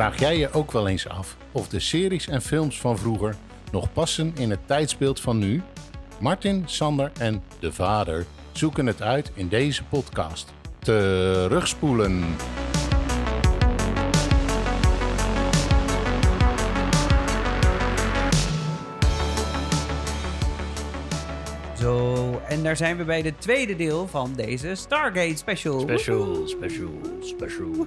Vraag jij je ook wel eens af of de series en films van vroeger nog passen in het tijdsbeeld van nu? Martin, Sander en de vader zoeken het uit in deze podcast. Terugspoelen. Zo, en daar zijn we bij het tweede deel van deze Stargate special. Special, special, special.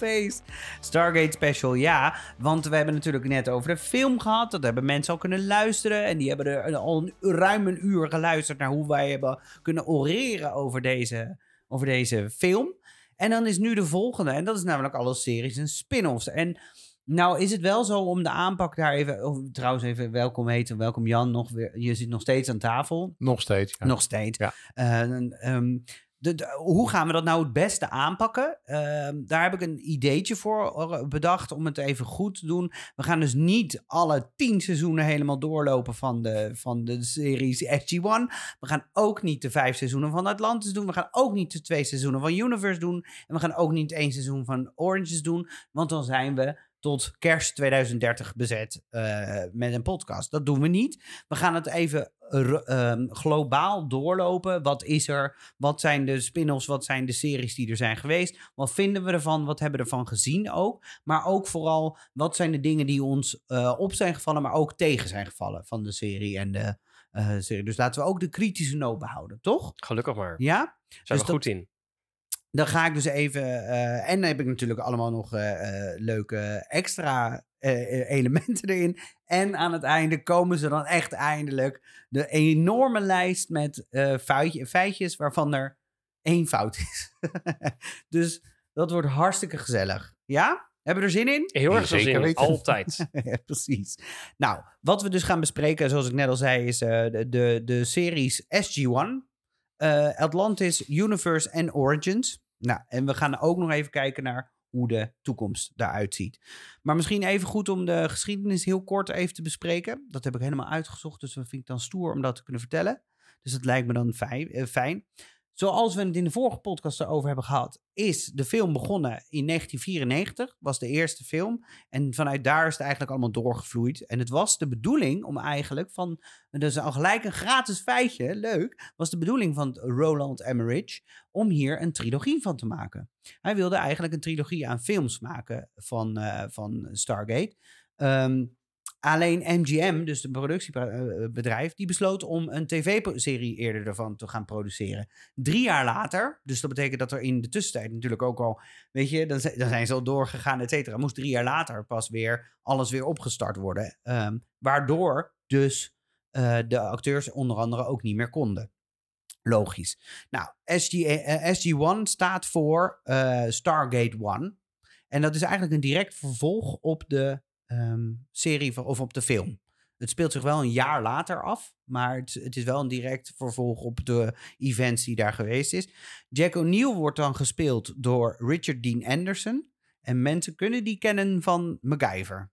Face. Stargate special, ja. Want we hebben natuurlijk net over de film gehad. Dat hebben mensen al kunnen luisteren. En die hebben er al een, ruim een uur geluisterd naar hoe wij hebben kunnen oreren over deze, over deze film. En dan is nu de volgende. En dat is namelijk alle series en spin-offs. En nou is het wel zo om de aanpak daar even... Trouwens even welkom heten, welkom Jan. Nog weer, je zit nog steeds aan tafel. Nog steeds. Ja. Nog steeds. Ja. Eh, ehm, hoe gaan we dat nou het beste aanpakken? Ehm, daar heb ik een ideetje voor eh, bedacht om het even goed te doen. We gaan dus niet alle tien seizoenen helemaal doorlopen van de, van de series SG-1. We gaan ook niet de vijf seizoenen van Atlantis doen. We gaan ook niet de twee seizoenen van Universe doen. En we gaan ook niet één seizoen van Oranges doen. Want dan zijn we tot kerst 2030 bezet eh, met een podcast. Dat doen we niet. We gaan het even ehm, globaal doorlopen. Wat is er? Wat zijn de spin-offs? Wat zijn de series die er zijn geweest? Wat vinden we ervan? Wat hebben we ervan gezien ook? Maar ook vooral, wat zijn de dingen die ons eh, op zijn gevallen, maar ook tegen zijn gevallen van de serie en de eh, serie. Dus laten we ook de kritische noot behouden, toch? Gelukkig maar. Ja? Zijn dus we goed in. Dan ga ik dus even. eh, en dan heb ik natuurlijk allemaal nog eh, eh, leuke extra elementen erin. En aan het einde komen ze dan echt eindelijk. De enorme lijst met eh, feitjes waarvan er één fout is. dus dat wordt hartstikke gezellig. Ja? Hebben we er zin in? Heel erg veel Zeker zin. weten. Altijd. Ja, precies. Nou, wat we dus gaan bespreken, zoals ik net al zei, is eh, de, de, de series SG-1, eh, Atlantis, Universe en Origins. Nou, en we gaan ook nog even kijken naar hoe de toekomst daaruit ziet. Maar misschien even goed om de geschiedenis heel kort even te bespreken. Dat heb ik helemaal uitgezocht, dus dat vind ik dan stoer om dat te kunnen vertellen. Dus dat lijkt me dan fijn. Zoals we het in de vorige podcast erover hebben gehad, is de film begonnen in 1994. Was de eerste film. En vanuit daar is het eigenlijk allemaal doorgevloeid. En het was de bedoeling om eigenlijk van. Is al gelijk een gratis feitje, leuk. Was de bedoeling van Roland Emmerich om hier een trilogie van te maken. Hij wilde eigenlijk een trilogie aan films maken van, eh, van Stargate. Ehm, alleen MGM, dus de productiebedrijf, die besloot om een tv-serie eerder ervan te gaan produceren. Drie jaar later, dus dat betekent dat er in de tussentijd natuurlijk ook al Weet je, dan, zi- dan zijn ze al doorgegaan, et cetera. Moest drie jaar later pas weer alles weer opgestart worden. Ehm, waardoor dus eh, de acteurs onder andere ook niet meer konden. Logisch. Nou, SG, eh, SG-1 staat voor eh, Stargate 1. En dat is eigenlijk een direct vervolg op de ehm, serie of op de film. Het speelt zich wel een jaar later af, maar het, het is wel een direct vervolg op de events die daar geweest is. Jack O'Neill wordt dan gespeeld door Richard Dean Anderson. En mensen kunnen die kennen van MacGyver.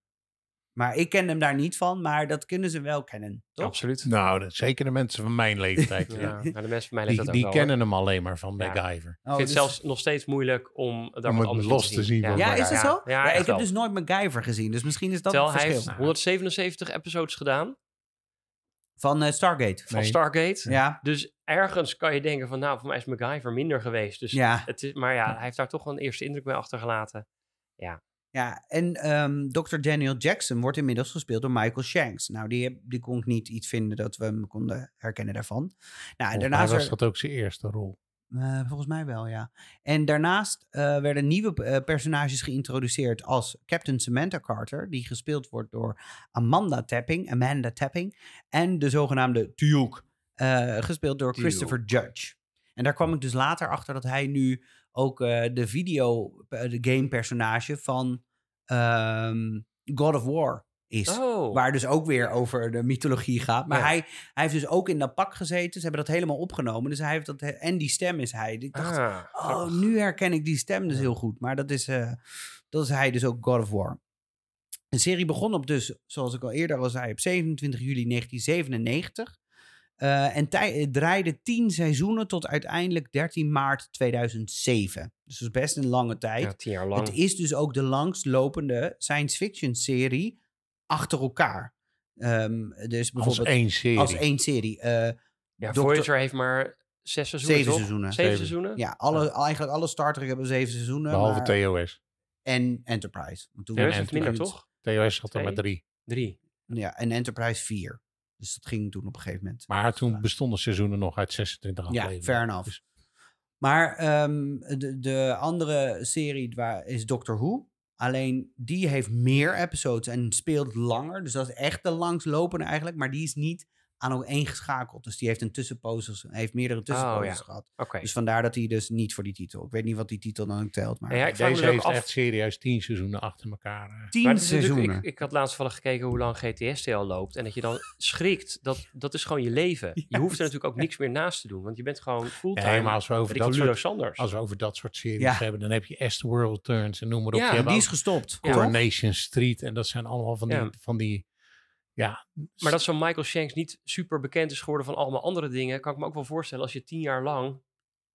Maar ik ken hem daar niet van, maar dat kunnen ze wel kennen, toch? Absoluut. Nou, dat, zeker de mensen van mijn leeftijd. Ja, ja. maar de mensen van mij lezen Die, dat ook die wel, kennen hem alleen maar van Ja. MacGyver. Oh, Ik vind het dus- zelfs nog steeds moeilijk om daar Om wat het anders los te zien van Ja, is dat zo? Ja, ik heb dus nooit MacGyver gezien, dus misschien is dat Terwijl het hij verschil. heeft 177 episodes gedaan Van eh, Stargate. van Nee. Stargate. Ja, Dus ergens kan je denken van, nou, voor mij is MacGyver minder geweest. Dus ja. het is, maar ja, hij heeft daar toch wel een eerste indruk mee achtergelaten. Ja, en ehm, Dr. Daniel Jackson wordt inmiddels gespeeld door Michael Shanks. Nou, die, die kon ik niet iets vinden dat we hem konden herkennen daarvan. Nou, en daarnaast was er- dat ook zijn eerste rol. Eh, volgens mij wel, ja. En daarnaast eh, werden nieuwe eh, personages geïntroduceerd als Captain Samantha Carter, die gespeeld wordt door Amanda Tapping, Amanda Tapping, en de zogenaamde Duke, gespeeld door Duke. Christopher Judge. En daar kwam ik dus later achter dat hij nu ook eh, de video, eh, de game personage van ehm, God of War is. Oh, Waar dus ook weer over de mythologie gaat. Maar Ja. hij, hij heeft dus ook in dat pak gezeten. Ze hebben dat helemaal opgenomen. Dus hij heeft dat. En die stem is hij. Ik dacht, ah, oh, nu herken ik die stem dus heel goed. Maar dat is, eh, dat is hij dus ook God of War. De serie begon op dus, zoals ik al eerder al zei, op 27 juli 1997. Eh, en tij- het draaide tien seizoenen tot uiteindelijk 13 maart 2007. Dus dat is best een lange tijd. Ja, tien jaar lang. Het is dus ook de langstlopende science fiction serie achter elkaar. Ehm, dus Als bijvoorbeeld één serie. als één serie. Eh, ja, Voyager heeft maar zes seizoenen, zeven toch? seizoenen. Zeven Zeven. seizoenen? Ja, alle, eigenlijk alle Star Trek hebben zeven seizoenen. Behalve maar- TOS. En Enterprise. Want toen was heeft het minder, toch? TOS had er maar drie. Drie. Ja, en Enterprise vier. Dus dat ging toen op een gegeven moment. Maar toen bestonden seizoenen nog uit 26 Ja, afleveringen. fair enough. Dus Maar ehm, de, de andere serie waar, is Doctor Who. Alleen die heeft meer episodes en speelt langer. Dus dat is echt de langslopende eigenlijk. Maar die is niet aan ook één geschakeld. Dus die heeft een tussenposes, heeft meerdere tussenposes Oh, ja. gehad. Oké. Dus vandaar dat hij dus niet voor die titel. Ik weet niet wat die titel dan ook telt. Maar Ja, ja, Deze dus heeft af. echt serieus tien seizoenen achter elkaar. eh. tien Maar seizoenen. ik, ik had laatst vallen gekeken hoe lang GTST al loopt. En dat je dan schrikt. Dat, dat is gewoon je leven. Je hoeft er natuurlijk ook niks meer naast te doen. Want je bent gewoon fulltime. Nee, maar als we over dat soort, Sanders. als we over dat soort series Ja. hebben, dan heb je the World Turns en noem maar op. Ja, die is gestopt. Ja. toch? Coronation Street en dat zijn allemaal van die, Ja. van die ja, Maar dat zo'n Michael Shanks niet super bekend is geworden van allemaal andere dingen, kan ik me ook wel voorstellen als je tien jaar lang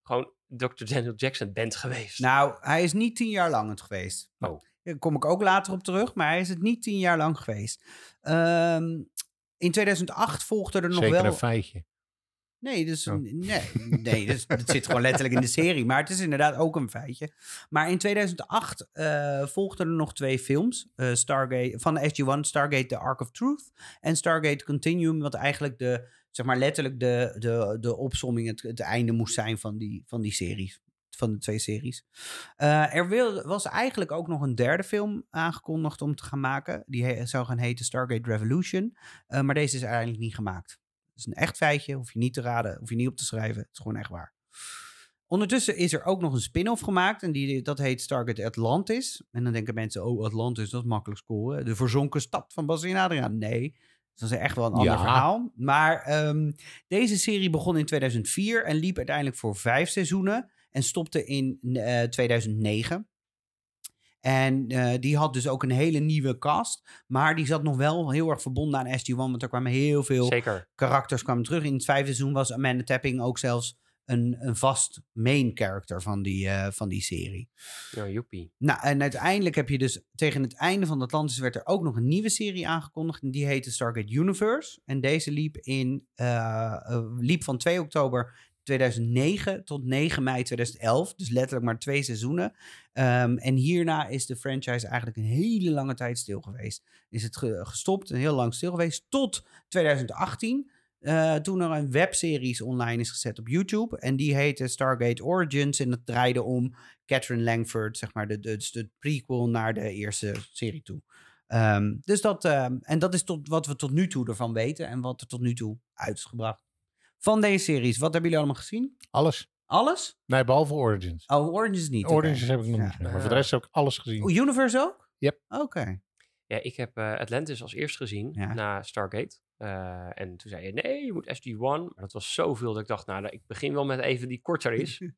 gewoon Dr. Daniel Jackson bent geweest. Nou, hij is niet tien jaar lang het geweest. Oh. Daar kom ik ook later op terug, maar hij is het niet tien jaar lang geweest. Ehm, in 2008 volgde er nog zeker wel... een feitje. Nee, dus, Oh. nee, nee dus, dat zit gewoon letterlijk in de serie. Maar het is inderdaad ook een feitje. Maar in 2008 eh volgden er nog twee films. eh, Stargate, van de SG-1, Stargate The Ark of Truth. En Stargate Continuum, wat eigenlijk de, zeg maar letterlijk de, de, de opsomming, het, het einde moest zijn van die, van die series. Van de twee series. Eh, er wil, was eigenlijk ook nog een derde film aangekondigd om te gaan maken. Die zou gaan heten Stargate Revolution. Maar deze is eigenlijk niet gemaakt. Het is een echt feitje, hoef je niet te raden, hoef je niet op te schrijven. Het is gewoon echt waar. Ondertussen is er ook nog een spin-off gemaakt en die, dat heet Stargate Atlantis. En dan denken mensen, oh Atlantis, dat is makkelijk scoren. De verzonken stad van Bas en Adriaan. Nee, dat is echt wel een ander Ja. verhaal. Maar ehm, deze serie begon in 2004 en liep uiteindelijk voor vijf seizoenen. En stopte in eh, 2009. En eh, die had dus ook een hele nieuwe cast. Maar die zat nog wel heel erg verbonden aan SG-1. Want er kwamen heel veel Zeker. karakters kwamen terug. In het vijfde seizoen was Amanda Tapping ook zelfs een, een vast main character van die, eh, van die serie. Ja, joepie. Nou, en uiteindelijk heb je dus tegen het einde van Atlantis werd er ook nog een nieuwe serie aangekondigd. En die heette Stargate Universe. En deze liep, in, eh, liep van 2 oktober 2009 tot 9 mei 2011. Dus letterlijk maar twee seizoenen. Ehm, en hierna is de franchise eigenlijk een hele lange tijd stil geweest. Is het ge- gestopt en heel lang stil geweest tot 2018. eh, toen er een webseries online is gezet op YouTube. En die heette Stargate Origins. En dat draaide om Catherine Langford, zeg maar, de, de, dus de prequel naar de eerste serie toe. Ehm, dus dat, ehm, en dat is tot, wat we tot nu toe ervan weten en wat er tot nu toe uit is gebracht. Van deze series, wat hebben jullie allemaal gezien? Alles. Alles? Nee, behalve Origins. Oh, Origins niet. Origins heb ik nog Ja. niet gezien. Maar voor de rest heb ik alles gezien. Oh, Universe ook? Yep. Oké. Ja, ik heb eh, Atlantis als eerst gezien Ja. na Stargate. Eh, en toen zei je, nee, je moet SG-1. Maar dat was zoveel dat ik dacht, nou, ik begin wel met even die korter is.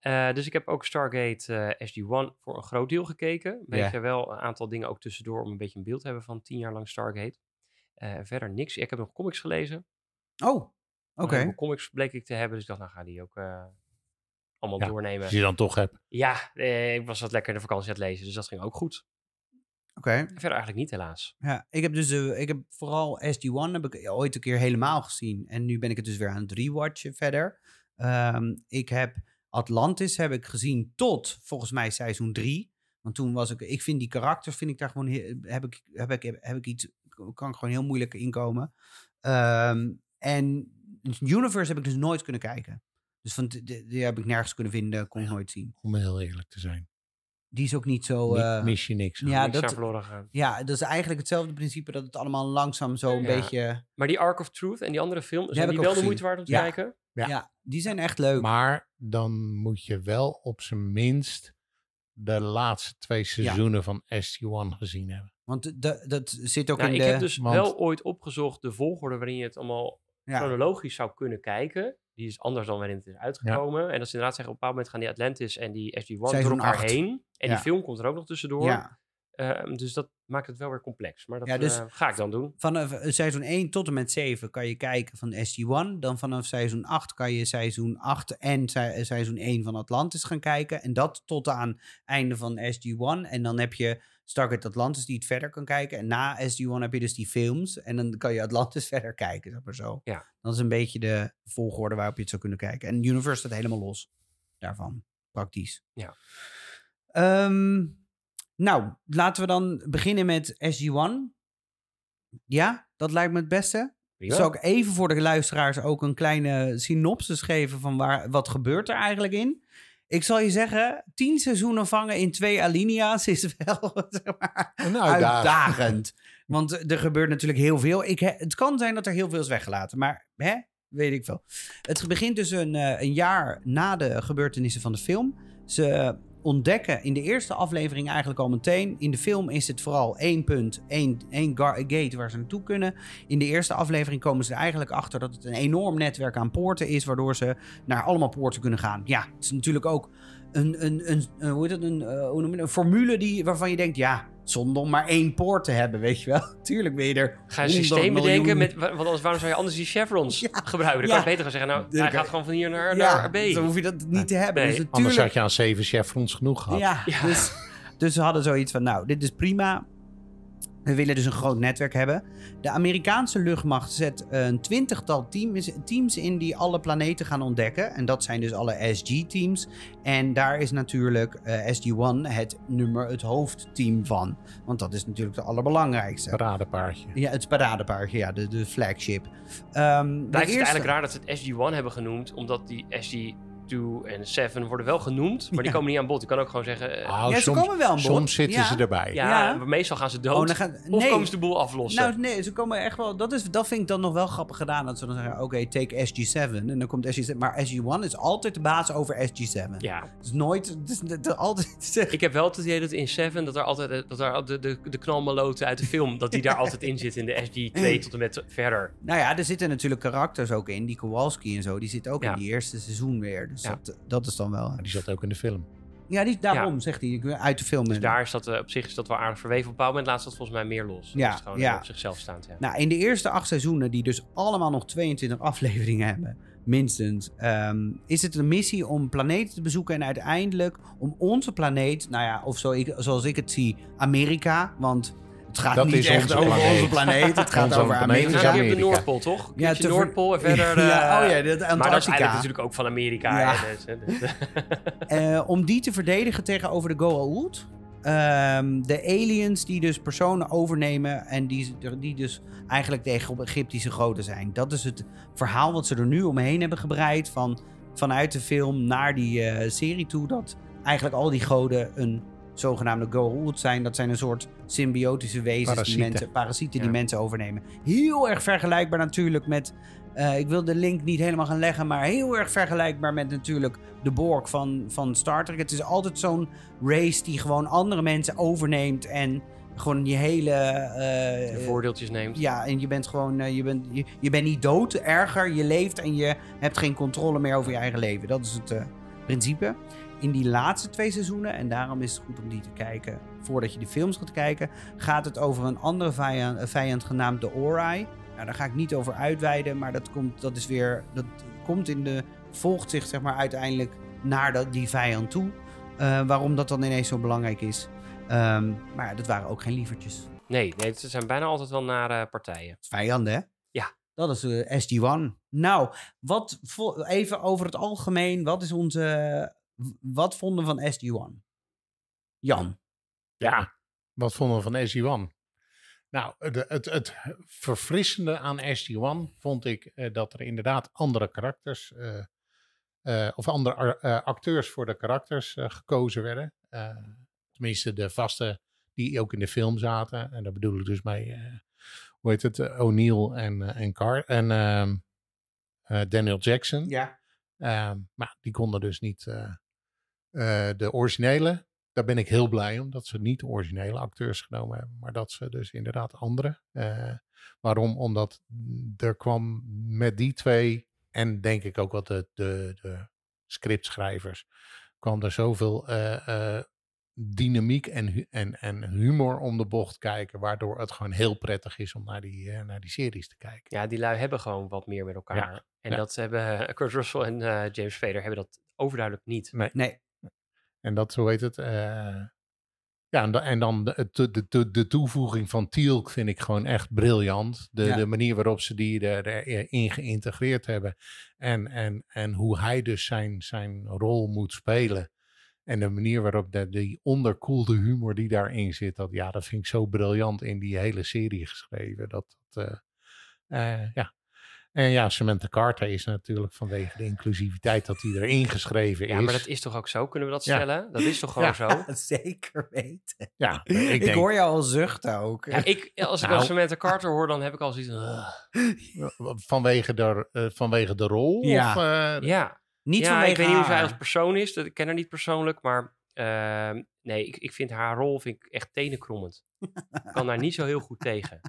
Eh, dus ik heb ook Stargate eh, SG-1 voor een groot deel gekeken. Een Ja. beetje wel een aantal dingen ook tussendoor om een beetje een beeld te hebben van tien jaar lang Stargate. Eh, verder niks. Ik heb nog comics gelezen. Oh, oké. Comics bleek ik te hebben. Dus ik dacht, nou ga die ook eh, allemaal Ja, doornemen. Als je dan toch hebt. Ja, eh, ik was wat lekker in de vakantie aan het lezen. Dus dat ging ook goed. Oké. Verder eigenlijk niet helaas. Ja, ik heb dus eh, ik heb vooral SG-1 heb ik ooit een keer helemaal gezien. En nu ben ik het dus weer aan het rewatchen verder. Ehm, ik heb Atlantis heb ik gezien tot volgens mij seizoen 3. Want toen was ik, ik vind die karakters, vind ik daar gewoon, heb ik, heb ik, heb ik iets, kan ik gewoon heel moeilijk inkomen. Ehm, en Universe heb ik dus nooit kunnen kijken. Dus van, die, die heb ik nergens kunnen vinden, kon ik nooit zien. Om heel eerlijk te zijn. Die is ook niet zo... Eh, mis je niks. ja, niks dat- verloren ja, dat is eigenlijk hetzelfde principe dat het allemaal langzaam zo een Ja. beetje... Maar die Ark of Truth en die andere film, zijn heb die ik wel de moeite waard om te Ja. kijken? Ja. Ja. die zijn echt leuk. Maar dan moet je wel op zijn minst de laatste twee seizoenen van SG-1 gezien hebben. Want de- de, dat zit ook in ik de... heb dus want- wel ooit opgezocht de volgorde waarin je het allemaal. Chronologisch zou kunnen kijken. Die is anders dan waarin het is uitgekomen. En dat is inderdaad zeggen, op een bepaald moment gaan die Atlantis en die SG-1 door elkaar heen. En die film komt er ook nog tussendoor. Ehm, dus dat maakt het wel weer complex. Maar dat Ja, dus- eh, ga ik dan doen. Vanaf eh, seizoen 1 tot en met 7 kan je kijken van SG-1. Dan vanaf seizoen 8 kan je seizoen 8 en se- eh, seizoen 1 van Atlantis gaan kijken. En dat tot aan einde van SG-1. En dan heb je Stargate Atlantis die het verder kan kijken. En na SG-1 heb je dus die films. En dan kan je Atlantis verder kijken, zeg maar zo. Ja. Dat is een beetje de volgorde waarop je het zou kunnen kijken. En Universe staat helemaal los daarvan. Praktisch. Ja. Ehm, nou, laten we dan beginnen met SG-1. Ja, dat lijkt me het beste. Zal ik even voor de luisteraars ook een kleine synopsis geven van waar, wat gebeurt er eigenlijk in? Ik zal je zeggen, tien seizoenen vangen in twee alinea's is wel zeg maar, uitdagend. Want er gebeurt natuurlijk heel veel. Ik, he- het kan zijn dat er heel veel is weggelaten, maar hè, weet ik veel. Het begint dus een, eh, een jaar na de gebeurtenissen van de film. Ze ontdekken in de eerste aflevering eigenlijk al meteen. In de film is het vooral één punt, één, één gate waar ze naartoe kunnen. In de eerste aflevering komen ze er eigenlijk achter dat het een enorm netwerk aan poorten is, waardoor ze naar allemaal poorten kunnen gaan. Ja, het is natuurlijk ook een, een, een, een- hoe heet het, een, eh, hoe noem je het, een formule die, waarvan je denkt, ja, zonder om maar één poort te hebben, weet je wel. Tuurlijk ben je er Ga je 100 systeem bedenken, met, wa- want anders, waarom zou je anders die chevrons Ja. gebruiken? Dan Ja. kan je beter gaan zeggen, nou, hij gaat gewoon van hier naar, ja, naar B. dan hoef je dat niet te hebben. Nee. Dus Anders natuurlijk, had je aan zeven chevrons genoeg gehad. Ja, Ja. Dus, dus ze hadden zoiets van, nou, dit is prima. We willen dus een groot netwerk hebben. De Amerikaanse luchtmacht zet een twintigtal teams, teams in die alle planeten gaan ontdekken. En dat zijn dus alle SG-teams. En daar is natuurlijk eh, SG-1 het nummer, het hoofdteam van. Want dat is natuurlijk het allerbelangrijkste. Paradepaardje. Ja, het paradepaardje, ja, de, de flagship. Ehm, de Blijft het eerste- eigenlijk raar dat ze het SG-1 hebben genoemd, omdat die SG-2 en 7 worden wel genoemd, maar die komen niet aan bod. Je kan ook gewoon zeggen, eh, Nou, Ja, ze soms, komen wel aan bod. soms zitten Ja. ze erbij. ja, meestal gaan ze dood. Oh, dan gaan, of komen ze de boel aflossen. Nou, nee, ze komen echt wel. Dat, is, dat vind ik dan nog wel grappig gedaan. Dat ze dan zeggen: oké, take SG7. En dan komt SG7. Maar SG1 is altijd de baas over SG7. ja, Het is nooit. Het is, het is altijd. ik heb wel het idee dat in 7 dat er altijd dat er de, de, de knalmaloten uit de film, dat die daar altijd in zit in de SG2 tot en met verder. nou ja, er zitten natuurlijk karakters ook in. Die Kowalski en zo. Die zit ook Ja. in die eerste seizoen weer. Dus Ja. dat, dat is dan wel. Maar die zat ook in de film. Ja, die, daarom zegt hij. ik wil Uit de film. Dus daar is dat eh, op zich is dat wel aardig verweven. Op een bepaald moment laat dat volgens mij meer los. Ja, Dat is gewoon ja. eh, op zichzelf staand. Ja. Nou, in de eerste acht seizoenen, die dus allemaal nog 22 afleveringen hebben, minstens, ehm, is het een missie om planeten te bezoeken en uiteindelijk om onze planeet, nou ja, of zo ik, zoals ik het zie, Amerika, want het gaat Dat niet is echt onze over planeet. onze planeet, het gaat over Amerika. heb je op de. Noordpool, toch? Ja, Ja, ver- Noordpool en verder... Ja, eh, oh ja, dat Antarctica. maar dat is eigenlijk natuurlijk ook van Amerika. Ja. dus, dus, Eh, om die te verdedigen tegenover de Goa'uld. Ehm, de aliens die dus personen overnemen en die, die dus eigenlijk tegen Egyptische goden zijn. Dat is het verhaal wat ze er nu omheen hebben gebreid van, vanuit de film naar die eh, serie toe. Dat eigenlijk al die goden een zogenaamde Goa'uld zijn. Dat zijn een soort symbiotische wezens, die Parasieten. mensen, parasieten die Ja. mensen overnemen. Heel erg vergelijkbaar natuurlijk met... eh, ik wil de link niet helemaal gaan leggen, maar heel erg vergelijkbaar met natuurlijk de Borg van, van Star Trek. Het is altijd zo'n race die gewoon andere mensen overneemt en gewoon je hele... eh, de voordeeltjes neemt. ja, en je bent gewoon, eh, je, bent, je, je bent niet dood, erger, je leeft en je hebt geen controle meer over je eigen leven. Dat is het eh, principe. In die laatste twee seizoenen, en daarom is het goed om die te kijken voordat je de films gaat kijken, gaat het over een andere vijand, vijand genaamd de Ori. Nou, daar ga ik niet over uitweiden, maar dat komt, dat is weer, dat komt in de, volgt zich zeg maar uiteindelijk naar dat, die vijand toe. Eh, waarom dat dan ineens zo belangrijk is. Ehm, maar dat waren ook geen lievertjes. Nee, nee, het zijn bijna altijd wel nare partijen. Vijanden, hè? Ja. Dat is eh, SG-1. Nou, wat even over het algemeen. Wat is onze... Wat vonden we van SG-1? Jan. Ja, wat vonden we van SG-1? Nou, het, het, het verfrissende aan SG-1 vond ik eh, dat er inderdaad andere karakters, eh, eh, of andere acteurs voor de karakters gekozen werden. Tenminste, de vaste die ook in de film zaten. En daar bedoel ik dus mee, hoe heet het, O'Neill en, en, Car en ehm, eh, Daniel Jackson. Ja. Ehm, maar die konden dus niet eh, de originele. Daar ben ik heel blij om dat ze niet de originele acteurs genomen hebben, maar dat ze dus inderdaad andere. Eh, waarom? Omdat er kwam met die twee en denk ik ook wat de, de, de scriptschrijvers kwam er zoveel eh, eh, dynamiek en, en, en humor om de bocht kijken, waardoor het gewoon heel prettig is om naar die, eh, naar die series te kijken. Ja, die lui hebben gewoon wat meer met elkaar. en ja. dat hebben Kurt Russell en eh, James Vader hebben dat overduidelijk niet. Nee, En dat, hoe heet het? eh, ja, en, en dan de, de, de, de, toevoeging van Tielk vind ik gewoon echt briljant. De, Ja. de manier waarop ze die er- erin geïntegreerd hebben. En, en, en hoe hij dus zijn, zijn rol moet spelen. En de manier waarop de, die onderkoelde humor die daarin zit. Dat, ja, dat vind ik zo briljant in die hele serie geschreven. Dat, dat, eh, eh, ja. En ja, Samantha Carter is natuurlijk vanwege de inclusiviteit dat die erin geschreven Ja, is. maar dat is toch ook zo? Kunnen we dat Ja. stellen? Dat is toch gewoon Ja. zo? zeker weten. Ja, Ik, ik denk, hoor jou al zuchten ook. Ja, ik, als ik Nou. Samantha Carter hoor, dan heb ik al zoiets vanwege de, eh, vanwege de rol? Ja. Of, eh, Ja, Niet ja vanwege ik weet niet hoe zij als persoon is. Dat, ik ken haar niet persoonlijk, maar... ehm, nee, ik, ik vind haar rol vind ik echt tenenkrommend. Ik kan daar niet zo heel goed tegen.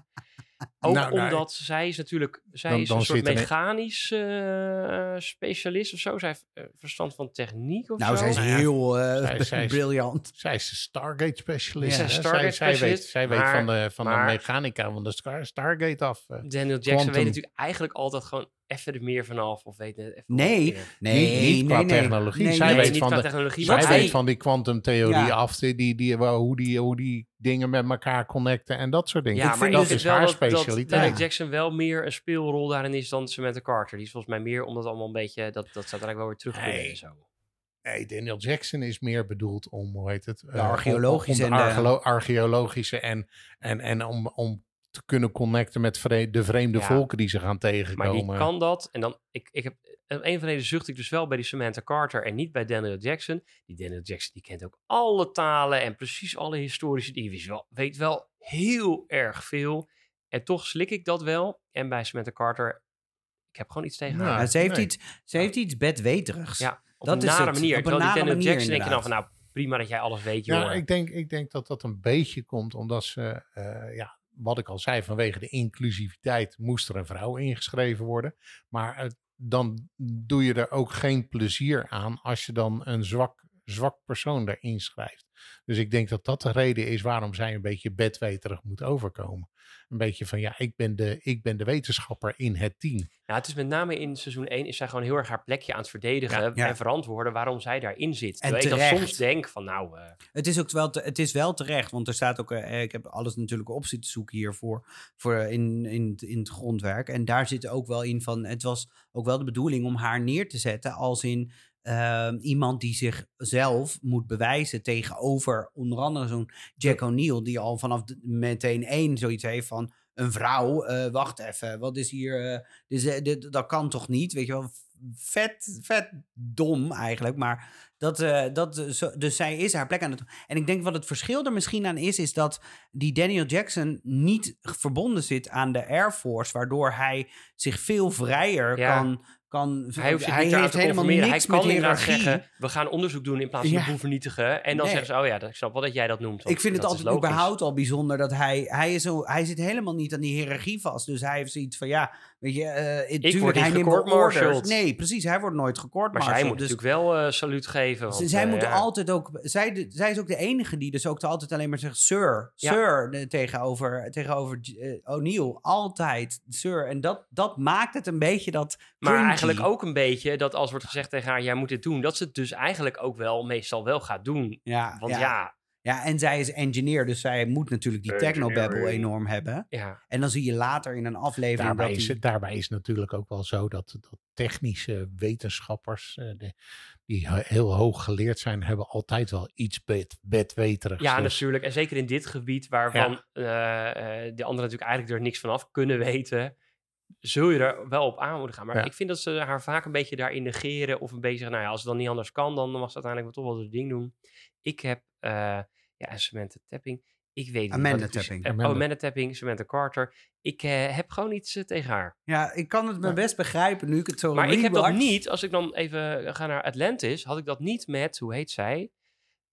Ook Nou, nou, omdat zij is natuurlijk... Zij Dan- is dan een soort een- mechanisch eh, specialist of zo. Zij heeft eh, verstand van techniek of Nou, zo. zij is Nou heel eh, zij- zij is- briljant. Zij is de Stargate specialist. Ja. Zij Stargate zij, zij weet, specialist, zij weet van, de, van maar- de mechanica van de Star, Stargate af. Daniel Jackson Quantum. weet natuurlijk eigenlijk altijd gewoon even er meer vanaf. Of weet even wat Nee, meer. nee, Niet- niet qua nee, nee. technologie. Nee, Zij Nee, nee. weet van de- technologie. Zij weet van die kwantumtheorie Ja. af, die, die, die, hoe, die, hoe die dingen met elkaar connecten en dat soort dingen. Ja, Ik maar dat dus is wel haar dat, dat specialiteit. Daniel Jackson wel meer een speelrol daarin is dan Samantha Carter. Die is volgens mij meer omdat allemaal een beetje, dat, dat zou eigenlijk wel weer terug kunnen Nee. en zo. Nee, Daniel Jackson is meer bedoeld om, hoe heet het? eh, archeologische om, om de en de- archeolo- archeologische en, en, en om, om te kunnen connecten met vre- de vreemde Ja. volken die ze gaan Maar tegenkomen. die kan dat. En dan, ik, ik heb, een van reden zucht ik dus wel bij die Samantha Carter en niet bij Daniel Jackson. Die Daniel Jackson, die kent ook alle talen en precies alle historische. Die weet wel, weet wel heel erg veel. En toch slik ik dat wel. En bij Samantha Carter, ik heb gewoon iets tegen Ja. haar. Maar ze, heeft nee. iets, ze heeft iets bedweterigs. Ja, op dat een is nare het. manier. Op een Terwijl die nare Daniel manier, Jackson denk je dan van, nou prima dat jij alles weet, joh. Ja, ik denk, ik denk dat dat een beetje komt omdat ze, eh, ja, wat ik al zei, vanwege de inclusiviteit moest er een vrouw ingeschreven worden. Maar eh, dan doe je er ook geen plezier aan als je dan een zwak, zwak persoon erin schrijft. Dus ik denk dat dat de reden is waarom zij een beetje bedweterig moet overkomen. Een beetje van, ja, ik ben de, ik ben de wetenschapper in het team. Ja, het is met name in seizoen 1 is zij gewoon heel erg haar plekje aan het verdedigen Ja, ja. en verantwoorden waarom zij daarin zit. En Terwijl ik terecht. soms denk van nou, eh, Het is ook wel, te- het is wel terecht, want er staat ook, eh, ik heb alles natuurlijk op zitten zoeken hiervoor, voor in, in, in het grondwerk. En daar zit ook wel in van, het was ook wel de bedoeling om haar neer te zetten als in ehm, iemand die zichzelf moet bewijzen tegenover onder andere zo'n Jack O'Neill, die al vanaf de- meteen één zoiets heeft van, een vrouw, eh, wacht even, wat is hier, eh, dus, eh, dit, dat kan toch niet, weet je wel, vet, vet dom eigenlijk, maar dat, dat, zo, dus zij is haar plek aan het. En ik denk wat het verschil er misschien aan is, is dat die Daniel Jackson niet verbonden zit aan de Air Force, waardoor hij zich veel vrijer Ja. kan. Kan hij hoeft zich niet aan te conformeren. Hij kan inderdaad zeggen, we gaan onderzoek doen in plaats van Ja. de boel vernietigen. En dan Nee. zeggen ze, oh ja, ik snap wel dat jij dat noemt. Ik vind het altijd überhaupt al bijzonder dat hij, hij, is zo, hij zit helemaal niet aan die hiërarchie vast. Dus hij heeft zoiets van, ja, weet je, het- tuurlijk, word hij neemt orders. Nee, precies, hij wordt nooit gekort. Maar zij moet natuurlijk wel eh saluut geven. Want, zij moet ja. altijd ook. Zij, de- zij is ook de enige die dus ook altijd alleen maar zegt sir. Ja. Sir tegenover, tegenover O'Neill. Altijd sir. En dat, dat maakt het een beetje dat. Maar cringy. eigenlijk ook een beetje dat als wordt gezegd tegen haar, jij moet dit doen, dat ze het dus eigenlijk ook wel meestal wel gaat doen. Ja, Want ja. Ja, en zij is engineer, dus zij moet natuurlijk die technobabble enorm hebben. ja, En dan zie je later in een aflevering Daarbij dat is, die- het, daarbij is het natuurlijk ook wel zo dat, dat technische wetenschappers, eh, de- die he- heel hoog geleerd zijn, hebben altijd wel iets bed, bedweterigs. ja Dus- natuurlijk. En zeker in dit gebied waarvan eh, eh, de anderen natuurlijk eigenlijk er niks van af kunnen weten, zul je er wel op aan moeten gaan. Maar Ja. ik vind dat ze haar vaak een beetje daarin negeren of een beetje zeggen, nou ja, als het dan niet anders kan, dan mag ze uiteindelijk wel toch wel het ding doen. Ik heb, eh ja, Samantha Tapping, ik weet niet Amanda wat ik Tapping. eh, Amanda. Oh, Amanda Tapping, Samantha Carter. Ik eh, heb gewoon iets eh, tegen haar. Ja, ik kan het me Ja. best begrijpen nu ik het zo Maar ik heb dat niet, als ik dan even ga naar Atlantis, had ik dat niet met, hoe heet zij?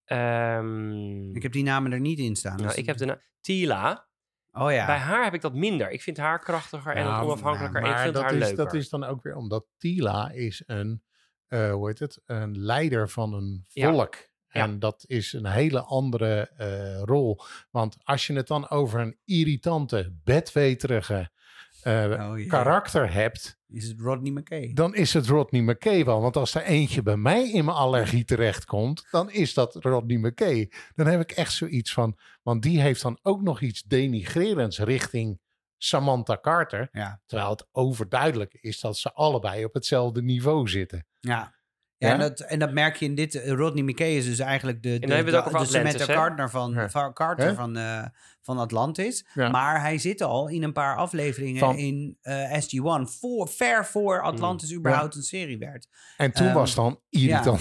Ehm, Ik heb die namen er niet in staan. nou, dus- ik heb de na- Tila. Oh ja. Bij haar heb ik dat minder. Ik vind haar krachtiger en onafhankelijker. en ik vind dat haar is, leuker. Dat is dan ook weer omdat Tila is een, eh, hoe heet het, een leider van een volk. Ja. En dat is een hele andere eh, rol. Want als je het dan over een irritante, bedweterige eh, Oh, karakter hebt, Is het Rodney McKay? dan is het Rodney McKay wel. Want als er eentje bij mij in mijn allergie terechtkomt, dan is dat Rodney McKay. Dan heb ik echt zoiets van, want die heeft dan ook nog iets denigrerends richting Samantha Carter. Ja. Terwijl het overduidelijk is dat ze allebei op hetzelfde niveau zitten. Ja. Ja, Ja? En, dat, en dat merk je in dit. eh, Rodney McKay is dus eigenlijk de, de, de, over de Samantha? Carter van, Ja. van, Carter van, eh, van Atlantis. Ja. Maar hij zit al in een paar afleveringen Van- in eh, SG-1. Voor, ver voor Atlantis überhaupt een serie werd. En toen Ehm, was het dan irritant.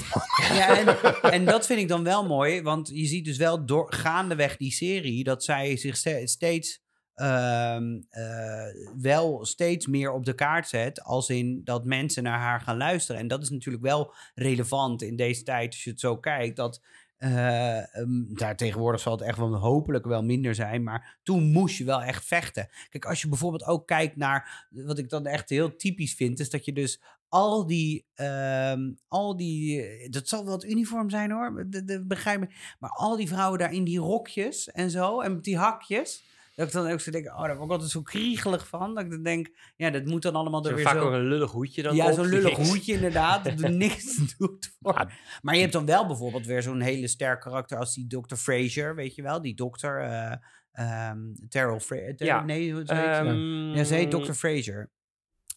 Ja, en, en dat vind ik dan wel mooi. Want je ziet dus wel door, gaandeweg die serie... dat zij zich ste- steeds... ehm, eh, wel steeds meer op de kaart zet. Als in dat mensen naar haar gaan luisteren. En dat is natuurlijk wel relevant in deze tijd. Als je het zo kijkt. Dat eh, ehm, daar tegenwoordig zal het echt wel hopelijk wel minder zijn. Maar toen moest je wel echt vechten. Kijk, als je bijvoorbeeld ook kijkt naar. Wat ik dan echt heel typisch vind. Is dat je dus al die. ehm, al die dat zal wel het uniform zijn hoor. De, de, begrijp me. Maar al die vrouwen daar in die rokjes en zo. En die hakjes. Dat ik dan ook zo denk, oh, daar word ik altijd zo kriegelig van. Dat ik dan denk, ja, dat moet dan allemaal er weer vaak ook zo... een lullig hoedje dan Ja, zo'n lullig hoedje inderdaad. Dat er niks doet voor. Maar je hebt dan wel bijvoorbeeld weer zo'n hele sterk karakter als die Dr. Fraser, weet je wel? Die dokter, eh ehm Terrell Fraser. Ja. Nee, hoe heet? Ehm, Ja, ze heet Dr. Fraser.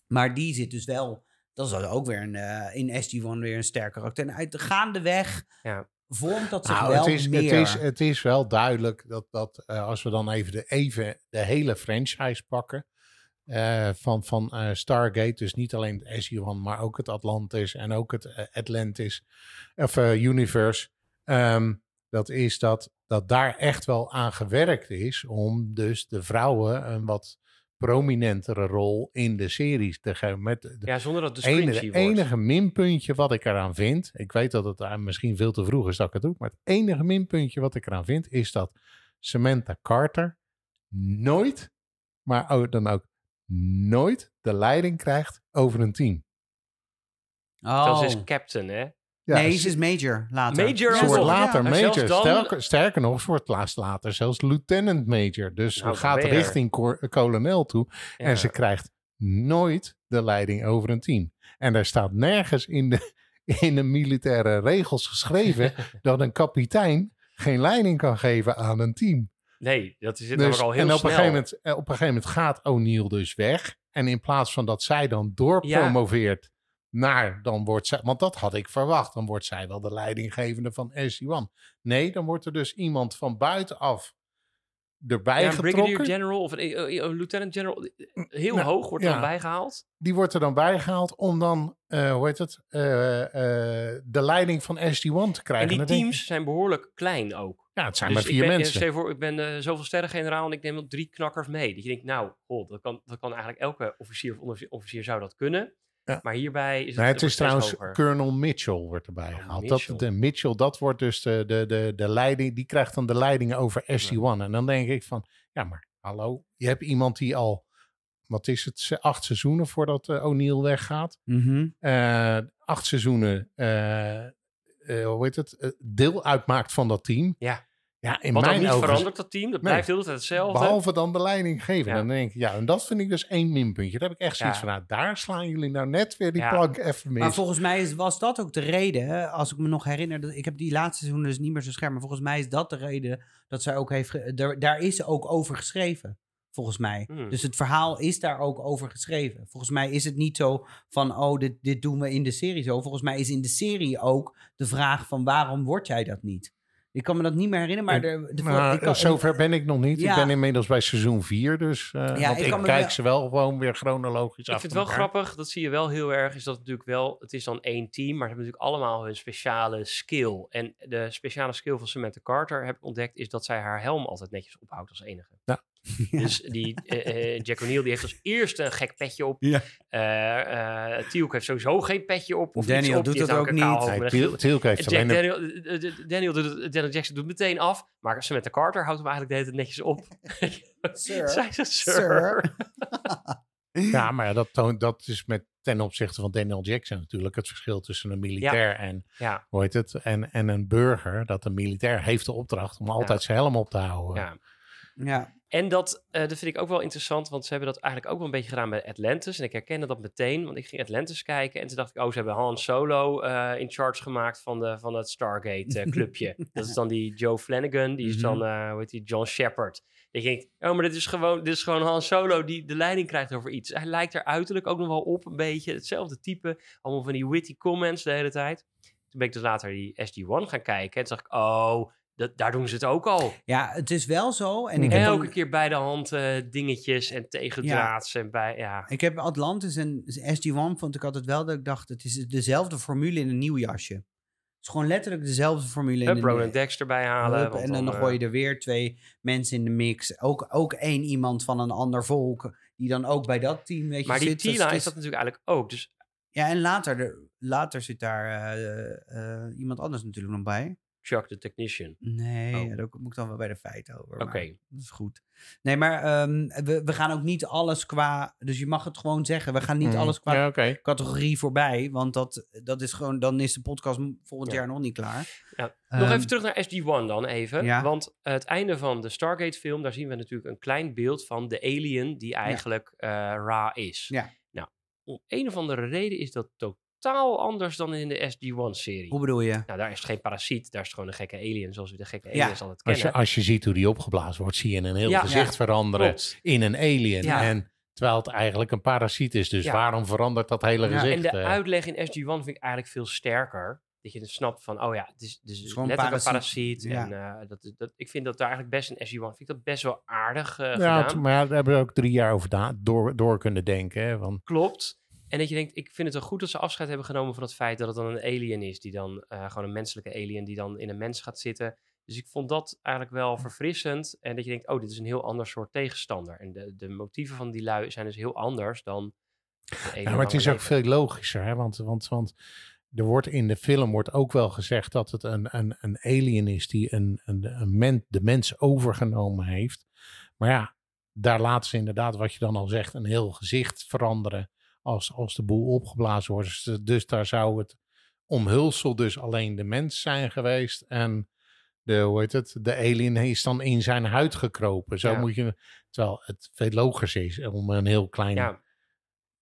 Maar die zit dus wel... Dat is ook weer een, eh, in SG-1 weer een sterk karakter. En uit de gaandeweg Ja. Vormt dat zich Nou, wel het, is, meer. het, is, het is wel duidelijk dat, dat eh, als we dan even de, even de hele franchise pakken. eh, van, van eh, Stargate, dus niet alleen het SG-1, maar ook het Atlantis en ook het Atlantis of Universe. Ehm, dat is dat, dat daar echt wel aan gewerkt is om dus de vrouwen een wat prominentere rol in de series te. Met de, Ja, zonder dat de enige, het enige minpuntje wat ik eraan vind. Ik weet dat het misschien veel te vroeg is dat ik het doe. Maar het enige minpuntje wat ik eraan vind. Is dat Samantha Carter nooit. Maar ook, dan ook nooit de leiding krijgt over een team. Oh. Dat is captain, hè? Ja, nee, ze- ze is major later. Major later ja. Major. dan- Sterker, sterker nog, ze wordt laatst later zelfs lieutenant major. Dus Nou, ze gaat weer. richting cor- kolonel toe. Ja. En ze krijgt nooit de leiding over een team. En er staat nergens in de, in de militaire regels geschreven dat een kapitein geen leiding kan geven aan een team. Nee, dat is Dus, namelijk al heel en op snel. een, gegeven moment, eh, op een gegeven moment gaat O'Neill dus weg. En in plaats van dat zij dan doorpromoveert naar, dan wordt zij, want dat had ik verwacht, dan wordt zij wel de leidinggevende van SG-1. Nee, dan wordt er dus iemand van buitenaf erbij ja, een brigadier getrokken. general of een, eh, eh, lieutenant general. eh, Heel Nou, hoog wordt er ja. dan bijgehaald. die wordt er dan bijgehaald om dan, hoe heet het, de leiding van SG-1 te krijgen. En die denk teams zijn behoorlijk klein ook. ja, het zijn Dus maar ik vier ben, mensen. Stel je voor, ik ben zoveel sterrengeneraal en ik neem nog drie knakkers mee. Dat je denkt, nou, goh, dat, kan, dat kan eigenlijk elke officier of onderofficier officier zou dat kunnen. Ja. Maar hierbij is het, het is trouwens. Colonel Mitchell wordt erbij Oh, gehaald. Mitchell. Dat, de Mitchell, dat wordt dus de, de, de, de leiding, die krijgt dan de leiding over SG-1. En dan denk ik van, ja maar hallo, je hebt iemand die al, wat is het, acht seizoenen voordat eh, O'Neill weggaat. Mhm. Eh, acht seizoenen, eh, eh, hoe heet het, deel uitmaakt van dat team. Ja. Ja, in Wat ook mijn niet verandert, dat team. Dat Nee. blijft de hele tijd hetzelfde. behalve dan de leiding geven. Ja. Dan denk ik, ja, en dat vind ik dus één minpuntje. Daar heb ik echt zoiets Ja. van, nou, daar slaan jullie nou net weer die Ja. plank even mis. Maar volgens mij is, was dat ook de reden, hè, als ik me nog herinner, dat, ik heb die laatste seizoen dus niet meer zo scherp, maar volgens mij is dat de reden dat zij ook heeft, ge- daar, daar is ze ook over geschreven, volgens mij. Hmm. Dus het verhaal is daar ook over geschreven. Volgens mij is het niet zo van, oh, dit, dit doen we in de serie zo. Volgens mij is in de serie ook de vraag van, waarom word jij dat niet? Ik kan me dat niet meer herinneren, maar... De, de, Maar ik kan- zover ben ik nog niet. Ja. Ik ben inmiddels bij seizoen 4, dus eh, Ja, want ik ik, kijk wel- ze wel gewoon weer chronologisch Ik af. vind het wel grappig, dat zie je wel heel erg, is dat het natuurlijk wel, het is dan één team, maar ze hebben natuurlijk allemaal hun speciale skill. En de speciale skill van Samantha Carter, heb ik ontdekt, is dat zij haar helm altijd netjes ophoudt als enige. Ja. Dus die, eh, eh, Jack O'Neill die heeft als eerste een gek petje op. Ja. Eh eh Teal'c heeft sowieso geen petje op. Of Daniel op. doet dat ook niet. Tielk heeft Jack alleen een- Daniel, Daniel, doet het- Daniel Jackson doet het meteen af, maar Samantha Carter houdt hem eigenlijk de hele tijd netjes op. Sir. Zij zegt, sir. Sir. Ja, maar dat, toont, dat is met ten opzichte van Daniel Jackson natuurlijk het verschil tussen een militair en, Ja, hoe heet het, en, en een burger. Dat een militair heeft de opdracht om altijd zijn helm op te houden. ja. Ja, En dat, eh, dat vind ik ook wel interessant, want ze hebben dat eigenlijk ook wel een beetje gedaan bij Atlantis. En ik herkende dat meteen, want ik ging Atlantis kijken en toen dacht ik, oh, ze hebben Han Solo eh, in charge gemaakt van, de, van het Stargate-clubje. dat is dan die Joe Flanagan, die is Mhm. dan, eh hoe heet die, John Shepard. Ik denk, oh, maar dit is, gewoon, dit is gewoon Han Solo die de leiding krijgt over iets. Hij lijkt er uiterlijk ook nog wel op, een beetje hetzelfde type. Allemaal van die witty comments de hele tijd. Toen ben ik dus later die SG-1 gaan kijken en toen dacht ik, oh, dat, daar doen ze het ook al. ja het is wel zo. En ik En heb, elke keer bij de hand eh, dingetjes en tegendraads en bij, ja. ik heb Atlantis en SG-1 vond ik altijd wel dat ik dacht, het is dezelfde formule in een nieuw jasje. Het is gewoon letterlijk dezelfde formule in Hup, een Roland Dexter bij halen. Hup, want en dan, eh, gooi je er weer twee mensen in de mix. Ook, ook één iemand van een ander volk. Die dan ook bij dat team weet je, Maar die zit. Dus is dat natuurlijk eigenlijk ook. Dus Ja, en later, later zit daar eh, eh, iemand anders natuurlijk nog bij. Chuck the Technician. Nee, Oh. ja, daar moet ik dan wel bij de feiten over. Oké. Dat is goed. Nee, maar ehm, we, we gaan ook niet alles qua... Dus je mag het gewoon zeggen. We gaan niet Mhm. alles qua Ja, categorie voorbij. Want dat, dat is gewoon... Dan is de podcast volgend Ja. jaar nog niet klaar. Ja. Nog Ehm, even terug naar SG-1 dan even. ja. Want het einde van de Stargate-film, daar zien we natuurlijk een klein beeld van de alien die eigenlijk eh, Ra is. Ja. Nou, om een of andere reden is dat totaal anders dan in de SG-1-serie. Hoe bedoel je? Nou, daar is het geen parasiet, daar is het gewoon een gekke alien, zoals we de gekke Ja. aliens altijd Als je, kennen. als je ziet hoe die opgeblazen wordt, zie je een heel Ja. gezicht Ja. veranderen Klopt. in een alien. Ja. En terwijl het eigenlijk een parasiet is. Dus Ja. waarom verandert dat hele Ja, gezicht? En de eh? uitleg in SG-1 vind ik eigenlijk veel sterker. Dat je dus snapt van, oh ja, het is, het is parasiet. een parasiet. En eh, dat, dat, ik vind dat daar eigenlijk best in SG-1, vind ik dat best wel aardig eh, ja, gedaan. het- maar daar hebben we ook drie jaar over da- door, door kunnen denken. Hè, van, Klopt. En dat je denkt, ik vind het wel goed dat ze afscheid hebben genomen van het feit dat het dan een alien is. Die dan, eh, gewoon een menselijke alien die dan in een mens gaat zitten. Dus ik vond dat eigenlijk wel verfrissend. En dat je denkt, oh, dit is een heel ander soort tegenstander. En de, de motieven van die lui zijn dus heel anders dan ja, maar het is ook veel logischer. Hè, want, want, want er wordt in de film wordt ook wel gezegd dat het een, een, een alien is die een, een, een men, de mens overgenomen heeft. Maar ja, daar laten ze inderdaad, wat je dan al zegt, een heel gezicht veranderen als, als de boel opgeblazen wordt. Dus, dus daar zou het omhulsel dus alleen de mens zijn geweest. En de, hoe heet het, de alien is dan in zijn huid gekropen. Zo Ja. moet je, terwijl het veel logischer is om een heel klein, ja.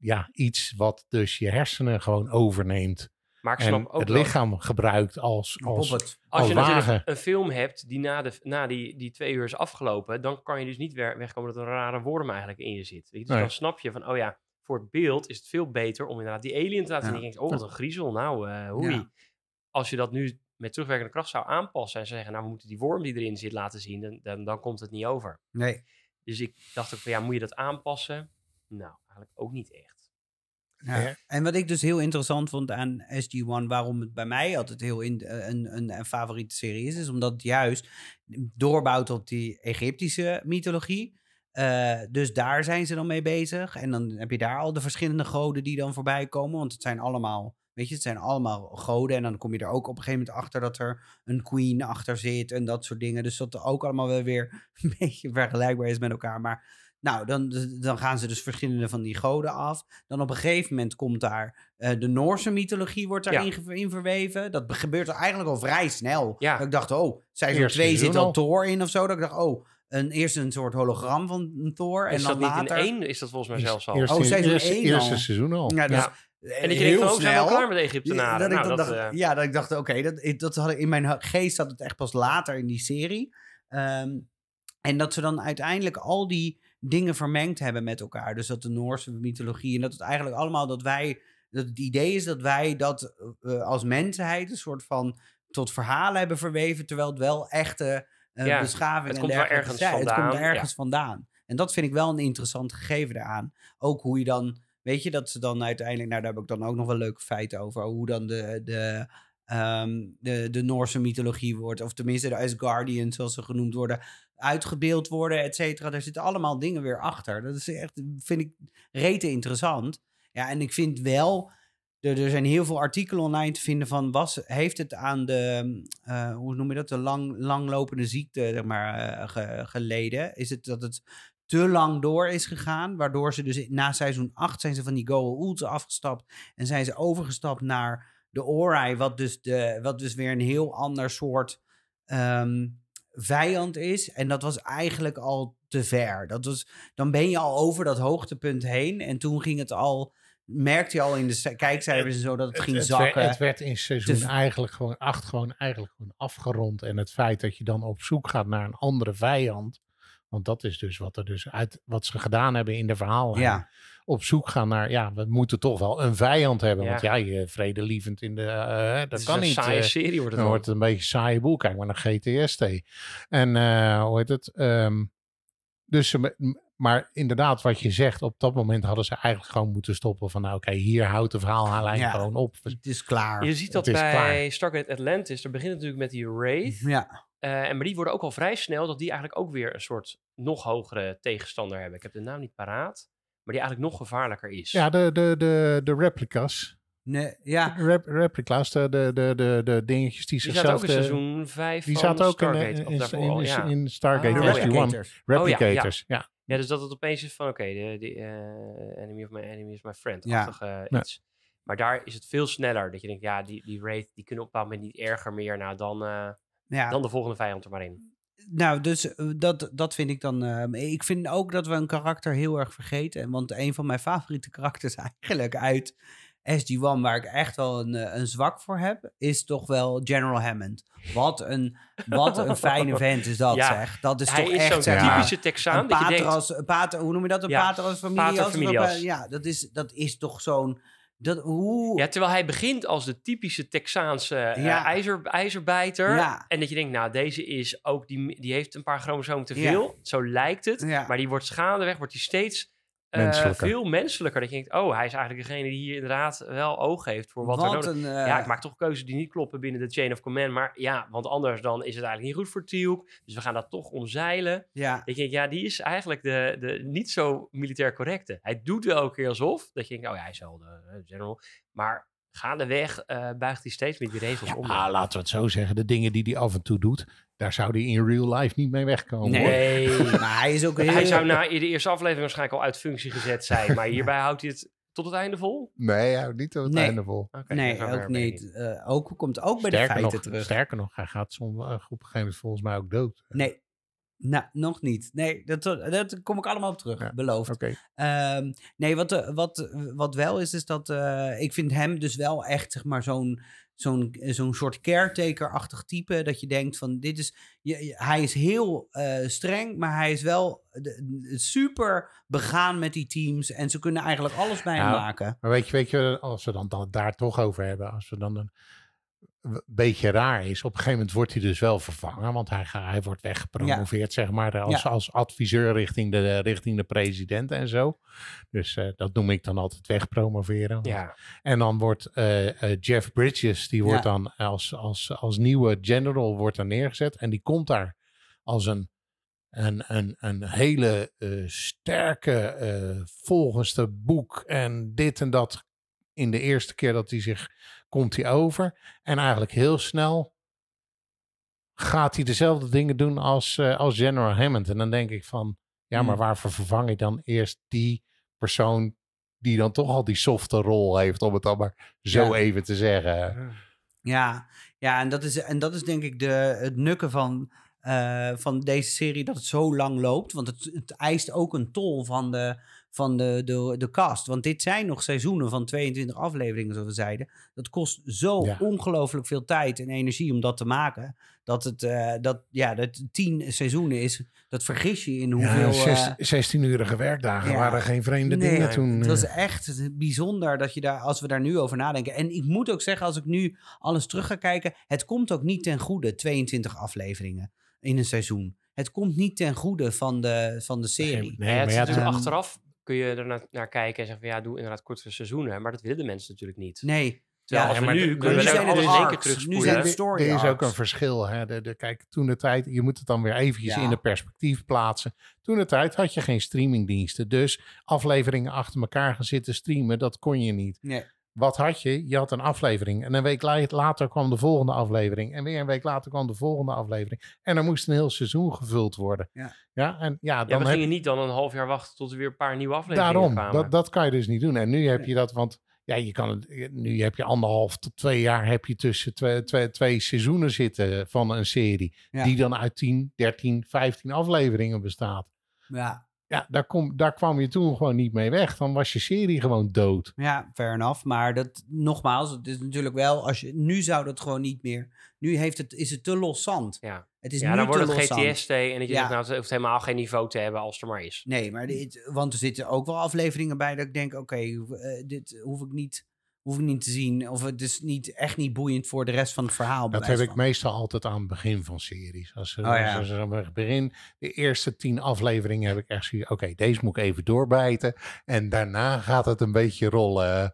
Ja, iets wat dus je hersenen gewoon overneemt. maar ik snap En ook het wel- lichaam gebruikt als, als. Als als je wagen. een film hebt die na, de, na die, die twee uur is afgelopen, dan kan je dus niet weer wegkomen dat er een rare worm eigenlijk in je zit. Weet je? Dus Nee. dan snap je van, oh ja, voor het beeld is het veel beter om inderdaad die alien te laten zien. Ja. En je denkt, oh, wat een griezel, nou, eh hoei. Ja. Als je dat nu met terugwerkende kracht zou aanpassen en zeggen, nou, we moeten die worm die erin zit laten zien, dan, dan, dan komt het niet over. Nee. Dus ik dacht ook van, ja, moet je dat aanpassen? Nou, eigenlijk ook niet echt. Ja. Ja. En wat ik dus heel interessant vond aan SG-1, waarom het bij mij altijd heel in, eh, een, een, een favoriete serie is, is omdat het juist doorbouwt op die Egyptische mythologie. Eh, dus daar zijn ze dan mee bezig. En dan heb je daar al de verschillende goden die dan voorbij komen. Want het zijn allemaal, weet je, het zijn allemaal goden. En dan kom je er ook op een gegeven moment achter dat er een queen achter zit en dat soort dingen. Dus dat er ook allemaal wel weer een beetje vergelijkbaar is met elkaar. Maar nou, dan, dan gaan ze dus verschillende van die goden af. Dan op een gegeven moment komt daar eh, de Noorse mythologie wordt daarin Ja. in verweven. Dat be- gebeurt er eigenlijk al vrij snel. Ja. Dat ik dacht, oh, seizoen Eerste 2 zit al. Thor in of zo. Dat ik dacht, oh, een, eerst een soort hologram van een Thor. En is dan dat niet later... in één? Is dat volgens mij zelfs al? Eerst Oh, in- seizoen eerste, één eerste al. seizoen al. Ja, dus, Ja. eh, En dat je denkt, oh, zijn we klaar met de Egyptenaren? Ja, dat ik nou, dan dat, dacht, eh, ja, dat ik dacht, oké, dat, ik- dat had ik in mijn geest zat het echt pas later in die serie. Ehm, en dat ze dan uiteindelijk al die dingen vermengd hebben met elkaar. Dus dat de Noorse mythologie en dat het eigenlijk allemaal dat wij, dat het idee is dat wij dat eh, als mensheid een soort van tot verhalen hebben verweven, terwijl het wel echte eh Ja, beschaving het en komt wel ergens zijn. Het komt vandaan, er ergens vandaan. En dat vind ik wel een interessant gegeven daaraan. Ook hoe je dan, weet je, dat ze dan uiteindelijk, nou daar heb ik dan ook nog wel leuke feiten over, hoe dan de, de, ehm, de, de Noorse mythologie wordt, of tenminste de Asgardians, zoals ze genoemd worden, uitgebeeld worden, et cetera. Daar zitten allemaal dingen weer achter. Dat is echt, vind ik, rete interessant. Ja, en ik vind wel, er, er zijn heel veel artikelen online te vinden van, was, heeft het aan de, eh, hoe noem je dat, de lang, langlopende ziekte, zeg maar, eh, ge- geleden? Is het dat het te lang door is gegaan. Waardoor ze dus na seizoen 8 zijn ze van die Goa Ultra afgestapt. En zijn ze overgestapt naar de Ori. Wat dus, de, wat dus weer een heel ander soort ehm, vijand is. En dat was eigenlijk al te ver. Dat was, dan ben je al over dat hoogtepunt heen. En toen ging het al... Merkte je al in de kijkcijfers en zo dat het, ging het, zakken. werd, het werd in seizoen Te- eigenlijk gewoon acht gewoon eigenlijk gewoon afgerond. En het feit dat je dan op zoek gaat naar een andere vijand. Want dat is dus wat er dus uit wat ze gedaan hebben in de verhalen. ja, Op zoek gaan naar, ja, we moeten toch wel een vijand hebben. Ja. Want ja, je vredelievend in de. eh, dat Het is kan een niet. saaie eh, serie wordt het dan dan. wordt het een beetje een saaie boel. Kijk maar naar GTST. En eh, hoe heet het? Ehm, dus, ze maar inderdaad, wat je zegt, op dat moment hadden ze eigenlijk gewoon moeten stoppen. Van nou, oké, hier houdt de verhaallijn Ja. gewoon op. het is klaar. Je ziet dat bij klaar. Stargate Atlantis. Er begint natuurlijk met die Wraith. Ja, Eh, en maar die worden ook al vrij snel dat die eigenlijk ook weer een soort nog hogere tegenstander hebben. Ik heb de naam niet paraat. Maar die eigenlijk nog gevaarlijker is. Ja, de, de, de, de replicas. nee, ja. De rep- replica's, de, de, de, de, de dingetjes die die zaten zichzelf... ook in de- seizoen 5 die van zaten ook in, Stargate. in, Stargate Oh, De ja. SG-1. replicators. Replicators, ja. Ja, dus dat het opeens is van, oké, de, de eh, enemy of my enemy is my friend. Ja. achtige Ja. iets. Maar daar is het veel sneller. Dat je denkt, ja, die, die Wraith, die kunnen op een moment niet erger meer. Nou, dan, eh, ja. dan de volgende vijand er maar in. Nou, dus eh, dat, dat vind ik dan. eh, ik vind ook dat we een karakter heel erg vergeten. Want een van mijn favoriete karakters eigenlijk uit SG-1, waar ik echt wel een, eh, een zwak voor heb, is toch wel General Hammond. Wat een, wat een fijne vent is dat, Ja, zeg. Dat is Hij toch is echt, zo'n zeg maar, typische Texaan. een Dat je pater denkt, als, een pater, hoe noem je dat? Een Ja, pater als familias? pater of een familias. pa- Ja, dat is, dat is toch zo'n... Dat, hoe... Ja, terwijl hij begint als de typische Texaanse eh, Ja. ijzer, ijzerbijter. Ja. En dat je denkt, nou, deze is ook, die, die heeft een paar chromosomen te Ja. veel. Zo lijkt het. Maar die wordt gaandeweg, wordt die steeds eh, Menselijker. veel menselijker. Dat je denkt, oh, hij is eigenlijk degene die hier inderdaad wel oog heeft voor wat, er nodig een... eh, Ja, ik maak toch keuzes die niet kloppen binnen de chain of command. Maar ja, want anders dan is het eigenlijk niet goed voor Teal'c. Dus we gaan dat toch omzeilen. ja. Dat je denkt, ja, die is eigenlijk de, de niet zo militair correcte. Hij doet wel elke keer alsof. Dat je denkt, oh ja, hij is wel de eh, general. Maar gaandeweg eh buigt hij steeds meer die regels om. Ah, laten we het zo zeggen. De dingen die hij af en toe doet, daar zou hij in real life niet mee wegkomen. hoor. Nee. Maar hij is ook heel... hij zou na de eerste aflevering waarschijnlijk al uit functie gezet zijn. Maar hierbij houdt hij het tot het einde vol. Nee, hij houdt niet tot het Nee. einde vol. Oké, Nee, ook niet. Eh, ook komt ook bij de Sterker feiten nog, terug. sterker nog, hij gaat soms, op een gegeven moment volgens mij ook dood. Nee. Nou, nog niet. Nee, dat, dat kom ik allemaal op terug. Ja, Beloofd. Oké. Ehm, nee, wat, eh, wat, wat wel is, is dat eh, ik vind hem dus wel echt, zeg maar, zo'n zo'n zo'n soort caretaker-achtig type. Dat je denkt van, dit is... Je, hij is heel eh, streng, maar hij is wel de- super begaan met die teams. En ze kunnen eigenlijk alles bij hem Nou, maken. Maar weet je, weet je, als we dan, dan daar toch over hebben, als we dan een w- beetje raar is, op een gegeven moment wordt hij dus wel vervangen, want hij, ga- hij wordt weggepromoveerd, zeg maar, als, Ja. als adviseur richting de, richting de president en zo. Dus eh, dat noem ik dan altijd wegpromoveren. Ja, En dan wordt eh, eh, Jeff Bridges, die wordt dan als, als, als nieuwe general wordt dan neergezet. En die komt daar als een, een, een, een hele sterke, volgens het boek en dit en dat. In de eerste keer dat hij zich, komt hij over. En eigenlijk heel snel gaat hij dezelfde dingen doen als, eh, als General Hammond. En dan denk ik van, ja, maar Hmm. waarvoor vervang ik dan eerst die persoon die dan toch al die softe rol heeft, om het dan maar zo Ja. even te zeggen. Ja, ja en, dat is, en dat is denk ik de, het nukken van, eh, van deze serie, dat het zo lang loopt. Want het, het eist ook een tol van de, van de, de, de cast. Want dit zijn nog seizoenen van 22 afleveringen, zoals we zeiden. Dat kost zo Ja. ongelooflijk veel tijd en energie om dat te maken. Dat het eh, dat, ja, dat tien seizoenen is, dat vergis je in hoeveel... ja, eh, 16-urige werkdagen ja. waren geen vreemde Nee, dingen toen. Het was eh. echt bijzonder dat je daar, als we daar nu over nadenken. En ik moet ook zeggen, als ik nu alles terug ga kijken, het komt ook niet ten goede, 22 afleveringen in een seizoen. Het komt niet ten goede van de, van de serie. Nee, Nee, maar het is ja, natuurlijk achteraf kun je er naar, naar kijken en zeggen van ja, doe inderdaad kortere seizoenen. Maar dat willen de mensen natuurlijk niet. Nee. Terwijl Ja, als we nu kunnen we nu alles in één keer. Nu terugspoelen. zijn er, story er is ook een verschil. Hè? De, de, kijk, toen de tijd, je moet het dan weer eventjes Ja. in de perspectief plaatsen. Toen de tijd had je geen streamingdiensten. Dus afleveringen achter elkaar gaan zitten streamen, dat kon je niet. Nee. Wat had je? Je had een aflevering. En een week la- later kwam de volgende aflevering. En weer een week later kwam de volgende aflevering. En er moest een heel seizoen gevuld worden. Ja. ja en ja, Ja, dan we heb gingen niet dan een half jaar wachten tot er weer een paar nieuwe afleveringen Daarom, kwamen. dat, dat kan je dus niet doen. En nu heb je dat, want ja, je kan het, nu heb je anderhalf tot twee jaar heb je tussen twee, twee, twee seizoenen zitten van een serie. Ja. Die dan uit 10, 13, 15 afleveringen bestaat. Ja. Ja, daar, kom, daar kwam je toen gewoon niet mee weg. Dan was je serie gewoon dood. Ja, fair enough. Maar dat, nogmaals, het is natuurlijk wel, als je, nu zou dat gewoon niet meer. Nu heeft het, is het te los zand. Ja, Het is ja nu dan wordt het. GTST en dat je Ja. zegt, nou, het hoeft helemaal geen niveau te hebben als er maar is. Nee, maar dit, want er zitten ook wel afleveringen bij dat ik denk, oké, eh, dit hoef ik niet, hoef ik niet te zien. Of het is niet, echt niet boeiend voor de rest van het verhaal. Dat heb ik meestal altijd aan het begin van series. Als ze, Oh ja. als ze begin, de eerste tien afleveringen heb ik echt zoiets. Oké, deze moet ik even doorbijten. En daarna gaat het een beetje rollen.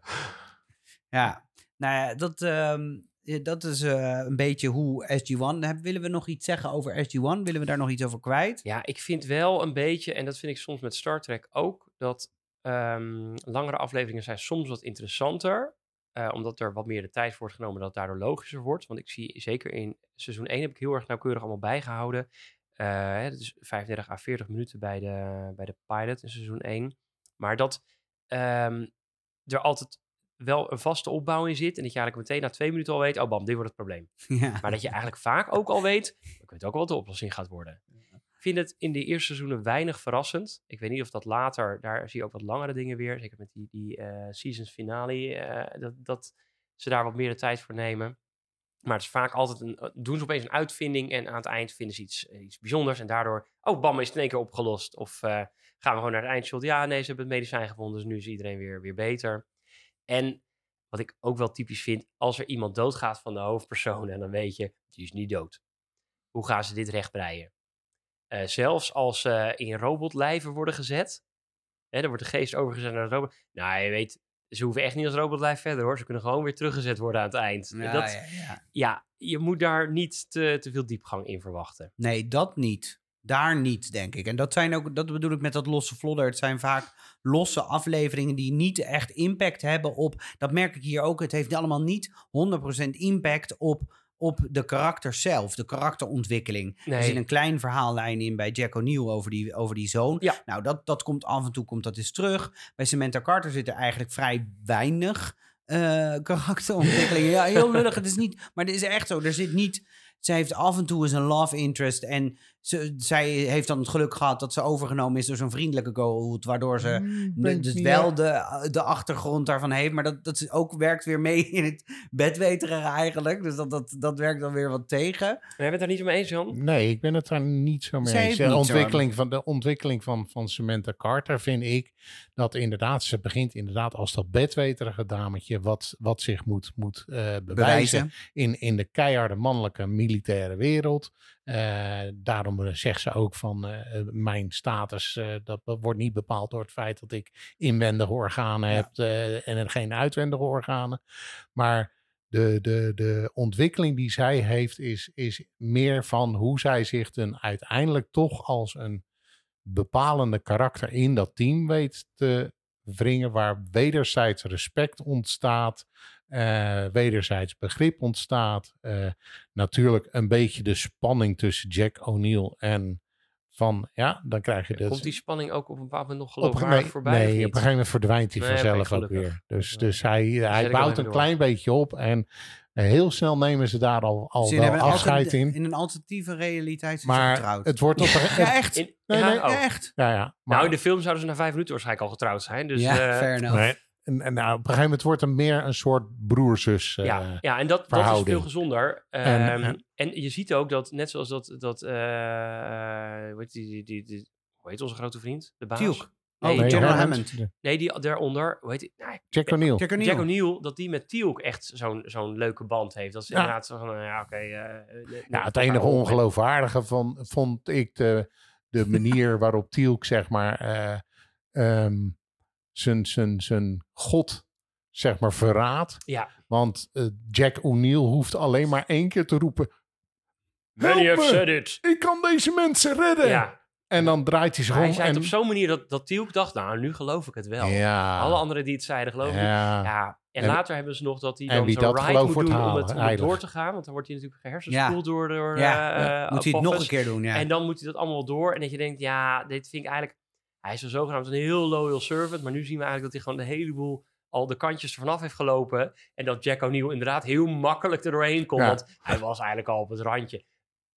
Ja, nou ja, dat, ehm, dat is eh, een beetje hoe SG-1... Heb- Willen we nog iets zeggen over SG-1? Willen we daar nog iets over kwijt? Ja, ik vind wel een beetje, en dat vind ik soms met Star Trek ook, dat ehm, langere afleveringen zijn soms wat interessanter. Eh, omdat er wat meer de tijd voor wordt genomen, dat het daardoor logischer wordt. Want ik zie zeker in seizoen 1 heb ik heel erg nauwkeurig allemaal bijgehouden. Eh, hè, dat is 35 à 40 minuten bij de, bij de pilot in seizoen 1. Maar dat ehm, er altijd wel een vaste opbouw in zit. En dat je eigenlijk meteen na twee minuten al weet, oh bam, dit wordt het probleem. ja. Maar dat je eigenlijk vaak ook al weet, ik weet ook wel wat de oplossing gaat worden. Vind het in de eerste seizoenen weinig verrassend. Ik weet niet of dat later, daar zie je ook wat langere dingen weer. Zeker met die, die eh, seasons finale, eh, dat, dat ze daar wat meer de tijd voor nemen. Maar het is vaak altijd een, eh, doen ze opeens een uitvinding en aan het eind vinden ze iets, iets bijzonders. En daardoor, oh bam, is het in één keer opgelost. Of gaan we gewoon naar het eindshot. Ja, nee, ze hebben het medicijn gevonden, dus nu is iedereen weer, weer beter. En wat ik ook wel typisch vind, als er iemand doodgaat van de hoofdpersoon, en dan weet je, die is niet dood. Hoe gaan ze dit rechtbreien? Eh, zelfs als ze in robotlijven worden gezet, hè, dan wordt de geest overgezet naar de robot. Nou, je weet, ze hoeven echt niet als robotlijf verder hoor. Ze kunnen gewoon weer teruggezet worden aan het eind. Ja, dat, ja, ja. ja, je moet daar niet te, te veel diepgang in verwachten. Nee, dat niet. Daar niet, denk ik. En dat zijn ook, dat bedoel ik met dat losse vlodder. Het zijn vaak losse afleveringen die niet echt impact hebben op. Dat merk ik hier ook. Het heeft allemaal niet 100% impact op, op de karakter zelf, de karakterontwikkeling. Er zit een klein verhaallijn in bij Jack O'Neill over die, over die zoon. Ja. Nou, dat, dat komt af en toe komt dat eens terug. Bij Samantha Carter zit er eigenlijk vrij weinig eh, karakterontwikkeling. ja, heel lullig. Het is niet, maar het is echt zo. Er zit niet. Ze heeft af en toe eens een love interest. En ze, zij heeft dan het geluk gehad dat ze overgenomen is door zo'n vriendelijke Goa'uld. Waardoor ze Mm, de- dus wel de, de achtergrond daarvan heeft. Maar dat, dat ook werkt weer mee in het bedweterige eigenlijk. Dus dat, dat, dat werkt dan weer wat tegen. Maar jij bent het daar niet mee eens, Jan? Nee, ik ben het daar niet zo mee eens. De zo ontwikkeling, van, de ontwikkeling van, van Samantha Carter vind ik dat inderdaad, ze begint inderdaad als dat bedweterige dametje wat, wat zich moet, moet eh, bewijzen, Bewijzen. In, in de keiharde mannelijke militaire wereld. Eh, daarom zegt ze ook van eh, eh, mijn status, eh, dat wordt niet bepaald door het feit dat ik inwendige organen Ja. heb eh, en geen uitwendige organen. Maar de, de, de ontwikkeling die zij heeft is, is meer van hoe zij zich dan uiteindelijk toch als een bepalende karakter in dat team weet te wringen, waar wederzijds respect ontstaat, eh, wederzijds begrip ontstaat. eh, natuurlijk een beetje de spanning tussen Jack O'Neill en van, ja, dan krijg je dus... Komt die spanning ook op een bepaald moment nog geloofwaardig nee, voorbij? Nee, op een gegeven moment verdwijnt hij Nee, vanzelf ook weer. Dus, dus hij, hij bouwt een door. klein beetje op en eh, heel snel nemen ze daar al, al wel hebben afscheid in. In een alternatieve realiteit zijn ze Maar getrouwd. het wordt op een ja, echt. In- Nee, ja, nee, oh. Ja, echt. Ja, ja. Maar, Nou, in de film zouden ze na vijf minuten waarschijnlijk al getrouwd zijn. Dus, ja, fair enough. Nee, en, en nou, op een gegeven moment wordt het meer een soort broer-zus. eh, ja, ja, en dat, dat is veel gezonder. En, Ehm, en- en, je ziet ook dat, net zoals dat, dat eh, hoe, heet die, die, die, die- hoe heet onze grote vriend? De baas? Nee, Oh, Hammond. Hammond. nee, die daaronder, hoe heet die? Nou, Jack O'Neill. Jack O'Neill. Jack O'Neill, dat die met Teal'c echt zo'n zo'n leuke band heeft. Dat ze Ja. inderdaad zo van, eh, ja, oké. Ja, het enige ongeloofwaardige van, vond ik de, de manier waarop Tielk, zeg maar, eh, ehm, zijn, zijn, zijn god, zeg maar, verraadt. Ja. Want eh, Jack O'Neill hoeft alleen maar één keer te roepen, Many have said it. ik kan deze mensen redden. Ja, En dan draait hij zich Maar hij om. zei het en, op zo'n manier dat, dat Tielk dacht, nou, nu geloof ik het wel. Ja. Alle anderen die het zeiden, geloof ik niet. ja. Ja, en, En- later hebben ze nog dat hij dan zo'n dat ride geloof moet wordt doen om halen, het, om het door te gaan. Want dan wordt hij natuurlijk gehersenspoeld door, door Ja, eh, ja. Moet hij het nog een keer doen, ja. En dan moet hij dat allemaal door. En dat je denkt, ja, dit vind ik eigenlijk... Hij is zo zogenaamd een heel loyal servant. Maar nu zien we eigenlijk dat hij gewoon een heleboel al de kantjes er vanaf heeft gelopen. En dat Jack O'Neill inderdaad heel makkelijk er doorheen komt. Ja. Want hij was eigenlijk al op het randje.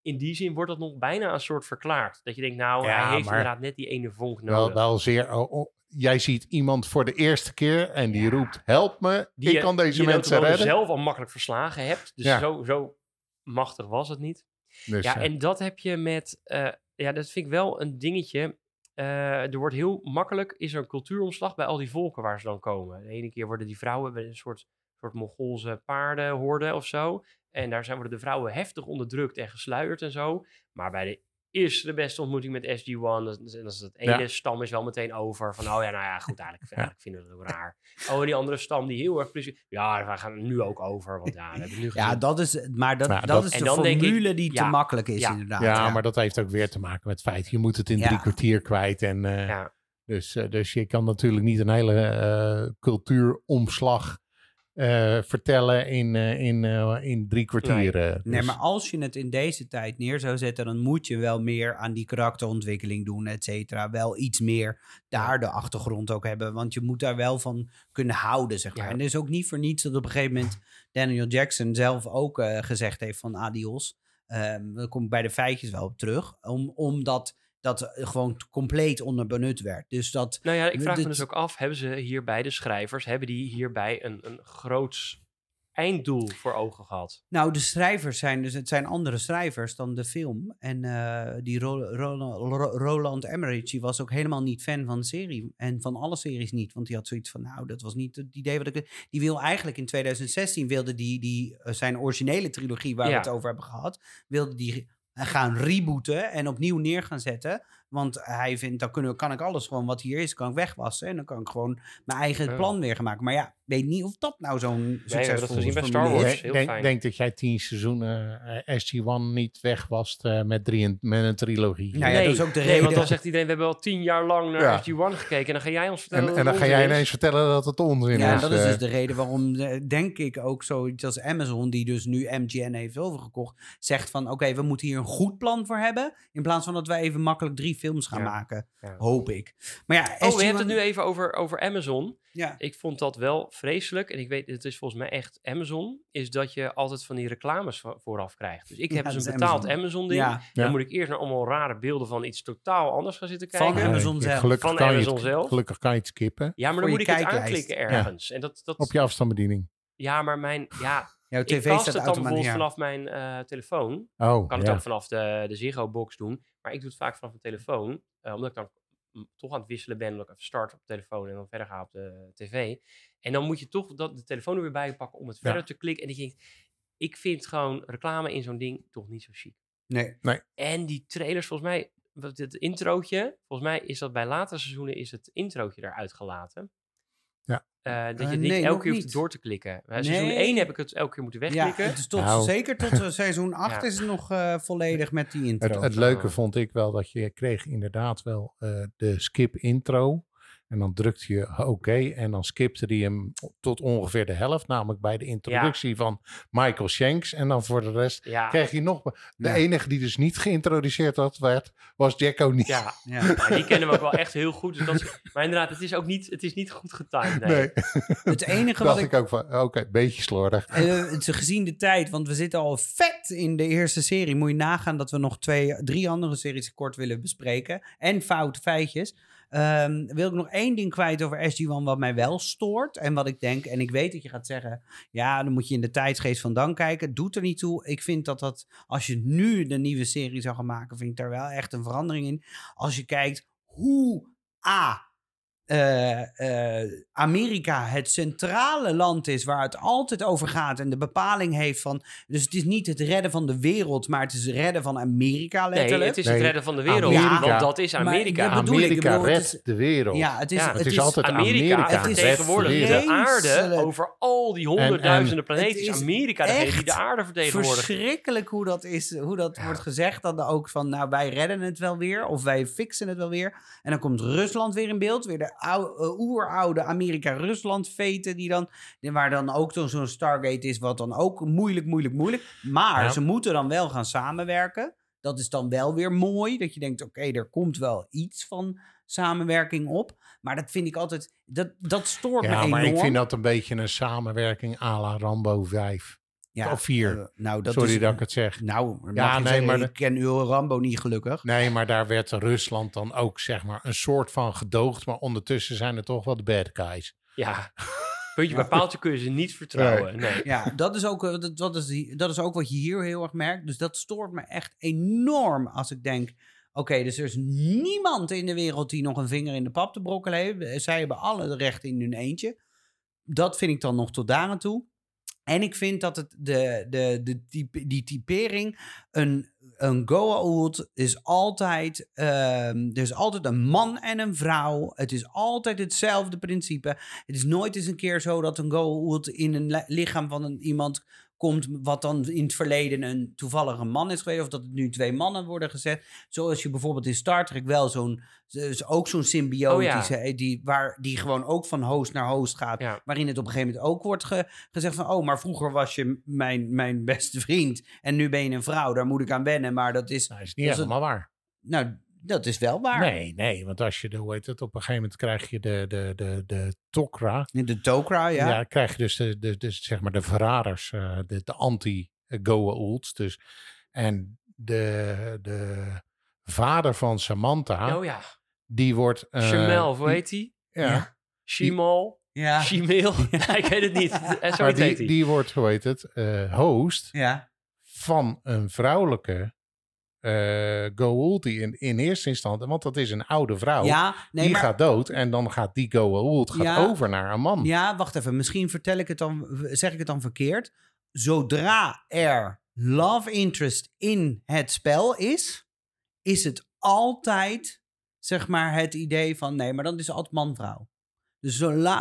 In die zin wordt dat nog bijna een soort verklaard. Dat je denkt, nou, Ja, hij heeft inderdaad net die ene vonk wel, nodig. wel zeer... oh, oh, jij ziet iemand voor de eerste keer en die Ja. roept... Help me, die ik je- kan deze die je mensen nota bene redden. zelf al makkelijk verslagen hebt. Dus zo, zo machtig was het niet. Dus, Ja, eh, en dat heb je met... eh, ja, dat vind ik wel een dingetje. Eh, er wordt heel makkelijk... Is er een cultuuromslag bij al die volken waar ze dan komen. De ene keer worden die vrouwen... een soort, soort Mongoolse paardenhorden of zo. En daar zijn, worden de vrouwen heftig onderdrukt en gesluierd en zo. Maar bij de eerste de beste ontmoeting met SG-1... Dat, is- dat is het ene Ja. stam is wel meteen over. Van, oh ja, nou ja, goed, eigenlijk, eigenlijk vinden we het ook raar. Oh, en die andere stam die heel erg plezier... Ja, we gaan er nu ook over, want ja, we hebben nu gezien. Ja, dat is, maar dat, Ja, dat, dat- is de dan denk ik- formule die te makkelijk is, ja. inderdaad. ja, maar dat heeft ook weer te maken met het feit... je moet het in Ja. drie kwartier kwijt. En, eh, Ja. dus, eh, dus je kan natuurlijk niet een hele eh, cultuuromslag... eh, vertellen in, eh, in, eh, in drie kwartier. eh. Nee, Dus- maar als je het in deze tijd neer zou zetten, dan moet je wel meer aan die karakterontwikkeling doen, et cetera. Wel iets meer daar de achtergrond ook hebben, want je moet daar wel van kunnen houden, zeg maar. Ja. En het is ook niet voor niets dat op een gegeven moment Daniel Jackson zelf ook eh, gezegd heeft van adios. Ehm daar kom ik bij de feitjes wel op terug, om, omdat dat eh, gewoon compleet onderbenut werd. Dus dat, Nou ja, ik vraag me dus ook af, hebben ze hierbij, de schrijvers, hebben die hierbij een, een groots einddoel voor ogen gehad? Nou, de schrijvers zijn dus, het zijn andere schrijvers dan de film. En eh, die Ro- Ro- Ro- Roland Emmerich, die was ook helemaal niet fan van de serie. En van alle series niet, want die had zoiets van, nou, dat was niet het idee wat ik... Die wil eigenlijk in 2016, wilde die, die eh, zijn originele trilogie, waar Ja. we het over hebben gehad, wilde die gaan rebooten en opnieuw neer gaan zetten. Want hij vindt, dan kunnen, kan ik alles gewoon wat hier is, kan ik wegwassen. En dan kan ik gewoon mijn eigen Ja. plan weer gaan maken. Maar ja, weet niet of dat nou zo'n dat succesvol gezien bij formule Star is. Wars. Ik heel denk, fijn. denk dat jij tien seizoenen eh, SG-1 niet weg was eh, met, drie en- met een trilogie. Nou ja, dat is ook de nee, reden- want dan zegt iedereen, we hebben al tien jaar lang naar Ja. SG-1 gekeken. En dan ga jij ons vertellen en, dan het ga jij onzin is. ineens vertellen dat het onzin Ja, is. dat is eh. dus de reden waarom, denk ik, ook zoiets als Amazon, die dus nu MGN heeft overgekocht, zegt van, oké, we moeten hier een goed plan voor hebben, in plaats van dat wij even makkelijk drie films gaan Ja. maken, Ja. hoop ik. Maar ja, Oh, we SG-1 hebben het nu even over, over Amazon. Ja, Ik vond dat wel vreselijk. En ik weet, het is volgens mij echt Amazon. Is dat je altijd van die reclames vo- vooraf krijgt. Dus ik heb dus een betaald Amazon. Amazon-ding. ja, Ja. Dan moet ik eerst naar allemaal rare beelden van iets totaal anders gaan zitten Van kijken. Nee, Amazon zelf. Gelukkig, Van kan, Amazon je het, zelf. gelukkig kan je het skippen Ja, maar dan moet ik het aanklikken ergens. En dat, dat, op je afstandsbediening. Ja, maar mijn... Ja, jouw ik tv kast staat het dan bijvoorbeeld automatisch vanaf mijn eh, telefoon. Oh, kan het ja. ook vanaf de, de Ziggo-box doen. Maar ik doe het vaak vanaf mijn telefoon. eh, omdat ik dan mm, toch aan het wisselen ben. Dat ik even start op de telefoon en dan verder ga op de tv. En dan moet je toch dat, de telefoon er weer bij pakken om het verder te klikken. En ik denk, ik vind gewoon reclame in zo'n ding toch niet zo chic. Nee, En die trailers, volgens mij, wat het introotje, volgens mij is dat bij latere seizoenen is het introotje eruit gelaten. Eh, dat je Eh, het nee, niet nog elke keer hoeft niet. door te klikken. Bij seizoen Nee. 1 heb ik het elke keer moeten wegklikken. tot, Nou. zeker tot eh, seizoen 8 Ja. is het nog eh, volledig met die intro. Het, het leuke vond ik wel dat je kreeg inderdaad wel eh, de skip intro. En dan drukte je oké en dan skipte hij hem tot ongeveer de helft. Namelijk bij de introductie van Michael Shanks. En dan voor de rest ja, kreeg je nog... De Ja. enige die dus niet geïntroduceerd had, werd, was Jack O'Neill. ja, Ja. maar die kennen we ook wel echt heel goed. Dus dat is- maar inderdaad, het is ook niet, het is niet goed getimed. Nee. Nee, Het enige wat dacht ik ik ook van, oké, beetje slordig. Het is gezien de tijd, want we zitten al vet in de eerste serie. Moet je nagaan dat we nog twee, drie andere series kort willen bespreken. En foute feitjes. Ehm, wil ik nog één ding kwijt over SG-1 wat mij wel stoort. En wat ik denk, en ik weet dat je gaat zeggen... ja, dan moet je in de tijdsgeest van dan kijken. Doet er niet toe. Ik vind dat dat, als je nu de nieuwe serie zou gaan maken... vind ik daar wel echt een verandering in. Als je kijkt hoe... A, eh, eh, Amerika het centrale land is waar het altijd over gaat en de bepaling heeft van. Dus het is niet het redden van de wereld, maar het is het redden van Amerika letterlijk. Nee, het is Nee, het redden van de wereld. Amerika- want dat is Maar Amerika. dat ik, Amerika bedoel, redt is- de wereld. Ja, het is, Ja, het is altijd Amerika, Amerika het is vertegenwoordigt redt de aarde over al die honderdduizenden planeten. Het Is Amerika degene die de aarde vertegenwoordigt. verschrikkelijk hoe dat, is, hoe dat wordt gezegd. Dan ook van, nou, wij redden het wel weer. Of wij fixen het wel weer. En dan komt Rusland weer in beeld. Weer de oeroude Amerika-Rusland-veten. Die dan, waar dan ook zo'n Stargate is. Wat dan ook moeilijk, moeilijk, moeilijk. Maar Ja. ze moeten dan wel gaan samenwerken. Dat is dan wel weer mooi. Dat je denkt, oké, er komt wel iets van samenwerking op. Maar dat vind ik altijd... Dat, dat stoort me Ja, enorm. maar ik vind dat een beetje een samenwerking à la Rambo 5. Ja, of vier. eh, nou, dat Sorry is, dat ik het zeg. Nou, Ja, nee, zeggen, maar ik ken uw Rambo niet gelukkig. Nee, maar daar werd Rusland dan ook zeg maar een soort van gedoogd. Maar ondertussen zijn er toch wel de bad guys. Ja, puntje bij paaltje kun je ze niet vertrouwen. Nee. Ja, dat is, ook, eh, dat, dat, is, die- dat is ook wat je hier heel erg merkt. Dus dat stoort me echt enorm als ik denk... Oké, dus er is niemand in de wereld die nog een vinger in de pap te brokkelen heeft. Eh, Zij hebben alle rechten in hun eentje. Dat vind ik dan nog tot daar aan toe. En ik vind dat het de, de, de type, die typering, een, een Goa'uld is altijd, ehm, er is altijd een man en een vrouw. Het is altijd hetzelfde principe. Het is nooit eens een keer zo dat een Goa'uld in een li- lichaam van een, iemand komt, wat dan in het verleden een toevallige man is geweest, of dat het nu twee mannen worden gezet. Zoals je bijvoorbeeld in Star Trek wel zo'n, is ook zo'n symbiotische, eh, die, waar, die gewoon ook van host naar host gaat, Ja. waarin het op een gegeven moment ook wordt ge- gezegd van, oh, maar vroeger was je mijn, mijn beste vriend en nu ben je een vrouw, daar moet ik aan wennen, maar dat is, Nou, is niet Dus helemaal waar. nou, dat is wel waar. Nee, nee, want als je de, hoe heet het, op een gegeven moment krijg je de, de, de, de Tok'ra. In de Tok'ra, ja. Ja, krijg je dus de, de, de, zeg maar de verraders, eh, de, de anti-Goa'ulds. Dus, en de, de vader van Samantha, Oh ja, die wordt... eh, Jamel, hoe heet die? Ja, Shimal? Ja. Shimeel? Nee, ik weet het niet. Eh, Zo maar die, die wordt, hoe heet het, eh, host Ja. van een vrouwelijke Goa'uld die in, in eerste instantie, want dat is een oude vrouw, Ja, nee, die maar... gaat dood en dan gaat die Goa'uld gaat Ja. over naar een man. Ja, wacht even. Misschien vertel ik het dan, zeg ik het dan verkeerd. Zodra er love interest in het spel is, is het altijd, zeg maar, het idee van nee, maar dan is het altijd man-vrouw. Dus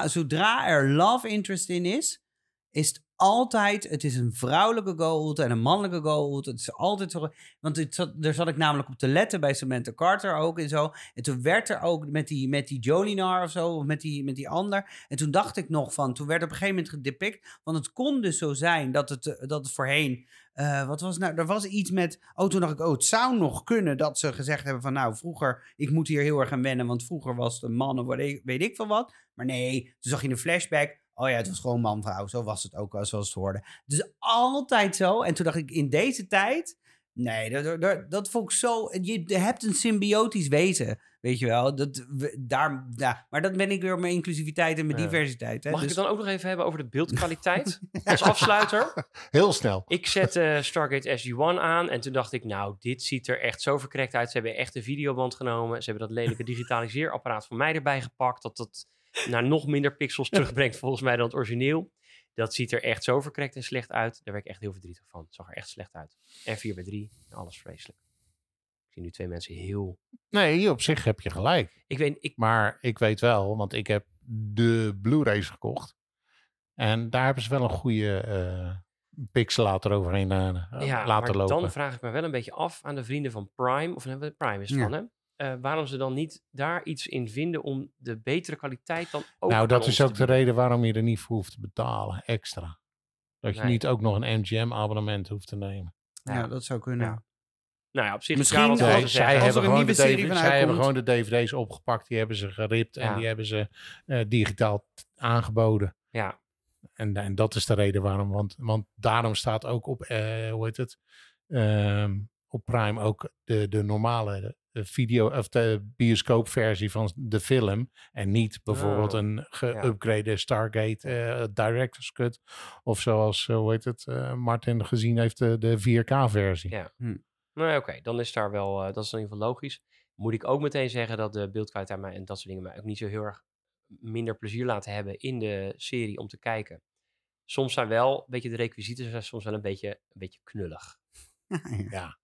zodra er love interest in is, is het altijd, het is een vrouwelijke Goa'uld en een mannelijke Goa'uld. Het is altijd zo, want het zat, daar zat ik namelijk op te letten bij Samantha Carter ook en zo. En toen werd er ook met die, met die Jolinar of zo, of met die, met die ander. En toen dacht ik nog van, toen werd op een gegeven moment gedepict. Want het kon dus zo zijn dat het, eh, dat voorheen. eh, wat was nou? Er was iets met. Oh, toen dacht ik, oh, het zou nog kunnen dat ze gezegd hebben van. Nou, vroeger, ik moet hier heel erg aan wennen. Want vroeger was het een man of weet ik, veel wat. Maar nee, toen zag je de flashback. Oh ja, het was gewoon man-vrouw. Zo was het ook al, zoals het hoorde. Dus altijd zo. En toen dacht ik, in deze tijd. Nee, dat, dat, dat vond ik zo. Je hebt een symbiotisch wezen. Weet je wel, dat, we- daar, ja, maar dat ben ik weer mijn inclusiviteit en mijn Ja. diversiteit. Hè? Mag ik Dus- het dan ook nog even hebben over de beeldkwaliteit? Als afsluiter. Heel snel. Ik zette Stargate SG-1 aan en toen dacht ik, nou, dit ziet er echt zo verkrekt uit. Ze hebben echt een videoband genomen. Ze hebben dat lelijke digitaliseerapparaat van mij erbij gepakt. Dat dat naar nog minder pixels terugbrengt volgens mij dan het origineel. Dat ziet er echt zo verkrekt en slecht uit. Daar werd ik echt heel verdrietig van. Het zag er echt slecht uit. En 4 bij 3 alles vreselijk. Ik zie nu twee mensen heel... Nee, op zich heb je gelijk. Ik weet, ik, Maar ik weet wel, want ik heb de Blu-rays gekocht. En daar hebben ze wel een goede eh pixelator overheen eh, ja, laten maar lopen. dan vraag ik me wel een beetje af aan de vrienden van Prime. Of nee, Prime is het Ja. van, hè? Eh, waarom ze dan niet daar iets in vinden om de betere kwaliteit dan ook nou, dat is ook de reden waarom je er niet voor hoeft te betalen, extra. Dat je Nee. niet ook nog een MGM-abonnement hoeft te nemen. ja, Ja. dat zou kunnen. Ja. Nou ja, op zich Misschien is Nee, zij hebben, er een gewoon de, nieuwe serie DV van zij hebben gewoon de dvd's opgepakt, die hebben ze geript en die hebben ze eh, digitaal aangeboden. Ja, En, en dat is de reden waarom, want, want daarom staat ook op, eh, hoe heet het, Ehm, op Prime ook de, de normale video, of de bioscoopversie van de film. En niet bijvoorbeeld Oh, een geüpgrade Stargate eh, Director's Cut. Of zoals, eh, hoe heet het, eh, Martin gezien heeft, de, de 4K-versie. Ja. Hm. nou oké, dan is daar wel, eh, dat is in ieder geval logisch. Moet ik ook meteen zeggen dat de beeldkwaliteit mij en dat soort dingen mij ook niet zo heel erg minder plezier laten hebben in de serie om te kijken. Soms zijn wel een beetje de requisieten zijn soms wel een beetje, een beetje knullig. Ja.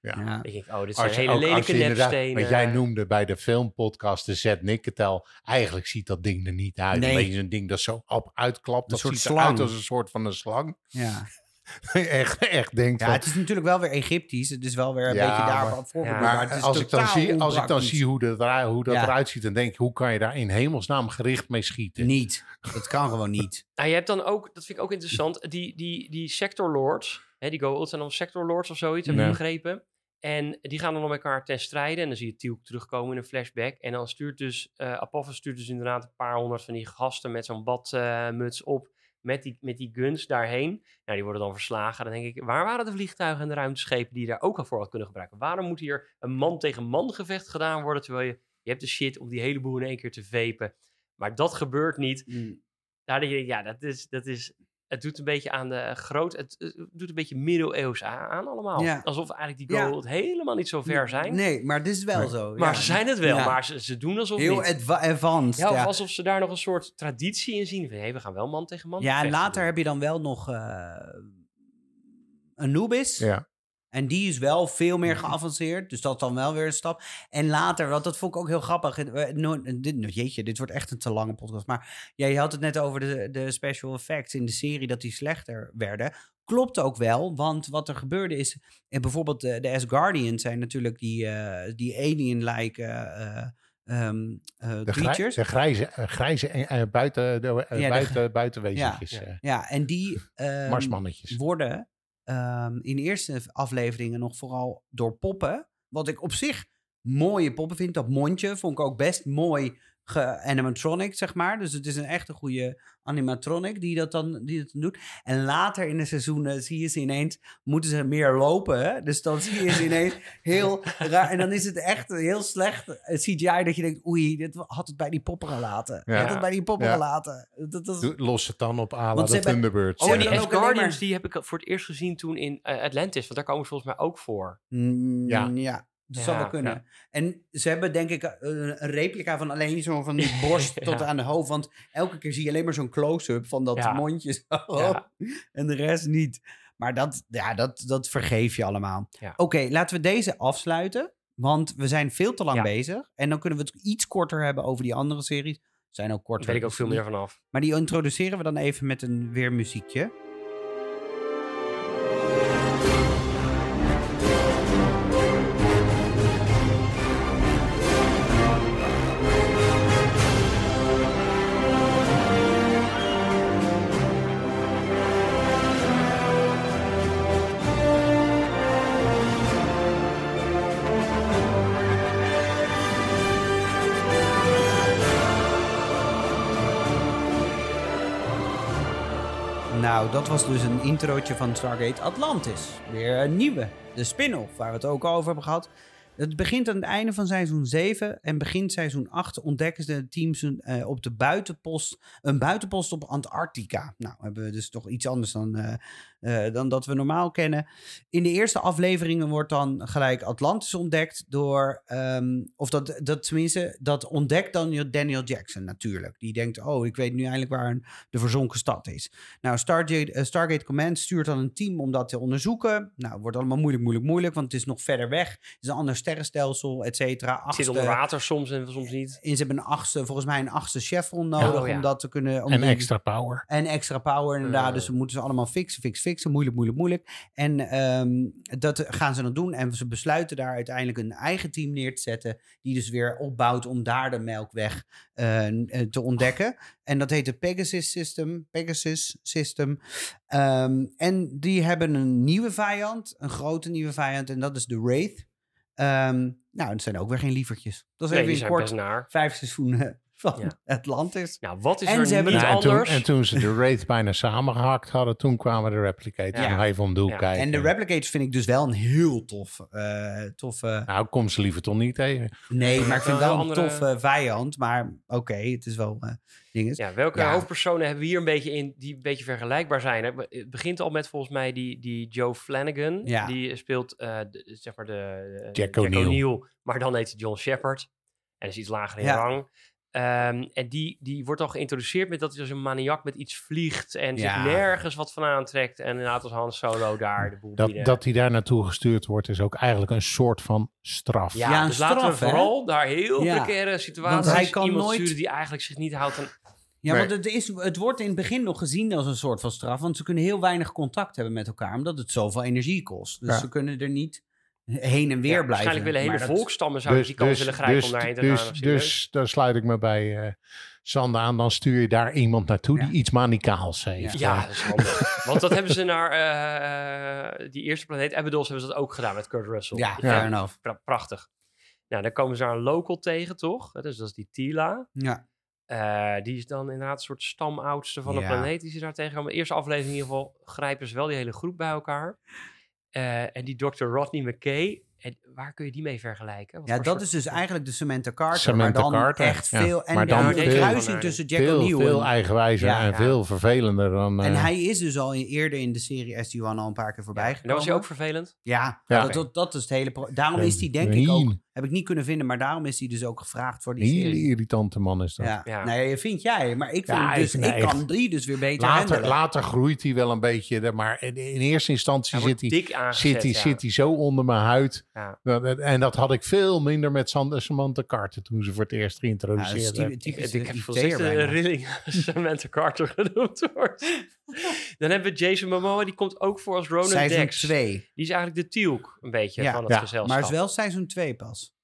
Ja. Ik denk, oh, dit zijn Als je, hele ook, lelijke nepstenen. wat jij noemde bij de filmpodcast, de Z Nicketel, eigenlijk ziet dat ding er niet uit. Nee. Je, zo'n ding dat zo op uitklapt, Een dat soort ziet eruit als een soort van een slang. Ja. echt, echt denk ja, van, het is natuurlijk wel weer Egyptisch. Het is wel weer een Ja, beetje daarop voorbeeld. Ja, maar het is als ik, dan zie, als ik dan zie hoe dat, eruit- hoe dat Ja. eruit ziet, dan denk ik, hoe kan je daar in hemelsnaam gericht mee schieten? Niet. Dat kan gewoon niet. Nou, je hebt dan ook, dat vind ik ook interessant, die, die, die sector lords, hè, die Go zijn dan sector lords of zoiets, heb ik Ja. begrepen. En die gaan dan met elkaar ten strijde. En dan zie je Tielk terugkomen in een flashback. En dan stuurt dus, Apophis stuurt dus inderdaad een paar honderd van die gasten met zo'n badmuts op. Met die, met die guns daarheen. Nou, die worden dan verslagen. Dan denk ik, waar waren de vliegtuigen en de ruimteschepen die je daar ook al voor had kunnen gebruiken? Waarom moet hier een man tegen man gevecht gedaan worden? Terwijl je, je hebt de shit om die hele boel in één keer te vepen. Maar dat gebeurt niet. Daar denk je, ja, dat is, dat is, het doet een beetje aan de groot, het, het doet een beetje middeleeuws aan, aan allemaal. Ja. Alsof eigenlijk die Ja. goal helemaal niet zo ver zijn. Nee, maar dit is wel zo. Maar ze zijn het wel, Ja. maar ze, ze doen alsof Heel niet. advanced. Ja, of Ja, alsof ze daar nog een soort traditie in zien. Van, hé, we gaan wel man tegen man ja en later doen. heb je dan wel nog eh Anubis. Ja. En die is wel veel meer geavanceerd. Dus dat is dan wel weer een stap. En later, want dat vond ik ook heel grappig. eh, dit, jeetje, dit wordt echt een te lange podcast. Maar ja, je had het net over de, de special effects in de serie, dat die slechter werden. Klopt ook wel, want wat er gebeurde is... eh, bijvoorbeeld de, de Asgardians zijn natuurlijk die, eh, die alien-like eh, eh, ehm, eh, De, creatures. de grijze, grijze buiten, de, Ja, buiten, buitenwezentjes, Ja. Ja, en die ehm, marsmannetjes. worden ehm, in de eerste afleveringen nog vooral door poppen. Wat ik op zich mooie poppen vind. Dat mondje vond ik ook best mooi ge-animatronic, zeg maar. Dus het is een echt een goede animatronic die dat dan, die dat doet. En later in de seizoenen zie je ze ineens, moeten ze meer lopen. Hè? Dus dan zie je ze ineens heel raar. En dan is het echt heel slecht eh, CGI dat je denkt, oei, dit had het bij die poppen gelaten. Ja. Had het bij die poppen Ja. gelaten. Dat, dat, Los het dan op ala de Thunderbirds. Oh, die Asgardians, maar- die heb ik voor het eerst gezien toen in eh, Atlantis. Want daar komen ze volgens mij ook voor. Mm, Ja. ja. Dat zou wel kunnen. ja. En ze hebben denk ik eh, een, replica van alleen zo van die borst Ja. tot aan de hoofd. Want elke keer zie je alleen maar zo'n close-up van dat Ja. mondje. En de rest niet. Maar dat, ja, dat, dat vergeef je allemaal. Oké, laten we deze afsluiten. Want we zijn veel te lang bezig. En dan kunnen we het iets korter hebben over die andere series. Zijn ook Daar korter. weet ik ook dus veel meer vanaf. Maar die introduceren we dan even met een weer muziekje. Dat was dus een introotje van Stargate Atlantis. Weer een nieuwe, de spin-off, waar we het ook al over hebben gehad. Het begint aan het einde van seizoen 7 en begint seizoen 8 ontdekken de teams een, eh, op de buitenpost, een buitenpost op Antarctica. Nou, hebben we dus toch iets anders dan, eh, eh, dan dat we normaal kennen. In de eerste afleveringen wordt dan gelijk Atlantis ontdekt door, ehm, of dat, dat tenminste, dat ontdekt dan Daniel Jackson natuurlijk. Die denkt, oh, ik weet nu eindelijk waar de verzonken stad is. Nou, Stargate, Stargate Command stuurt dan een team om dat te onderzoeken. Nou, wordt allemaal moeilijk, moeilijk, moeilijk, want het is nog verder weg. Het is een ander sterrenstelsel, et cetera. Het zit onder water soms en soms niet. En ze hebben een achtste, volgens mij een achtste chevron nodig Oh, ja. om dat te kunnen... Om en die- extra power. en extra power inderdaad. Eh. Dus we moeten ze allemaal fixen, fixen, fixen. Moeilijk, moeilijk, moeilijk. En ehm, dat gaan ze dan doen. En ze besluiten daar uiteindelijk een eigen team neer te zetten. Die dus weer opbouwt om daar de melkweg eh, n- eh, te ontdekken. En dat heet het Pegasus System. Pegasus System. Ehm, en die hebben een nieuwe vijand. Een grote nieuwe vijand. En dat is de Wraith. Ehm, nou, dat zijn ook weer geen lievertjes. Dat is Nee, even in kort naar. vijf seizoenen van Ja. Atlantis. Nou, wat is En er ze hebben niet Ja, en, toen, anders? en toen ze de Wraith bijna samengehakt hadden, toen kwamen de replicators Ja. nog even om de hoek Ja. kijken. En de replicators vind ik dus wel een heel tof, eh toffe... Nou, kom ze liever toch niet tegen. Nee, maar ik vind wel een andere- toffe vijand. Maar oké, het is wel eh dinges. Ja, welke Ja. hoofdpersonen hebben we hier een beetje in die een beetje vergelijkbaar zijn? Het begint al met volgens mij die, die Joe Flanagan. Ja. Die speelt eh, de, zeg maar de, de- Jack O'Neill. maar dan heet hij John Shepard. En is iets lager in Ja. rang. Ehm, en die, die wordt al geïntroduceerd met dat hij als een maniak met iets vliegt en Ja. zich nergens wat van aantrekt. En inderdaad als Han Solo daar de boel Dat, binnen. dat hij daar naartoe gestuurd wordt, is ook eigenlijk een soort van straf. Ja, Ja, een dus laten we straf, hè? vooral daar heel Ja. precaire situaties hij kan iemand nooit- sturen die eigenlijk zich niet houdt aan... Ja, want het, is, het wordt in het begin nog gezien als een soort van straf. Want ze kunnen heel weinig contact hebben met elkaar. Omdat het zoveel energie kost. Dus Ja. ze kunnen er niet heen en weer Ja, blijven. waarschijnlijk willen hele dat- volkstammen zouden die kans willen grijpen dus, om daarheen te dus, gaan. dus daar sluit ik me bij eh Sander aan. Dan stuur je daar iemand naartoe Ja. die iets manicaals heeft. Ja, Eh, dat is handig. Want dat hebben ze naar eh, die eerste planeet Abydos hebben ze dat ook gedaan met Kurt Russell. Ja, is enough. pra- prachtig. Nou, dan komen ze daar een local tegen, toch? Dus dat is die Tila. Ja. Eh, die is dan inderdaad een soort stamoudste van de Ja. planeet die ze daar tegenkomen. De eerste aflevering in ieder geval grijpen ze wel die hele groep bij elkaar. Eh, en die Dr. Rodney McKay, en waar kun je die mee vergelijken? Wat ja, dat soort- is dus eigenlijk de Samantha Carter. Samantha maar dan Carter, echt ja. veel... En Maar dan de kruising tussen Jack veel, O'Neill veel en... eigenwijzer Ja. en Ja. veel vervelender dan... En eh, hij is dus al in- eerder in de serie SG-1 al een paar keer voorbij En gekomen. dat was hij ook vervelend? Ja, Ja. Dat, dat, dat is het hele... Daarom is hij denk ik ook... Heb ik niet kunnen vinden, maar daarom is hij dus ook gevraagd voor die Een hele serie. irritante man is dat. Ja. Ja. Nee, vind jij. Maar ik, vind Ja, dus, ik- kan die dus weer beter Later, handelen. later groeit hij wel een beetje, maar in, in eerste instantie Hij zit hij, aangezet, zit, hij, ja. zit hij zo onder mijn huid. Ja. En dat had ik veel minder met Sander Samantha Carter toen ze voor het eerst Ja, dat is geïntroduceerd werd. Ik, heb voorzichtig een rilling als Samantha Carter genoemd wordt. Dan hebben we Jason Momoa, die komt ook voor als Ronan Seizoen Dex. 2. Die is eigenlijk de Tielk een beetje Ja. van het Ja, gezelschap. Maar het is wel seizoen 2 pas.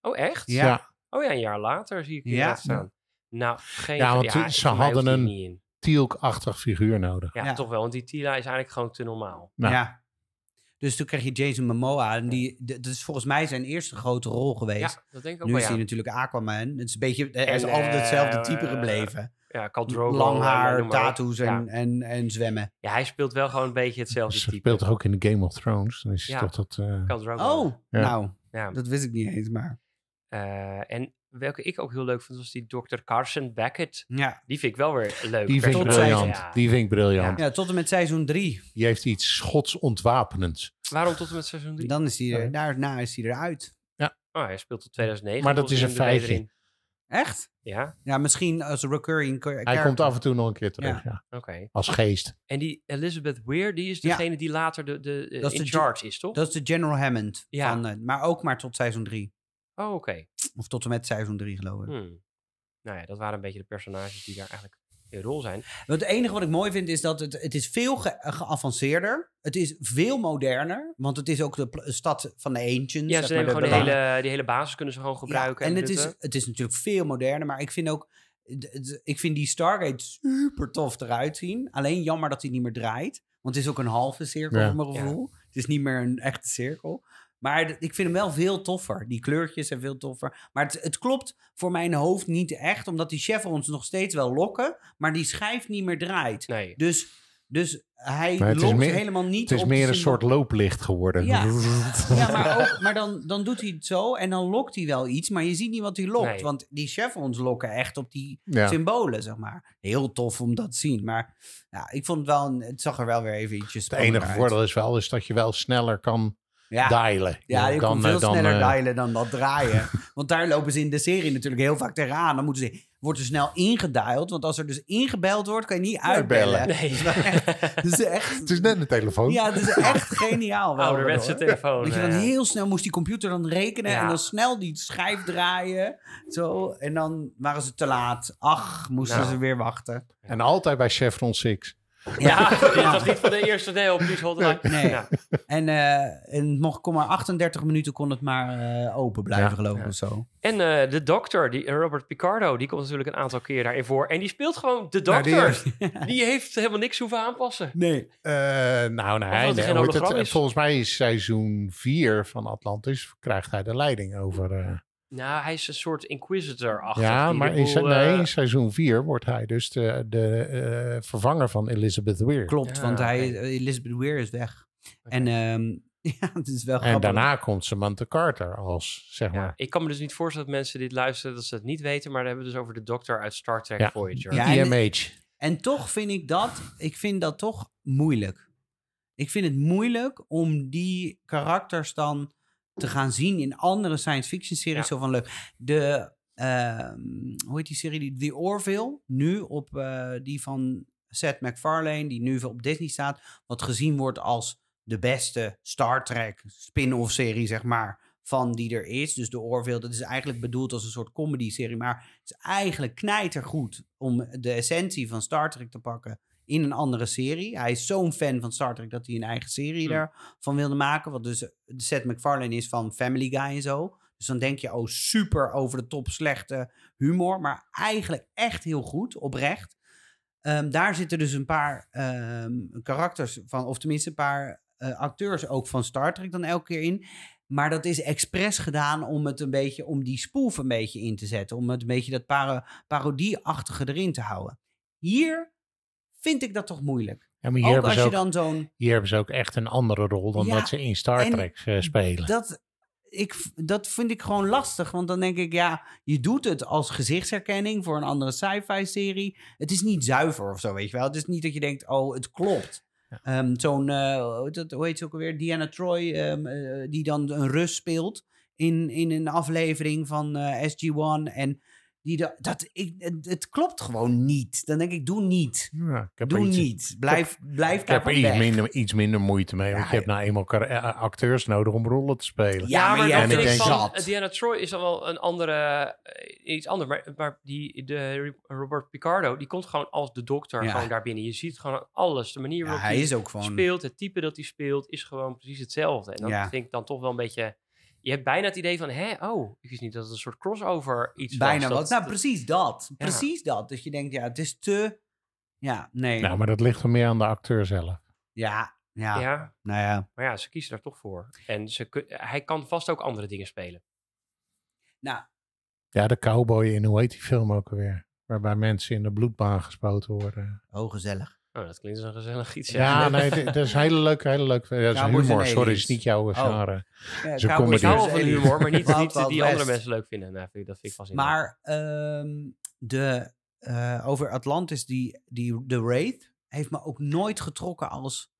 Oh, echt? Ja. Ja. Oh ja, een jaar later zie ik hier Ja. staan. Nou, geen Ja, want ja, toen- ze hadden een-. Tielk-achtig figuur nodig. Ja, Ja. toch wel, want die Tila is eigenlijk gewoon te normaal. Nou. Ja. Dus toen kreeg je Jason Momoa. En die, dat is volgens mij zijn eerste grote rol geweest. Ja, dat denk ik ook nu wel, is hij natuurlijk Aquaman. Het is een beetje, hij is En, altijd hetzelfde eh, type gebleven. Ja, Khal Drogo, Lang haar, tattoos en, Ja. en, en zwemmen. Ja, hij speelt wel gewoon een beetje hetzelfde Ze type. speelt toch ook in de Game of Thrones? Dan is hij Ja. toch dat... eh, Drogo. Oh, Ja. nou, Ja. dat wist ik niet eens. Maar Eh, en welke ik ook heel leuk vond, was die Dr. Carson Beckett. ja. Die vind ik wel weer leuk. die vind ik briljant. Ja. Die vind ik briljant. ja, tot en met seizoen 3. Die heeft iets schots ontwapenends. Waarom tot en met seizoen 3? Dan is hij er, Ja. daarna is hij eruit. Oh, hij speelt tot 2009. Maar dat is een feitje. Echt? Ja, Ja, misschien als recurring Hij komt af en toe nog een keer terug, ja. oké. Als geest. En die Elizabeth Weir, die is Ja. degene die later de, de, eh, Dat is in de charge is, toch? Dat is de General Hammond. Ja. Van, eh, maar ook maar tot seizoen 3. Oh, oké. Of tot en met seizoen 3 geloof ik. Hmm. Nou ja, dat waren een beetje de personages die daar eigenlijk rol zijn. Want het enige wat ik mooi vind is dat het, het is veel ge- geavanceerder. Het is veel moderner. Want het is ook de stad van de ancients. Ja, zeg ze maar, de gewoon de hele, die hele basis kunnen ze gewoon gebruiken. Ja, en het is, het is natuurlijk veel moderner. Maar ik vind ook... Ik vind die Stargate super tof eruit zien. Alleen jammer dat hij niet meer draait. Want het is ook een halve cirkel Ja. voor mijn gevoel. Het is niet meer een echte cirkel. Maar ik vind hem wel veel toffer. Die kleurtjes zijn veel toffer. Maar het, het klopt voor mijn hoofd niet echt. Omdat die chef ons nog steeds wel lokken. Maar die schijf niet meer draait. Nee. Dus, dus hij meer- helemaal niet Het is op meer een soort looplicht geworden. Ja. Ja, maar, ook, maar dan, dan doet hij het zo en dan lokt hij wel iets. Maar je ziet niet wat hij lokt. Nee. Want die chevrons lokken echt op die Ja. symbolen, zeg maar. Heel tof om dat te zien. Maar ja, ik vond het wel... Een, het zag er wel weer even ietsjes Het enige uit. voordeel is wel is dat je wel sneller kan Ja, dialen. ja je dan, kan veel eh, dan, sneller eh, dialen dan dat draaien. want daar lopen ze in de serie natuurlijk heel vaak tegenaan. Dan moeten ze, wordt er snel ingediald. Want als er dus ingebeld wordt, kan je niet uitbellen. Nee. Dat is echt... Het is net een telefoon. Ja, dat is echt geniaal. Wel, Ouderwetse hoor. telefoon. Dat je dan eh. heel snel moest die computer dan rekenen Ja. en dan snel die schijf draaien. Zo. En dan waren ze te laat. Ach, moesten Nou. ze weer wachten. En altijd bij Chevron 6. Ja, dit was niet van de eerste deel. Please. Nee. Ja. En, eh, en het mocht kon maar 38 minuten kon het maar eh, open blijven, Ja. geloof ik, of zo. En eh, de dokter, die, Robert Picardo, die komt natuurlijk een aantal keer daarin voor. En die speelt gewoon de Nou, die dokter. die, heeft helemaal niks hoeven aanpassen. Nee. Eh, nou, hij nee, het? volgens mij is seizoen 4 van Atlantis krijgt hij de leiding over. Eh, Nou, hij is een soort inquisitor-achtig. ja, die maar de in, se- boel, nee, eh, in seizoen 4 wordt hij dus de, de eh, vervanger van Elizabeth Weir. Klopt, Ja, want hij, oké. Elizabeth Weir is weg. En ehm, ja, het is wel En grappig. daarna komt Samantha Carter als, zeg ja, maar. ik kan me dus niet voorstellen dat mensen dit luisteren, dat ze het niet weten. Maar dan hebben we dus over de dokter uit Star Trek Ja. Voyager. Ja, en- IMH. En toch vind ik dat, ik vind dat toch moeilijk. Ik vind het moeilijk om die karakters dan te gaan zien in andere science fiction series. Zo van leuk. De ehm, hoe heet die serie? Die, The Orville. Nu op eh, die van Seth MacFarlane, die nu op Disney staat. Wat gezien wordt als de beste Star Trek spin-off serie, zeg maar. Van die er is. Dus The Orville, dat is eigenlijk bedoeld als een soort comedy-serie. Maar het is eigenlijk knijtergoed om de essentie van Star Trek te pakken in een andere serie. Hij is zo'n fan van Star Trek dat hij een eigen serie Hmm. daarvan wilde maken. Wat dus Seth MacFarlane is van Family Guy en zo. Dus dan denk je, oh, super over de top slechte humor. Maar eigenlijk echt heel goed, oprecht. Ehm, daar zitten dus een paar ehm, karakters van, of tenminste een paar eh, acteurs ook van Star Trek dan elke keer in. Maar dat is expres gedaan om het een beetje, om die spoof een beetje in te zetten. Om het een beetje dat para, parodieachtige erin te houden. Hier vind ik dat toch moeilijk. Ja, maar hier, Ook hebben als ze je ook, dan zo'n hier hebben ze ook echt een andere rol dan Ja, dat ze in Star Trek eh, spelen. dat, ik, dat vind ik gewoon lastig. Want dan denk ik, ja, je doet het als gezichtsherkenning voor een andere sci-fi serie. Het is niet zuiver of zo, weet je wel. Het is niet dat je denkt, oh, het klopt. Ja. Ehm, Zo'n, eh, hoe heet ze ook alweer? Diana Troy, ehm, eh, die dan een Rus speelt in, in een aflevering van eh, SG-1. En die da- dat, ik, het, het klopt gewoon niet. Dan denk ik, doe niet. Ja, ik heb Doe iets, niet. Blijf, blijf Ik heb er iets weg. minder, iets minder moeite mee. Want Ja, je hebt nou eenmaal kar- eh, acteurs nodig om rollen te spelen. Ja, maar bent vind ik denk- van, zat. Diana Troy is dan wel een andere, eh, iets anders. Maar, maar die, de Robert Picardo, die komt gewoon als de dokter Ja. gewoon daar binnen. Je ziet gewoon alles. De manier Ja, waarop hij hij is ook gewoon... speelt, het type dat hij speelt, is gewoon precies hetzelfde. En dat Ja. vind ik dan toch wel een beetje... Je hebt bijna het idee van, hè, oh, ik wist niet dat het een soort crossover iets Bijna was. wat. Nou, precies dat. Ja. Precies dat. Dus je denkt, ja, het is te... Ja, nee. Nou, maar dat ligt er meer aan de acteur zelf. Ja, ja, ja, nou ja. maar ja, ze kiezen daar toch voor. En ze, kun- hij kan vast ook andere dingen spelen. Nou, Ja, de cowboy in, hoe heet die film ook alweer? Waarbij mensen in de bloedbaan gespoten worden. oh, gezellig. Oh, dat klinkt als een gezellig iets. Ja, nee, d- dat is hele leuk, hele leuk. Ja, dat is Cowboys humor, sorry, is niet jouw Oh. genre. Ja, Ze Cowboys komen Ik hou wel van humor, maar niet, niet die andere mensen leuk vinden. Nou, vind ik- dat vind ik. Maar ehm, de, eh, over Atlantis, die, die, de Wraith, heeft me ook nooit getrokken als,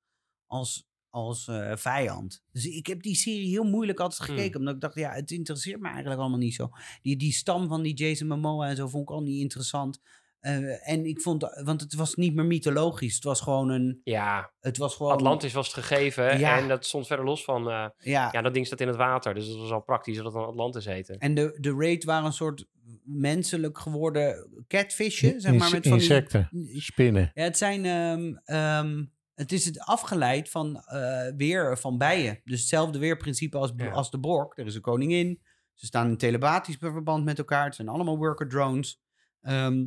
als, als eh, vijand. Dus ik heb die serie heel moeilijk altijd Hmm. gekeken. Omdat ik dacht, ja, het interesseert me eigenlijk allemaal niet zo. Die, die stam van die Jason Momoa en zo vond ik al niet interessant. Eh, en ik vond, want het was niet meer mythologisch. Het was gewoon een, ja, het was gewoon... Atlantis was het gegeven Ja. en dat stond verder los van... eh, Ja, ja, dat ding staat in het water, dus dat was al praktisch dat het dan Atlantis heette. En de, de raid waren een soort menselijk geworden catfishje, zeg maar. Met van die- insecten, spinnen. Ja, het zijn... ehm, ehm, het is het afgeleid van eh, weer van bijen. Dus hetzelfde weerprincipe als, Ja. als de Borg. Er is een koningin. Ze staan in telepathisch verband met elkaar. Het zijn allemaal worker drones. Ehm,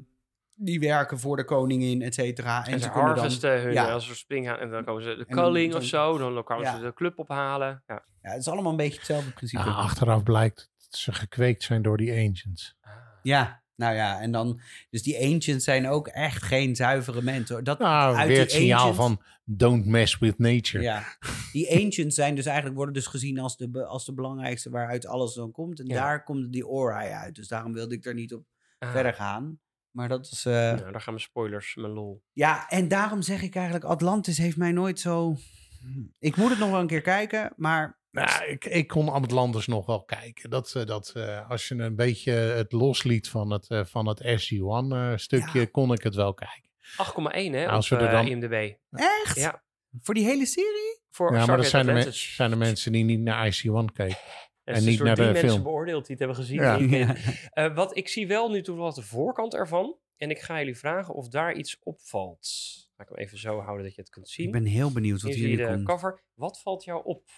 die werken voor de koningin, et cetera. En, ze kunnen dan- harvesten hun, ja. als ze springen en dan komen ze de culling of zo, dan komen Ja. ze de club ophalen. Ja. Ja, het is allemaal een beetje hetzelfde principe. Achteraf blijkt dat ze gekweekt zijn door die ancients. Ja, nou ja, en dan... Dus die ancients zijn ook echt geen zuivere mensen. Dat, Nou, uit weer het signaal ancients- van don't mess with nature. Ja, die ancients zijn dus eigenlijk worden dus gezien als de, als de belangrijkste waaruit alles dan komt. En Ja. daar komt die Ori uit. Dus daarom wilde ik er niet op Ah. verder gaan. Maar dat is... eh, Nou, daar gaan mijn spoilers, mijn lol. ja, en daarom zeg ik eigenlijk, Atlantis heeft mij nooit zo... Ik moet het nog wel een keer kijken, maar... Nou, ik, ik kon Atlantis nog wel kijken. Dat, eh, dat, eh, als je een beetje het losliet van het, eh, van het SG-1-stukje, Ja. kon ik het wel kijken. 8,1 hè, Als op we er dan- IMDb. Echt? Ja, Voor die hele serie? voor Ja, maar dat zijn de, zijn de mensen die niet naar IC1 keken. Het en is niet die de mensen film. beoordeeld die het hebben gezien. Ja. Ik. Eh, wat ik zie wel nu toevallig de voorkant ervan. En ik ga jullie vragen of daar iets opvalt. Ga ik hem even zo houden dat je het kunt zien. Ik ben heel benieuwd wat Hier komt. cover. Wat valt jou op?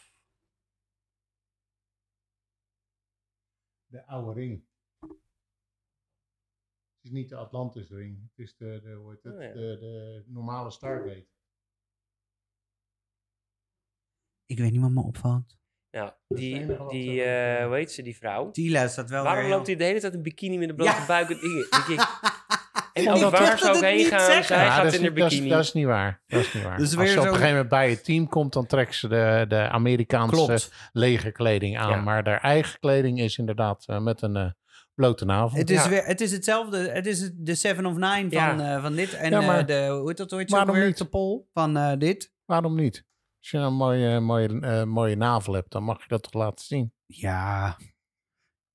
De oude ring. Het is niet de Atlantis ring. Het is de, de, hoe heet het, Oh, ja. de, de normale Stargate. Ik weet niet wat me opvalt. Nou, het die, die eh, hoe heet ze, die vrouw? Tila staat wel Waarom weer loopt hij de hele tijd in bikini met een blote Ja. buik? en dingen? Denk ik, en ook waar ze ook heen gaan, zeggen. zij Ja, gaat dat is in haar niet- dat is- bikini. Dat is niet waar. Dat is niet waar. Dus Als ze op een zo'n- gegeven moment bij het team komt, dan trekt ze de, de Amerikaanse Klopt. legerkleding aan. Ja. Maar haar eigen kleding is inderdaad eh, met een eh, blote navel. Het is, Ja. weer, het is hetzelfde. Het is het- de Seven of Nine van, Ja. eh, van dit. En Ja, maar eh, de, hoe heet dat ooit zo waarom weer? niet? De pol van eh, dit. Waarom niet? Als je een mooie, mooie, eh, mooie navel hebt, dan mag je dat toch laten zien. Ja.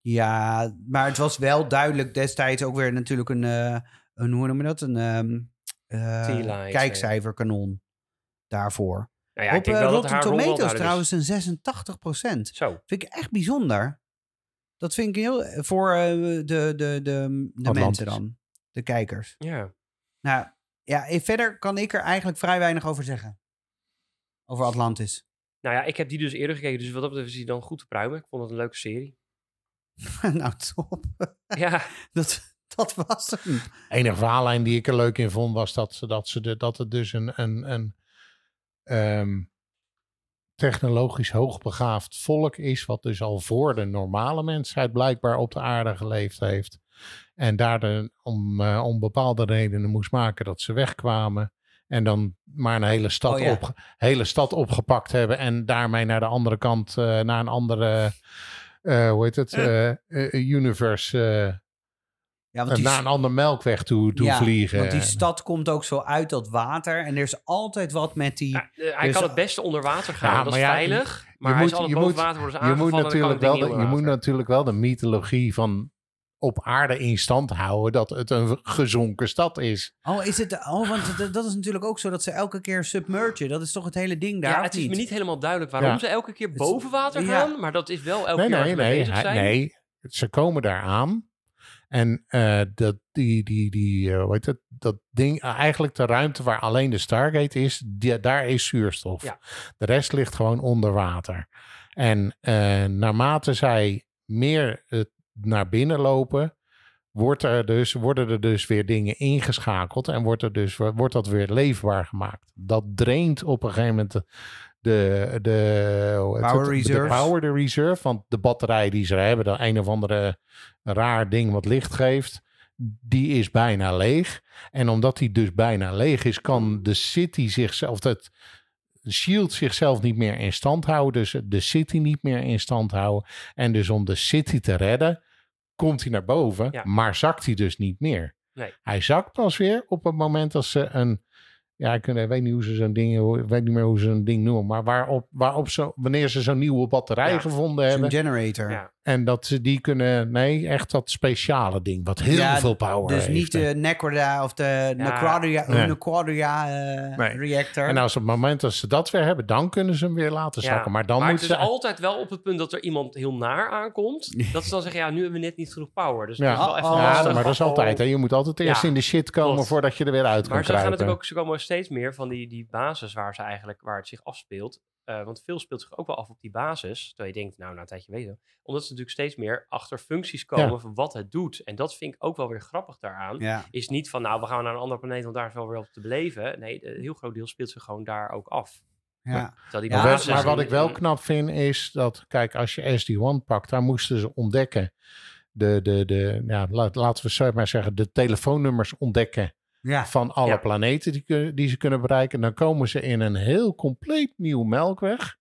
Ja, maar het was wel duidelijk destijds ook weer natuurlijk een, eh, een hoe noem je dat? Een ehm eh, kijkcijferkanon daarvoor. Nou ja, Op dat Rotten Tomatoes trouwens een 86 procent. Zo. Vind ik echt bijzonder. Dat vind ik heel... Voor de, de, de, de Atlantis. mensen dan. De kijkers. Ja. Nou, ja, verder kan ik er eigenlijk vrij weinig over zeggen. Over Atlantis. Nou ja, ik heb die dus eerder gekeken, dus wat dat betreft is die dan goed te pruimen. Ik vond het een leuke serie. nou, top. Ja, Dat, dat was hem. enige verhaallijn die ik er leuk in vond, was dat, ze, dat, ze de, dat het dus een, een, een ehm, technologisch hoogbegaafd volk is, wat dus al voor de normale mensheid blijkbaar op de aarde geleefd heeft. En daar de, om, eh, om bepaalde redenen moest maken dat ze wegkwamen. En dan maar een hele stad, Oh ja. op, hele stad opgepakt hebben. En daarmee naar de andere kant, eh, naar een andere, eh, hoe heet het, eh, universe, eh, Ja, want die, naar een andere melkweg toe, toe ja, vliegen. want die stad komt ook zo uit dat water. En er is altijd wat met die... Ja, hij Dus- kan het beste onder water gaan, Ja, dat maar is ja, veilig. Maar je hij moet- zal het je boven moet- water worden je moet, natuurlijk wel de, je moet natuurlijk wel de mythologie van op aarde in stand houden dat het een gezonken stad is. Oh, is het... Oh, want dat, is natuurlijk ook zo dat ze elke keer submergen. Dat is toch het hele ding daar, Ja, het is niet? me niet helemaal duidelijk waarom Ja. ze elke keer boven water ja. gaan. Maar dat is wel elke Nee, keer nee, nee, bezig hij- zijn. nee. Ze komen daar aan. En eh, dat, die, die, die, eh, hoe heet het, dat ding, eh, eigenlijk de ruimte waar alleen de Stargate is, die, daar is zuurstof. Ja. De rest ligt gewoon onder water. En eh, naarmate zij meer eh, naar binnen lopen, wordt er dus, worden er dus weer dingen ingeschakeld en wordt, er dus, wordt dat weer leefbaar gemaakt. Dat draint op een gegeven moment de, de, de, Power het? reserves. de power de reserve, want de batterij die ze hebben, dat een of andere raar ding wat licht geeft, die is bijna leeg. En omdat die dus bijna leeg is, kan de city zichzelf, dat shield zichzelf niet meer in stand houden, dus de city niet meer in stand houden. En dus om de city te redden, komt hij naar boven, Ja. maar zakt hij dus niet meer. Nee. Hij zakt pas weer op het moment dat ze een, ja, ik weet niet hoe ze zo'n ding, ik weet niet meer hoe ze zo'n ding noemen, maar waarop, waarop ze, wanneer ze zo'n nieuwe batterij Ja. gevonden Zo'n hebben, generator. Ja. En dat ze die kunnen, nee, echt dat speciale ding, wat heel Ja, veel power Dus heeft. niet de Necroda of de Necrodia, Nee. Necrodia eh, Nee. reactor. En als op het moment dat ze dat weer hebben, dan kunnen ze hem weer laten Ja, zakken. Maar dan maar het is ze... altijd wel op het punt dat er iemand heel naar aankomt. dat ze dan zeggen, ja, nu hebben we net niet genoeg power. Dus dat is Ja, wel even Oh, ja lastig. maar dat is altijd. Hè. Je moet altijd eerst Ja, in de shit komen klopt. voordat je er weer uit Maar kan ze gaan natuurlijk ook, ze komen steeds meer van die, die basis waar ze eigenlijk, waar het zich afspeelt. Eh, want veel speelt zich ook wel af op die basis. Terwijl je denkt, nou, na een tijdje weten. Omdat ze natuurlijk steeds meer achter functies komen Ja. van wat het doet. En dat vind ik ook wel weer grappig daaraan. ja. Is niet van, nou, we gaan naar een andere planeet, want daar wel weer op te beleven. Nee, een heel groot deel speelt zich gewoon daar ook af. Ja. Die Maar, basis maar wat ik wel knap vind is dat, kijk, als je SD1 pakt, daar moesten ze ontdekken. De, de, de, ja, laat, laten we zo maar zeggen, de telefoonnummers ontdekken ja. van alle Ja. planeten die, die ze kunnen bereiken. Dan komen ze in een heel compleet nieuw melkweg.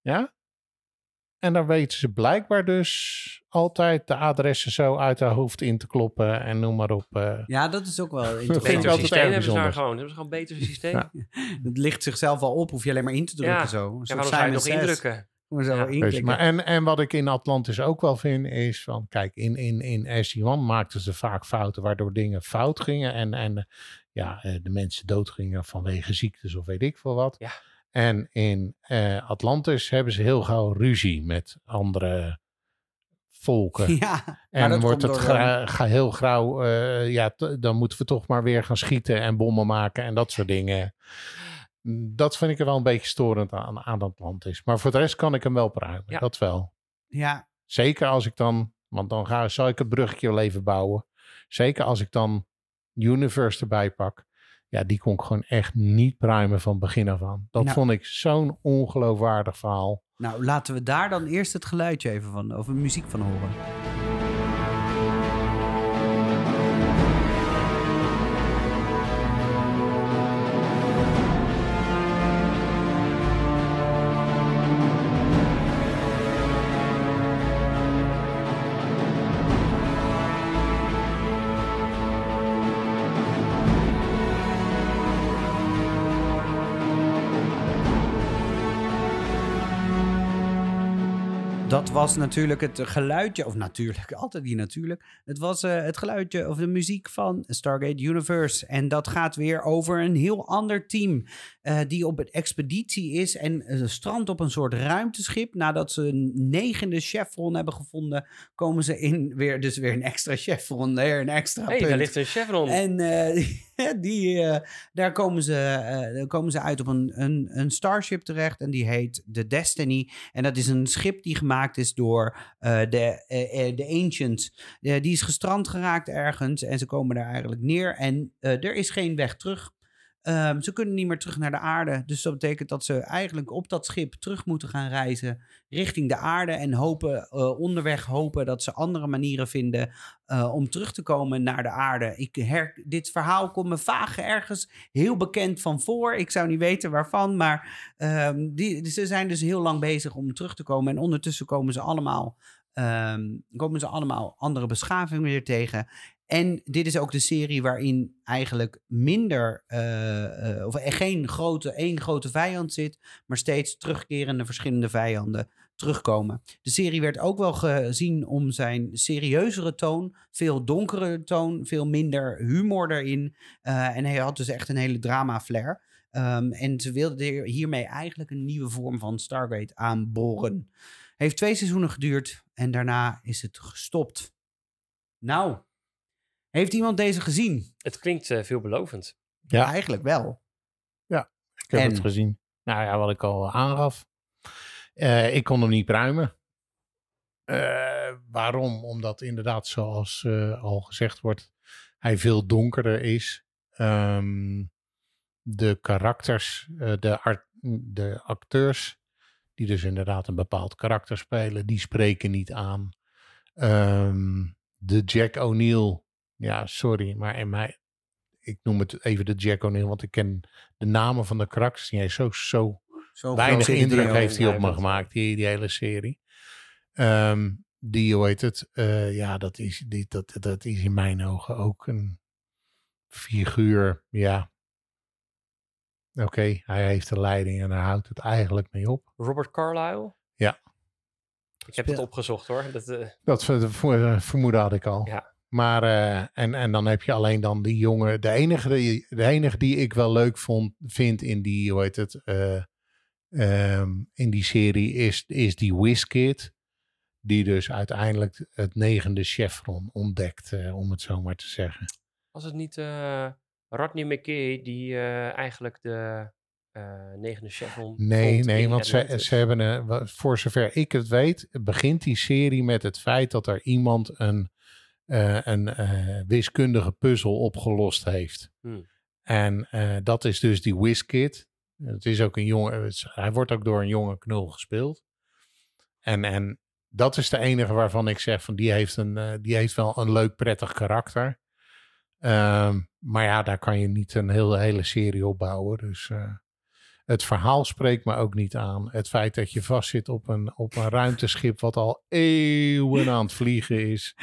Ja. En dan weten ze blijkbaar dus altijd de adressen zo uit haar hoofd in te kloppen en noem maar op. eh. Ja, dat is ook wel interessant. Beter systeem hebben ze daar gewoon. Hebben ze gewoon een beter systeem? Ja. Het ligt zichzelf al op, hoef je alleen maar in te drukken Ja. zo. Ja, waarom zou je nog indrukken? Gewoon zo Ja. Inklikken. maar en, en wat ik in Atlantis ook wel vind is van, kijk, in, in, in SG-1 maakten ze vaak fouten waardoor dingen fout gingen en, en eh, ja, eh, de mensen doodgingen vanwege ziektes of weet ik veel wat. Ja. En in eh, Atlantis hebben ze heel gauw ruzie met andere volken. ja, maar En dat wordt komt het door, gra- ga heel grauw, eh, ja, dan moeten we toch maar weer gaan schieten en bommen maken en dat soort dingen. Dat vind ik er wel een beetje storend aan, aan Atlantis. Maar voor de rest kan ik hem wel pruimen, Ja. dat wel. Ja, Zeker als ik dan, want dan ga, zal ik het bruggetje wel even bouwen. Zeker als ik dan Universe erbij pak. Ja, die kon ik gewoon echt niet pruimen van begin af aan. Dat Nou. vond ik zo'n ongeloofwaardig verhaal. nou laten we daar dan eerst het geluidje even van, of muziek van horen. Was natuurlijk het geluidje, of natuurlijk, altijd die natuurlijk. Het was eh, het geluidje of de muziek van Stargate Universe. En dat gaat weer over een heel ander team. eh, die op een expeditie is en uh, strandt op een soort ruimteschip. Nadat ze een negende chevron hebben gevonden, komen ze in weer, dus weer een extra chevron, weer een extra hey, punt. daar ligt een chevron. En die, eh, daar komen ze, eh, daar komen ze uit op een, een, een starship terecht. En die heet de Destiny. En dat is een schip die gemaakt is door eh, de, de Ancients. Die is gestrand geraakt ergens. En ze komen daar eigenlijk neer. En er is geen weg terug. Ehm, ze kunnen niet meer terug naar de aarde. Dus dat betekent dat ze eigenlijk op dat schip terug moeten gaan reizen richting de aarde. En hopen, eh, onderweg hopen dat ze andere manieren vinden eh, om terug te komen naar de aarde. Ik her, dit verhaal komt me vaag ergens heel bekend van voor. Ik zou niet weten waarvan. Maar ehm, die, ze zijn dus heel lang bezig om terug te komen. En ondertussen komen ze allemaal, ehm, komen ze allemaal andere beschavingen weer tegen. En dit is ook de serie waarin eigenlijk minder, uh, uh, of geen grote, één grote vijand zit, maar steeds terugkerende verschillende vijanden terugkomen. De serie werd ook wel gezien om zijn serieuzere toon, veel donkere toon, veel minder humor erin. Uh, en hij had dus echt een hele drama-flair. Um, en ze wilden hiermee eigenlijk een nieuwe vorm van Stargate aanboren. Heeft twee seizoenen geduurd en daarna is het gestopt. Nou, heeft iemand deze gezien? Het klinkt uh, veelbelovend. Ja, eigenlijk wel. Ja, ik heb en? het gezien. Nou ja, wat ik al aangaf. Uh, ik kon hem niet pruimen. Uh, waarom? Omdat inderdaad, zoals uh, al gezegd wordt, hij veel donkerder is. Um, de karakters, de, art, de acteurs, die dus inderdaad een bepaald karakter spelen, die spreken niet aan. Um, de Jack O'Neill, ja, sorry, maar in mij, ik noem het even de Jack O'Neill, want ik ken de namen van de karakters. Die heeft zo, zo, zo weinig indruk heeft hij op me gemaakt, die, die hele serie. Um, die, hoe heet het, uh, ja, dat is, die, dat, dat is in mijn ogen ook een figuur, ja. Oké, okay, hij heeft de leiding en daar houdt het eigenlijk mee op. Robert Carlyle? Ja. Ik heb het opgezocht hoor. Dat, uh... dat vermoeden had ik al. Ja. Maar, uh, en, en dan heb je alleen dan die jongen. De enige, die, de enige die ik wel leuk vond, vind in die, hoe heet het, uh, um, in die serie is, is die Wizkid. Die dus uiteindelijk het negende chevron ontdekt, uh, om het zo maar te zeggen. Was het niet Rodney McKay die eigenlijk de negende chevron Nee, nee, want ze, ze hebben, voor zover ik het weet, begint die serie met het feit dat er iemand een uh, een uh, wiskundige puzzel opgelost heeft. Hmm. En uh, dat is dus die WizKid. Het is ook een jongen, hij wordt ook door een jonge knul gespeeld. En, en dat is de enige waarvan ik zeg van die heeft, een, die heeft wel een leuk, prettig karakter. Um, maar ja, daar kan je niet een hele, hele serie op bouwen. Dus het verhaal spreekt me ook niet aan. Het feit dat je vastzit op een, op een ruimteschip wat al eeuwen aan het vliegen is.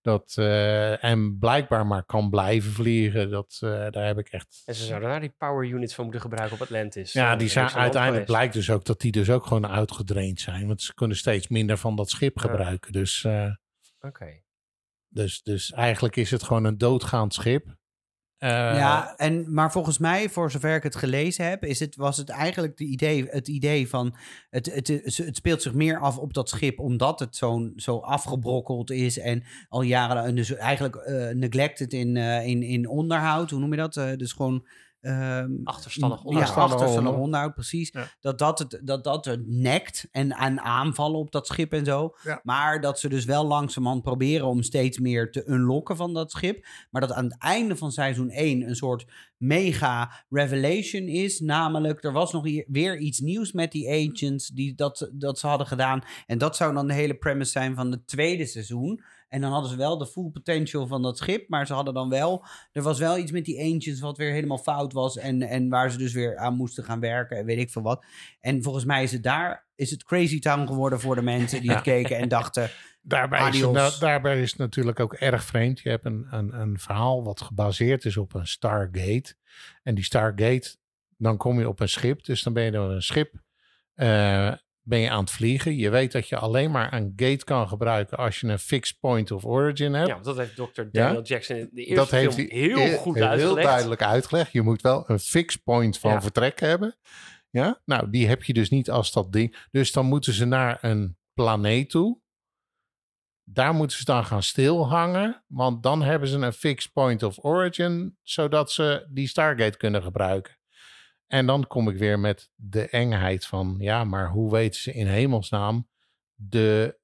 Dat, uh, en blijkbaar maar kan blijven vliegen. Dat, uh, daar heb ik echt. En ze zouden daar die power units voor moeten gebruiken op Atlantis. Ja, die zijn uiteindelijk blijkt dus ook dat die dus ook gewoon uitgedraind zijn. Want ze kunnen steeds minder van dat schip gebruiken. Ja. Dus, uh. Okay. dus, dus eigenlijk is het gewoon een doodgaand schip. Uh, ja, en, maar volgens mij, voor zover ik het gelezen heb, is het, was het eigenlijk de idee, het idee van het, het, het speelt zich meer af op dat schip, omdat het zo, zo afgebrokkeld is en al jaren dus eigenlijk uh, neglected in, uh, in, in onderhoud. Hoe noem je dat? dus gewoon. Um, achterstallig onderhoud. Ja, achterstallig onderhoud, precies. Ja. Dat, dat, het, dat dat het nekt en aan aanvallen op dat schip en zo. Ja. Maar dat ze dus wel langzamerhand proberen om steeds meer te unlocken van dat schip. Maar dat aan het einde van seizoen 1 een soort mega revelation is. Namelijk, er was nog weer iets nieuws met die agents die dat, dat ze hadden gedaan. En dat zou dan de hele premise zijn van het tweede seizoen. En dan hadden ze wel de full potential van dat schip. Maar ze hadden dan wel. Er was wel iets met die ancients wat weer helemaal fout was. En, en waar ze dus weer aan moesten gaan werken. En weet ik veel wat. En volgens mij is het daar. Is het crazy town geworden voor de mensen die het keken en dachten. Daarbij is, het, daarbij is het natuurlijk ook erg vreemd. Je hebt een, een, een verhaal wat gebaseerd is op een Stargate. En die Stargate, dan kom je op een schip. Dus dan ben je door een schip. Uh, ben je aan het vliegen. Je weet dat je alleen maar een gate kan gebruiken als je een fixed point of origin hebt. Ja, want dat heeft Dr. Daniel Jackson in de eerste dat heeft film hij heel eer- goed heel uitgelegd. duidelijk uitgelegd. Je moet wel een fixed point van Ja. vertrek hebben. Ja, nou, die heb je dus niet als dat ding. Dus dan moeten ze naar een planeet toe. Daar moeten ze dan gaan stilhangen. Want dan hebben ze een fixed point of origin. Zodat ze die Stargate kunnen gebruiken. En dan kom ik weer met de engheid van... Ja, maar hoe weten ze in hemelsnaam de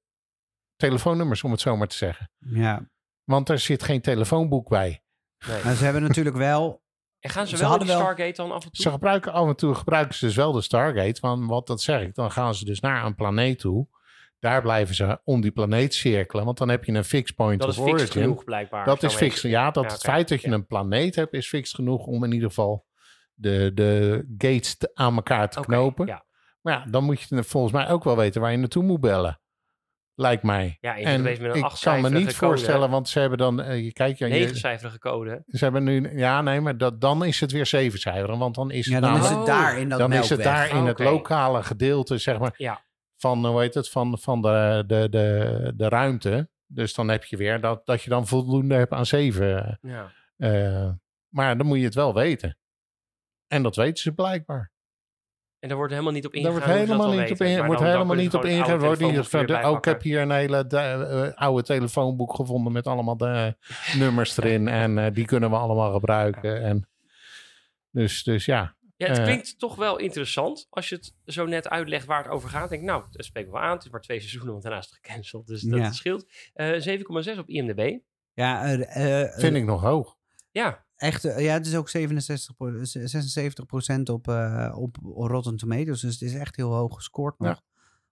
telefoonnummers, om het zo maar te zeggen. Ja. Want er zit geen telefoonboek bij. Nee. Maar ze hebben natuurlijk wel... En gaan ze, Ze wel wel- Stargate dan af en toe? Ze gebruiken af en toe gebruiken ze dus wel de Stargate. Want wat dat zeg ik, dan gaan ze dus naar een planeet toe. Daar blijven ze om die planeet cirkelen. Want dan heb je een fixed point dat of is fix origin. genoeg blijkbaar. Dat is fix. Ja, dat Ja, het feit dat je Ja. een planeet hebt, is fix genoeg om in ieder geval de, de gates te- aan elkaar te knopen. Ja, Maar ja, dan moet je volgens mij ook wel weten waar je naartoe moet bellen. Lijkt mij. ja je En geweest met een ik kan me niet code, voorstellen, want ze hebben dan, eh, je kijkt, ja, je, Negencijferige code. ze hebben nu, ja, nee, maar dat, dan is het weer zeven cijferen, want dan is Ja, het dan is het daar in dat dan is het daar in het Oké. lokale gedeelte, zeg maar, Ja. van, hoe heet het, van, van de, de, de, de ruimte. Dus dan heb je weer dat, dat je dan voldoende hebt aan zeven. Ja. eh, maar dan moet je het wel weten. En dat weten ze blijkbaar. En daar wordt helemaal niet op Daar ingegaan. wordt ze dat helemaal niet op, weten. in, Maar wordt helemaal niet op ingegaan. Wordt oh, ik heb hier een hele de- eh, oude telefoonboek gevonden met allemaal de nummers erin. En eh, die kunnen we allemaal gebruiken. En dus, dus ja, Ja, het Eh, klinkt toch wel interessant als je het zo net uitlegt waar het over gaat. Denk ik, nou, dat spreekt wel aan. Het is maar twee seizoenen, want daarna is het gecanceld. Dus dat Ja. scheelt. Eh 7,6 op IMDb. Ja, eh, eh, vind ik nog hoog. Ja, Echt, eh, ja, het is ook 67, pro- 76% op, eh, op Rotten Tomatoes. Dus het is echt heel hoog gescoord nog.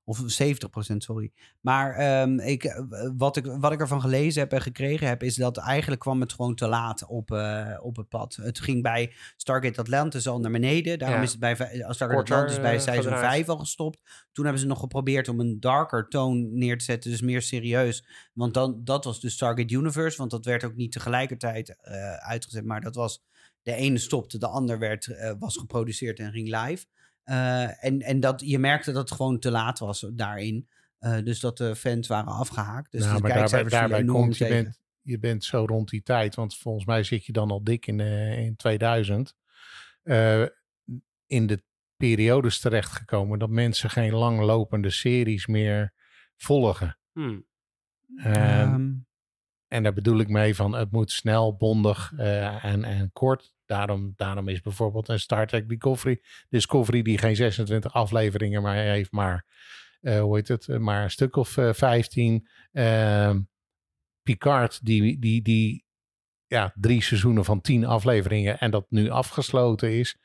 Of 70%, sorry. Maar ehm, ik, eh, wat, ik, wat ik ervan gelezen heb en gekregen heb, is dat eigenlijk kwam het gewoon te laat op, eh, op het pad. Het ging bij Stargate Atlantis al naar beneden. Daarom Ja. is het bij eh, Stargate Korter, Atlantis bij seizoen gedraaid. 5 al gestopt. Toen hebben ze nog geprobeerd om een darker toon neer te zetten, dus meer serieus. Want dan, dat was dus Stargate Universe, want dat werd ook niet tegelijkertijd uitgezet, maar dat was de ene stopte, de ander werd, was geproduceerd en ging live. Eh, en en dat, je merkte dat het gewoon te laat was daarin. Eh, dus dat de fans waren afgehaakt. Dus nou, de maar daarbij, daarbij komt, je bent, je bent zo rond die tijd. Want volgens mij zit je dan al dik in, eh, in 2000. eh, in de periodes terechtgekomen dat mensen geen langlopende series meer volgen. hm. En Ehm, En daar bedoel ik mee van het moet snel, bondig eh, en, en kort. Daarom, daarom is bijvoorbeeld een Star Trek Discovery, Discovery die geen 26 afleveringen maar heeft, maar eh, hoe heet het, eh, maar een stuk of eh, 15. Ehm, Picard die, die, die ja, drie seizoenen van 10 afleveringen en dat nu afgesloten is.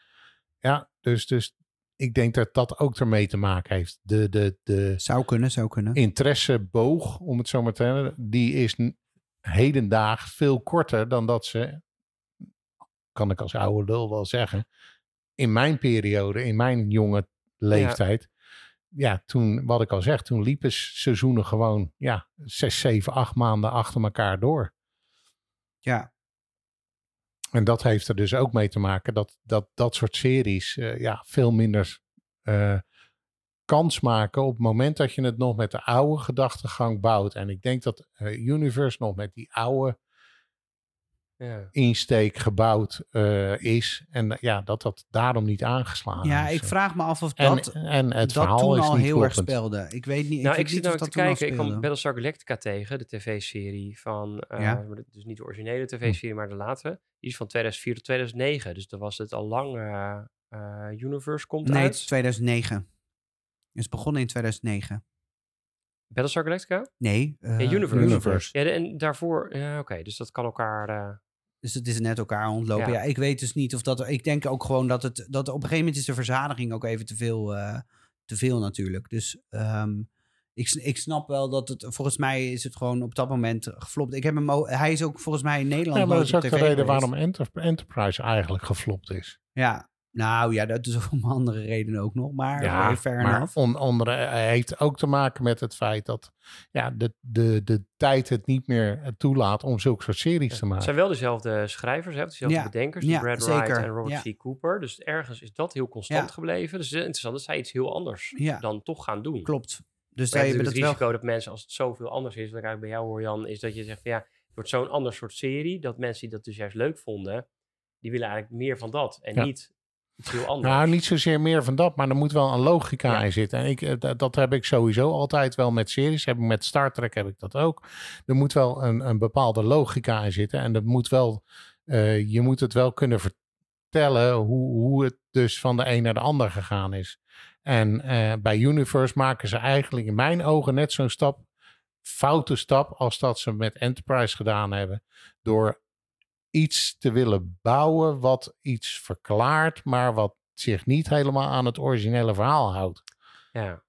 Ja, dus, dus ik denk dat dat ook ermee te maken heeft. De, de, de, zou kunnen, zou kunnen. interesseboog, om het zo maar te zeggen, die is n- hedendaag veel korter dan dat ze, kan ik als oude lul wel zeggen, in mijn periode, in mijn jonge leeftijd, ja, toen, wat ik al zeg, toen liepen seizoenen gewoon, ja, zes, zeven, acht maanden achter elkaar door. Ja, En dat heeft er dus ook mee te maken dat dat, dat soort series eh, ja, veel minder eh, kans maken op het moment dat je het nog met de oude gedachtegang bouwt. En ik denk dat eh, Universe nog met die oude ja. insteek gebouwd eh, is. En eh, ja, dat dat daarom niet aangeslagen ja is. ik vraag me af of en, dat, en het dat verhaal toen is al niet heel erg speelde. Ik weet niet, ik, nou, weet ik zit nou te dat toen al kijken. Ik kwam. Battlestar Galactica tegen, de tv-serie van, eh, Ja. dus niet de originele tv-serie, maar de latere. Die is van 2004 tot 2009. Dus dan was het al lang Universe komt Nee, het uit. is 2009. Het is begonnen in 2009. Battlestar Galactica? Nee, eh, Ja, Universe. Universe. Ja, de- en daarvoor, ja, oké, dus dat kan elkaar. eh, Dus het is net elkaar ontlopen. Ja. Ja. ik weet dus niet of dat... Ik denk ook gewoon dat het... Dat op een gegeven moment is de verzadiging ook even te veel, eh, te veel natuurlijk. Dus ehm, ik, ik snap wel dat het... Volgens mij is het gewoon op dat moment geflopt. Ik heb hem hij is ook volgens mij in Nederland Ja, maar dat is ook de reden geweest. waarom Enter- Enterprise eigenlijk geflopt is. Ja, Nou ja, dat is om andere redenen ook nog. Maar ja, fair maar enough. on, onder, hij heeft ook te maken met het feit dat ja, de, de, de tijd het niet meer toelaat om zulke soort series te maken. Het zijn wel dezelfde schrijvers, hè, dezelfde Ja. bedenkers, Ja, Brad zeker. Wright en Robert Ja. C. Cooper. Dus ergens is dat heel constant Ja. gebleven. Dus het is interessant dat zij iets heel anders Ja. dan toch gaan doen. Klopt. Dus hebben dat het wel... risico dat mensen, als het zoveel anders is, wat ik eigenlijk bij jou hoor, Jan, is dat je zegt van ja, het wordt zo'n ander soort serie, dat mensen die dat dus juist leuk vonden, die willen eigenlijk meer van dat en Ja. niet iets heel anders. Nou, niet zozeer meer van dat, maar er moet wel een logica Ja. in zitten. En ik, eh, dat, dat heb ik sowieso altijd wel met series. Heb ik met Star Trek heb ik dat ook. Er moet wel een, een bepaalde logica in zitten. En dat moet wel, eh, je moet het wel kunnen vertellen hoe, hoe het dus van de een naar de ander gegaan is. En eh, bij Universe maken ze eigenlijk in mijn ogen net zo'n stap, foute stap, als dat ze met Enterprise gedaan hebben. Door iets te willen bouwen wat iets verklaart, maar wat zich niet helemaal aan het originele verhaal houdt. Ja.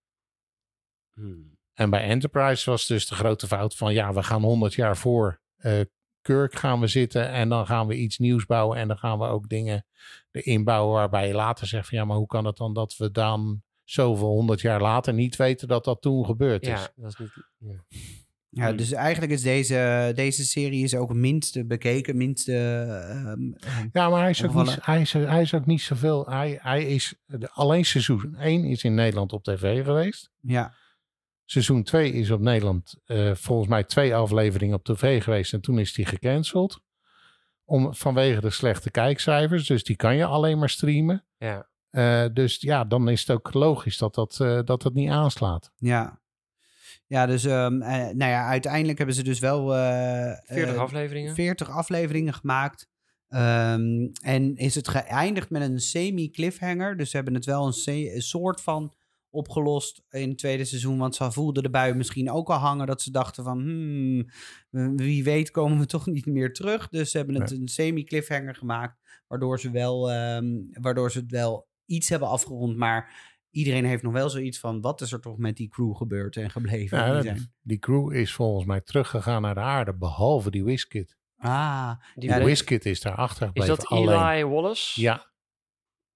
Hmm. En bij Enterprise was dus de grote fout van ja, we gaan 100 jaar voor eh Kirk gaan we zitten en dan gaan we iets nieuws bouwen en dan gaan we ook dingen erin bouwen waarbij je later zegt van ja, maar hoe kan het dan dat we dan zoveel honderd jaar later niet weten dat dat toen gebeurd is? Ja, dat is niet. Ja. Ja, Hmm. dus eigenlijk is deze, deze serie is ook minste bekeken, minste... ehm, Ja, maar hij is ook niet, hij is, hij is ook niet zoveel. Hij, hij is de- alleen seizoen 1 is in Nederland op tv geweest. ja, Seizoen 2 is op Nederland eh, volgens mij twee afleveringen op tv geweest. En toen is die gecanceld. Om, vanwege de slechte kijkcijfers. Dus die kan je alleen maar streamen. ja. Eh, dus ja, dan is het ook logisch dat dat, eh, dat het niet aanslaat. ja. Ja, dus ehm, eh, nou ja, uiteindelijk hebben ze dus wel... eh, 40 eh, afleveringen. 40 afleveringen gemaakt. Ehm, en is het geëindigd met een semi-cliffhanger. Dus ze hebben het wel een, se- een soort van opgelost in het tweede seizoen. Want ze voelden de bui misschien ook al hangen. Dat ze dachten van, hmm, wie weet komen we toch niet meer terug. Dus ze hebben het een semi-cliffhanger gemaakt. Waardoor ze, wel, ehm, waardoor ze het wel iets hebben afgerond. Maar iedereen heeft nog wel zoiets van, wat is er toch met die crew gebeurd en gebleven? Ja, Die dat- zijn- die crew is volgens mij teruggegaan naar de aarde. Behalve die Wizkid. Ah, Die Ja, Wizkid is daar is achtergebleven. dat alleen. Eli Wallace? Ja.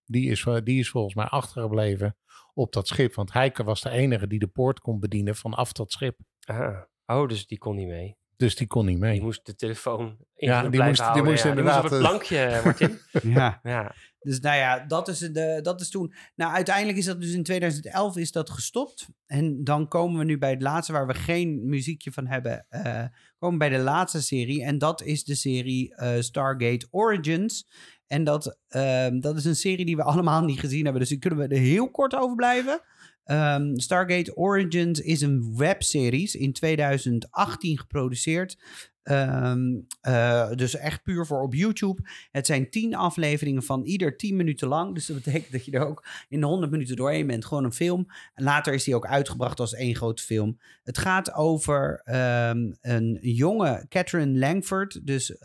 Die is, wel- die is volgens mij achtergebleven op dat schip. Want Heike was de enige die de poort kon bedienen vanaf dat schip. Ah. Oh, dus die kon niet mee. Dus die kon niet mee. Die moest de telefoon in Ja, die moest- die moest ja. inderdaad, op het eh, plankje, Martin. ja. ja. Dus nou ja, dat is, de, dat is toen. Nou, uiteindelijk is dat dus in 2011 is dat gestopt. En dan komen we nu bij het laatste, waar we geen muziekje van hebben. eh, komen we bij de laatste serie. En dat is de serie eh, Stargate Origins. En dat, ehm, dat is een serie die we allemaal niet gezien hebben. Dus daar kunnen we er heel kort over blijven. Ehm, Stargate Origins is een webseries in 2018 geproduceerd. Ehm, eh, dus echt puur voor op YouTube. Het zijn tien afleveringen van ieder tien minuten lang. Dus dat betekent dat je er ook in de 100 minuten doorheen bent. Gewoon een film. Later is die ook uitgebracht als één grote film. Het gaat over ehm, een jonge Catherine Langford. Dus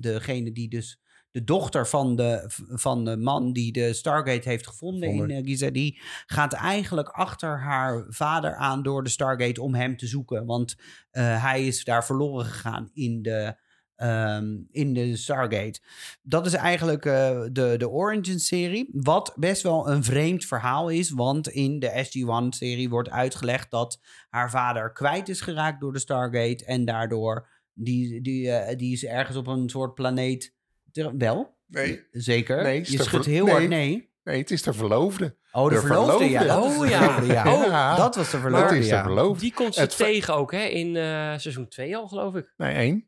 degene die dus de dochter van de, van de man die de Stargate heeft gevonden in uh, Giza, die gaat eigenlijk achter haar vader aan door de Stargate om hem te zoeken. Want eh, hij is daar verloren gegaan in de, ehm, in de Stargate. Dat is eigenlijk eh, de, de Origin-serie. Wat best wel een vreemd verhaal is. Want in de SG-1-serie wordt uitgelegd dat haar vader kwijt is geraakt door de Stargate. En daardoor, die, die, eh, die is ergens op een soort planeet... Wel? Nee. Zeker. Nee, is je schudt heel nee. hard nee. Nee, het is de verloofde. Oh, de, De verloofde, ja. verloofde. Dat Oh, ja. Ja. Dat was de Dat verloofde, is de verloofde. Die komt ze Het tegen ook, hè? In eh, seizoen 2 al, geloof ik. Nee, één.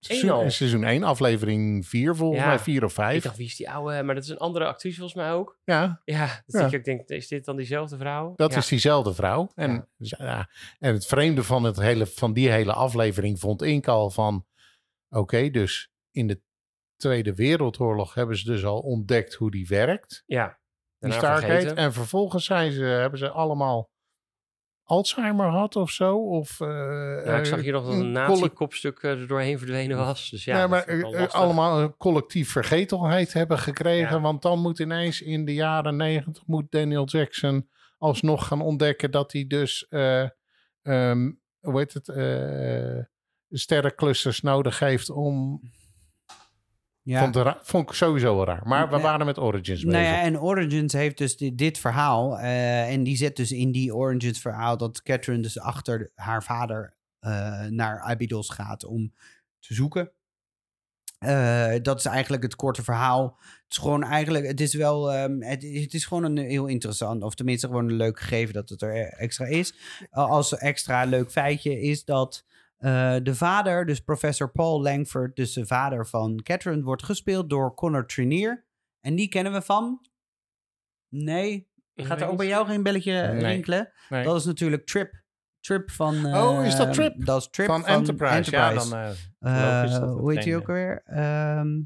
Seizoen, al. seizoen 1, aflevering 4 volgens Ja. mij, 4 of Ik 5. dacht, wie is die oude? Maar dat is een andere actrice volgens mij ook. Ja, Ja, dat Ja. ik denk, is dit dan diezelfde vrouw? dat ja. is diezelfde vrouw. En, Ja. ja. en het vreemde van, het hele, van die hele aflevering vond ik al van... Oké, dus in de Tweede Wereldoorlog hebben ze dus al ontdekt hoe die werkt. Ja, Die Stargate. En vervolgens zijn ze, hebben ze allemaal Alzheimer gehad of zo. Of, Ja, ik zag hier nog dat een nazi-kopstuk eh, er doorheen verdwenen was. Dus ja, maar eh, allemaal een collectief vergetelheid hebben gekregen. Ja. Want dan moet ineens in de jaren negentig moet Daniel Jackson alsnog gaan ontdekken dat hij dus, eh, ehm, hoe heet het, sterrenclusters nodig heeft om Ja. Vond, vond ik sowieso wel raar. Maar we waren met Origins bezig. Nou ja, en Origins heeft dus dit, dit verhaal. eh, en die zet dus in die Origins verhaal dat Catherine dus achter haar vader eh, naar Abydos gaat om te zoeken. Eh, dat is eigenlijk het korte verhaal. Het is gewoon eigenlijk, het is wel, ehm, het, het is gewoon een heel interessant, of tenminste gewoon een leuk gegeven dat het er extra is. Uh, als extra leuk feitje is dat eh, de vader, dus professor Paul Langford, dus de vader van Catherine, wordt gespeeld door Connor Trinier. En die kennen we van? Nee. Gaat er ook bij jou geen belletje Nee. rinkelen? Nee. Dat is natuurlijk Trip. Trip van... Oh, is dat eh, Trip? Dat is Trip van, Enterprise. Ja, dan eh, Eh, hoe heet hij ook alweer? Ehm,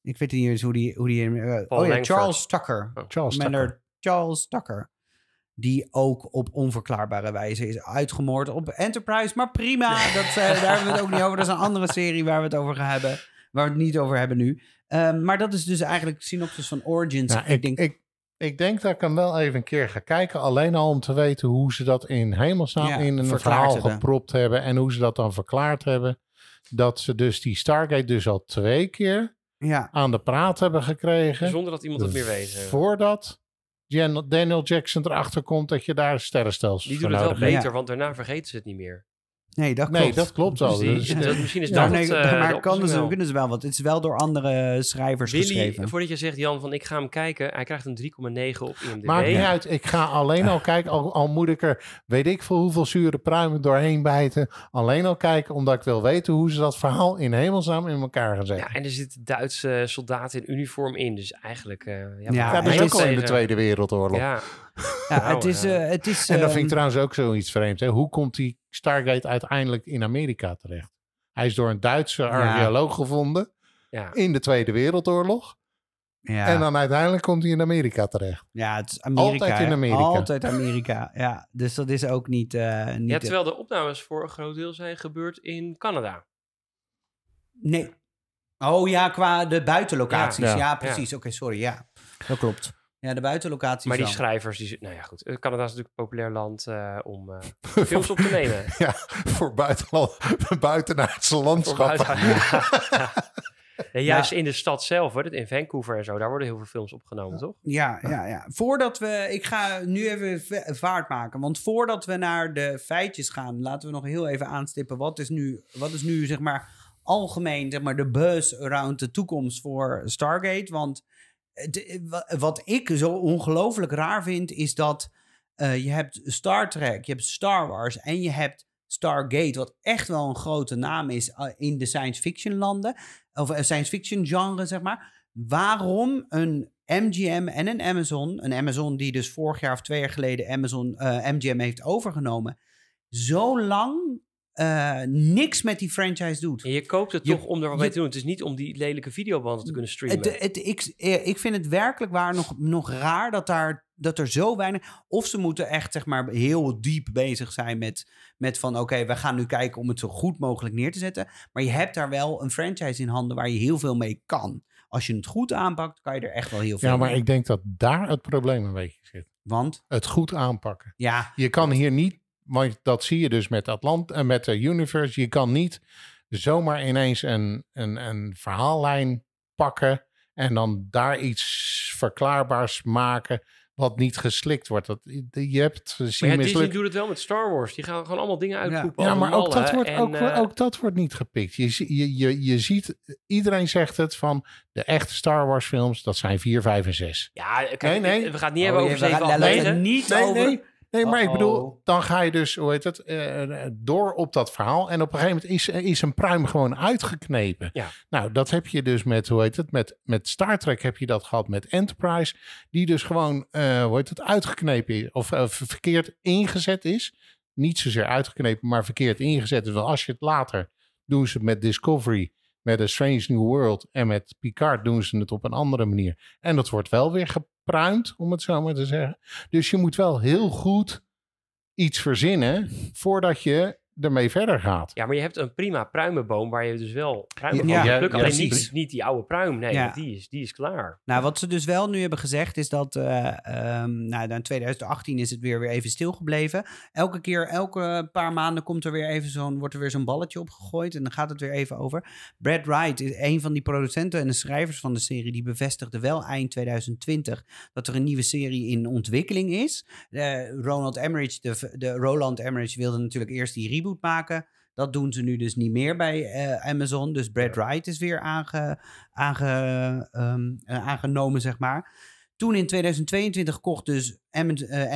ik weet niet eens hoe die... Hoe die eh, oh ja, Langford. Charles Tucker. Charles Commander Tucker. Charles Tucker. Die ook op onverklaarbare wijze is uitgemoord op Enterprise. Maar prima, dat, eh, daar hebben we het ook niet over. Dat is een andere serie waar we het over gaan hebben. Waar we het niet over hebben nu. Ehm, maar dat is dus eigenlijk synopsis van Origins. Nou, ik denk, ik, ik denk dat ik hem wel even een keer ga kijken. Alleen al om te weten hoe ze dat in hemelsnaam Ja, in een verhaal hebben. gepropt hebben. En hoe ze dat dan verklaard hebben. Dat ze dus die Stargate dus al twee keer ja, aan de praat hebben gekregen. Zonder dat iemand het meer weet. eh. Voordat Daniel Jackson erachter komt dat je daar sterrenstelsels Die doen het wel. Ja. beter, want daarna vergeten ze het niet meer. Nee, dat Nee, klopt. dat klopt wel. Dus Dus, dat- misschien is Ja, dat nee, het, eh, maar kan dus, wel. kunnen ze wel, want het is wel door andere schrijvers Billy, geschreven. voordat je zegt, Jan, van ik ga hem kijken. Hij krijgt een 3,9 op IMDb. Maakt niet uit. Ik ga alleen al kijken. Al, al moet ik er weet ik veel hoeveel zure pruimen doorheen bijten. Alleen al kijken omdat ik wil weten hoe ze dat verhaal in hemelsnaam in elkaar gaan zetten. Ja, en er zitten Duitse soldaten in uniform in. Dus eigenlijk... eh ja, Ja, Ja, maar dat is ook al in de Tweede Wereldoorlog. Ja, Ja, Nou, het is... eh, het is En dat vind ehm, ik trouwens ook zoiets vreemds. Hè? Hoe komt die Stargate uiteindelijk in Amerika terecht? Hij is door een Duitse archeoloog gevonden ja. in de Tweede Wereldoorlog. ja. En dan uiteindelijk komt hij in Amerika terecht. Ja, het is Amerika. Altijd in hè? Amerika. Altijd Amerika, ja. Dus dat is ook niet... eh, niet ja, terwijl de opnames voor een groot deel zijn gebeurd in Canada. Nee. Oh ja, qua de buitenlocaties. Ja. Ja, Ja. precies. Oké, sorry. Ja, dat klopt. Ja, de buitenlocaties Maar die schrijvers, die, nou ja goed. eh, Canada is natuurlijk een populair land eh, om eh, films op te nemen. Ja, voor buitenland, buitenaardse Voor landschappen. buiten- Ja. Juist in de stad zelf, hoor, in Vancouver en zo, daar worden heel veel films opgenomen, toch? Ja, ja, ja. Voordat we... Ik ga nu even va- vaart maken. Want voordat we naar de feitjes gaan... laten we nog heel even aanstippen. Wat is nu, wat is nu zeg maar, algemeen zeg maar, de buzz around de toekomst voor Stargate? Want wat ik zo ongelooflijk raar vind... is dat eh, je hebt Star Trek, je hebt Star Wars... en je hebt Stargate... wat echt wel een grote naam is eh, in de science fiction landen... of eh, science fiction genre, zeg maar. Waarom een MGM en een Amazon, een Amazon die dus vorig jaar of twee jaar geleden Amazon eh, MGM heeft overgenomen, zo lang eh, niks met die franchise doet. En je koopt het Je- toch om er wat mee te doen. Het is niet om die lelijke videobanden te kunnen streamen. Het, het, ik, eh, ik vind het werkelijk waar nog, nog raar dat, daar, dat er zo weinig... Of ze moeten echt zeg maar heel diep bezig zijn met, met van... oké, we gaan nu kijken om het zo goed mogelijk neer te zetten. Maar je hebt daar wel een franchise in handen waar je heel veel mee kan. Als je het goed aanpakt, kan je er echt wel heel veel Ja, maar mee. ik denk dat daar het probleem een beetje zit. Want, Het goed aanpakken. ja, Je kan hier niet, want dat zie je dus met Atlant en met de Universe. Je kan niet zomaar ineens een, een, een verhaallijn pakken en dan daar iets verklaarbaars maken wat niet geslikt wordt. Dat, je hebt maar zien ja, Disney doet het wel met Star Wars. Die gaan gewoon allemaal dingen uitpoepen. Ja, maar ook dat, wordt, En, ook, eh, ook dat wordt niet gepikt. Je, je, je, je ziet, iedereen zegt het van de echte Star Wars films, dat zijn 4, 5 en 6. Ja, kijk, Nee, nee. we gaan het niet Oh, hebben over we 7, gaan- 8, laten we 9. het niet Nee, over... nee. Maar ik bedoel, dan ga je dus, hoe heet het, eh, door op dat verhaal. En op een gegeven moment is, is een pruim gewoon uitgeknepen. Ja. Nou, dat heb je dus met, hoe heet het, met, met Star Trek heb je dat gehad met Enterprise. Die dus gewoon, eh, hoe heet het, uitgeknepen is. Of eh, ver- verkeerd ingezet is. Niet zozeer uitgeknepen, maar verkeerd ingezet is. Want als je het later, doen ze het met Discovery, met A Strange New World. En met Picard doen ze het op een andere manier. En dat wordt wel weer gepruimd, om het zo maar te zeggen. Dus je moet wel heel goed iets verzinnen voordat je ermee verder gaat. Ja, maar je hebt een prima pruimenboom waar je dus wel pruimen Ja, van ja, plukt. ja, Alleen precies. niet, niet die oude pruim. Nee, Ja. die is, die is klaar. Nou, wat ze dus wel nu hebben gezegd is dat eh, ehm, nou, in 2018 is het weer, weer even stilgebleven. Elke keer, elke paar maanden komt er weer even zo'n, wordt er weer zo'n balletje opgegooid en dan gaat het weer even over. Brad Wright is een van die producenten en de schrijvers van de serie, die bevestigde wel eind 2020 dat er een nieuwe serie in ontwikkeling is. Eh, Ronald Emmerich, de, de Roland Emmerich wilde natuurlijk eerst die reboot maken. Dat doen ze nu dus niet meer bij eh, Amazon. Dus Brad Wright is weer aange, aange, ehm, eh, aangenomen, zeg maar. Toen in 2022 kocht dus eh,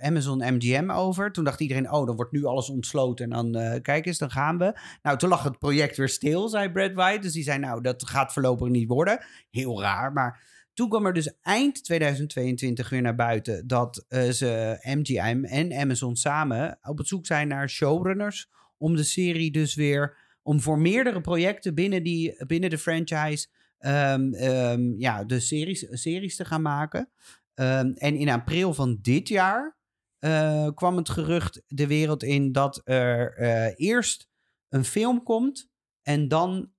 Amazon MGM over. Toen dacht iedereen, oh, dan wordt nu alles ontsloten. En dan, kijk eens, dan gaan we. Nou, toen lag het project weer stil, zei Brad Wright. Dus die zei, nou, dat gaat voorlopig niet worden. Heel raar, maar... Toen kwam er dus eind 2022 weer naar buiten dat eh, ze MGM en Amazon samen op het zoek zijn naar showrunners om de serie dus weer om voor meerdere projecten binnen, die, binnen de franchise ehm, ehm, ja, de series, series te gaan maken. Ehm, en in april van dit jaar eh, kwam het gerucht de wereld in dat er eh, eerst een film komt en dan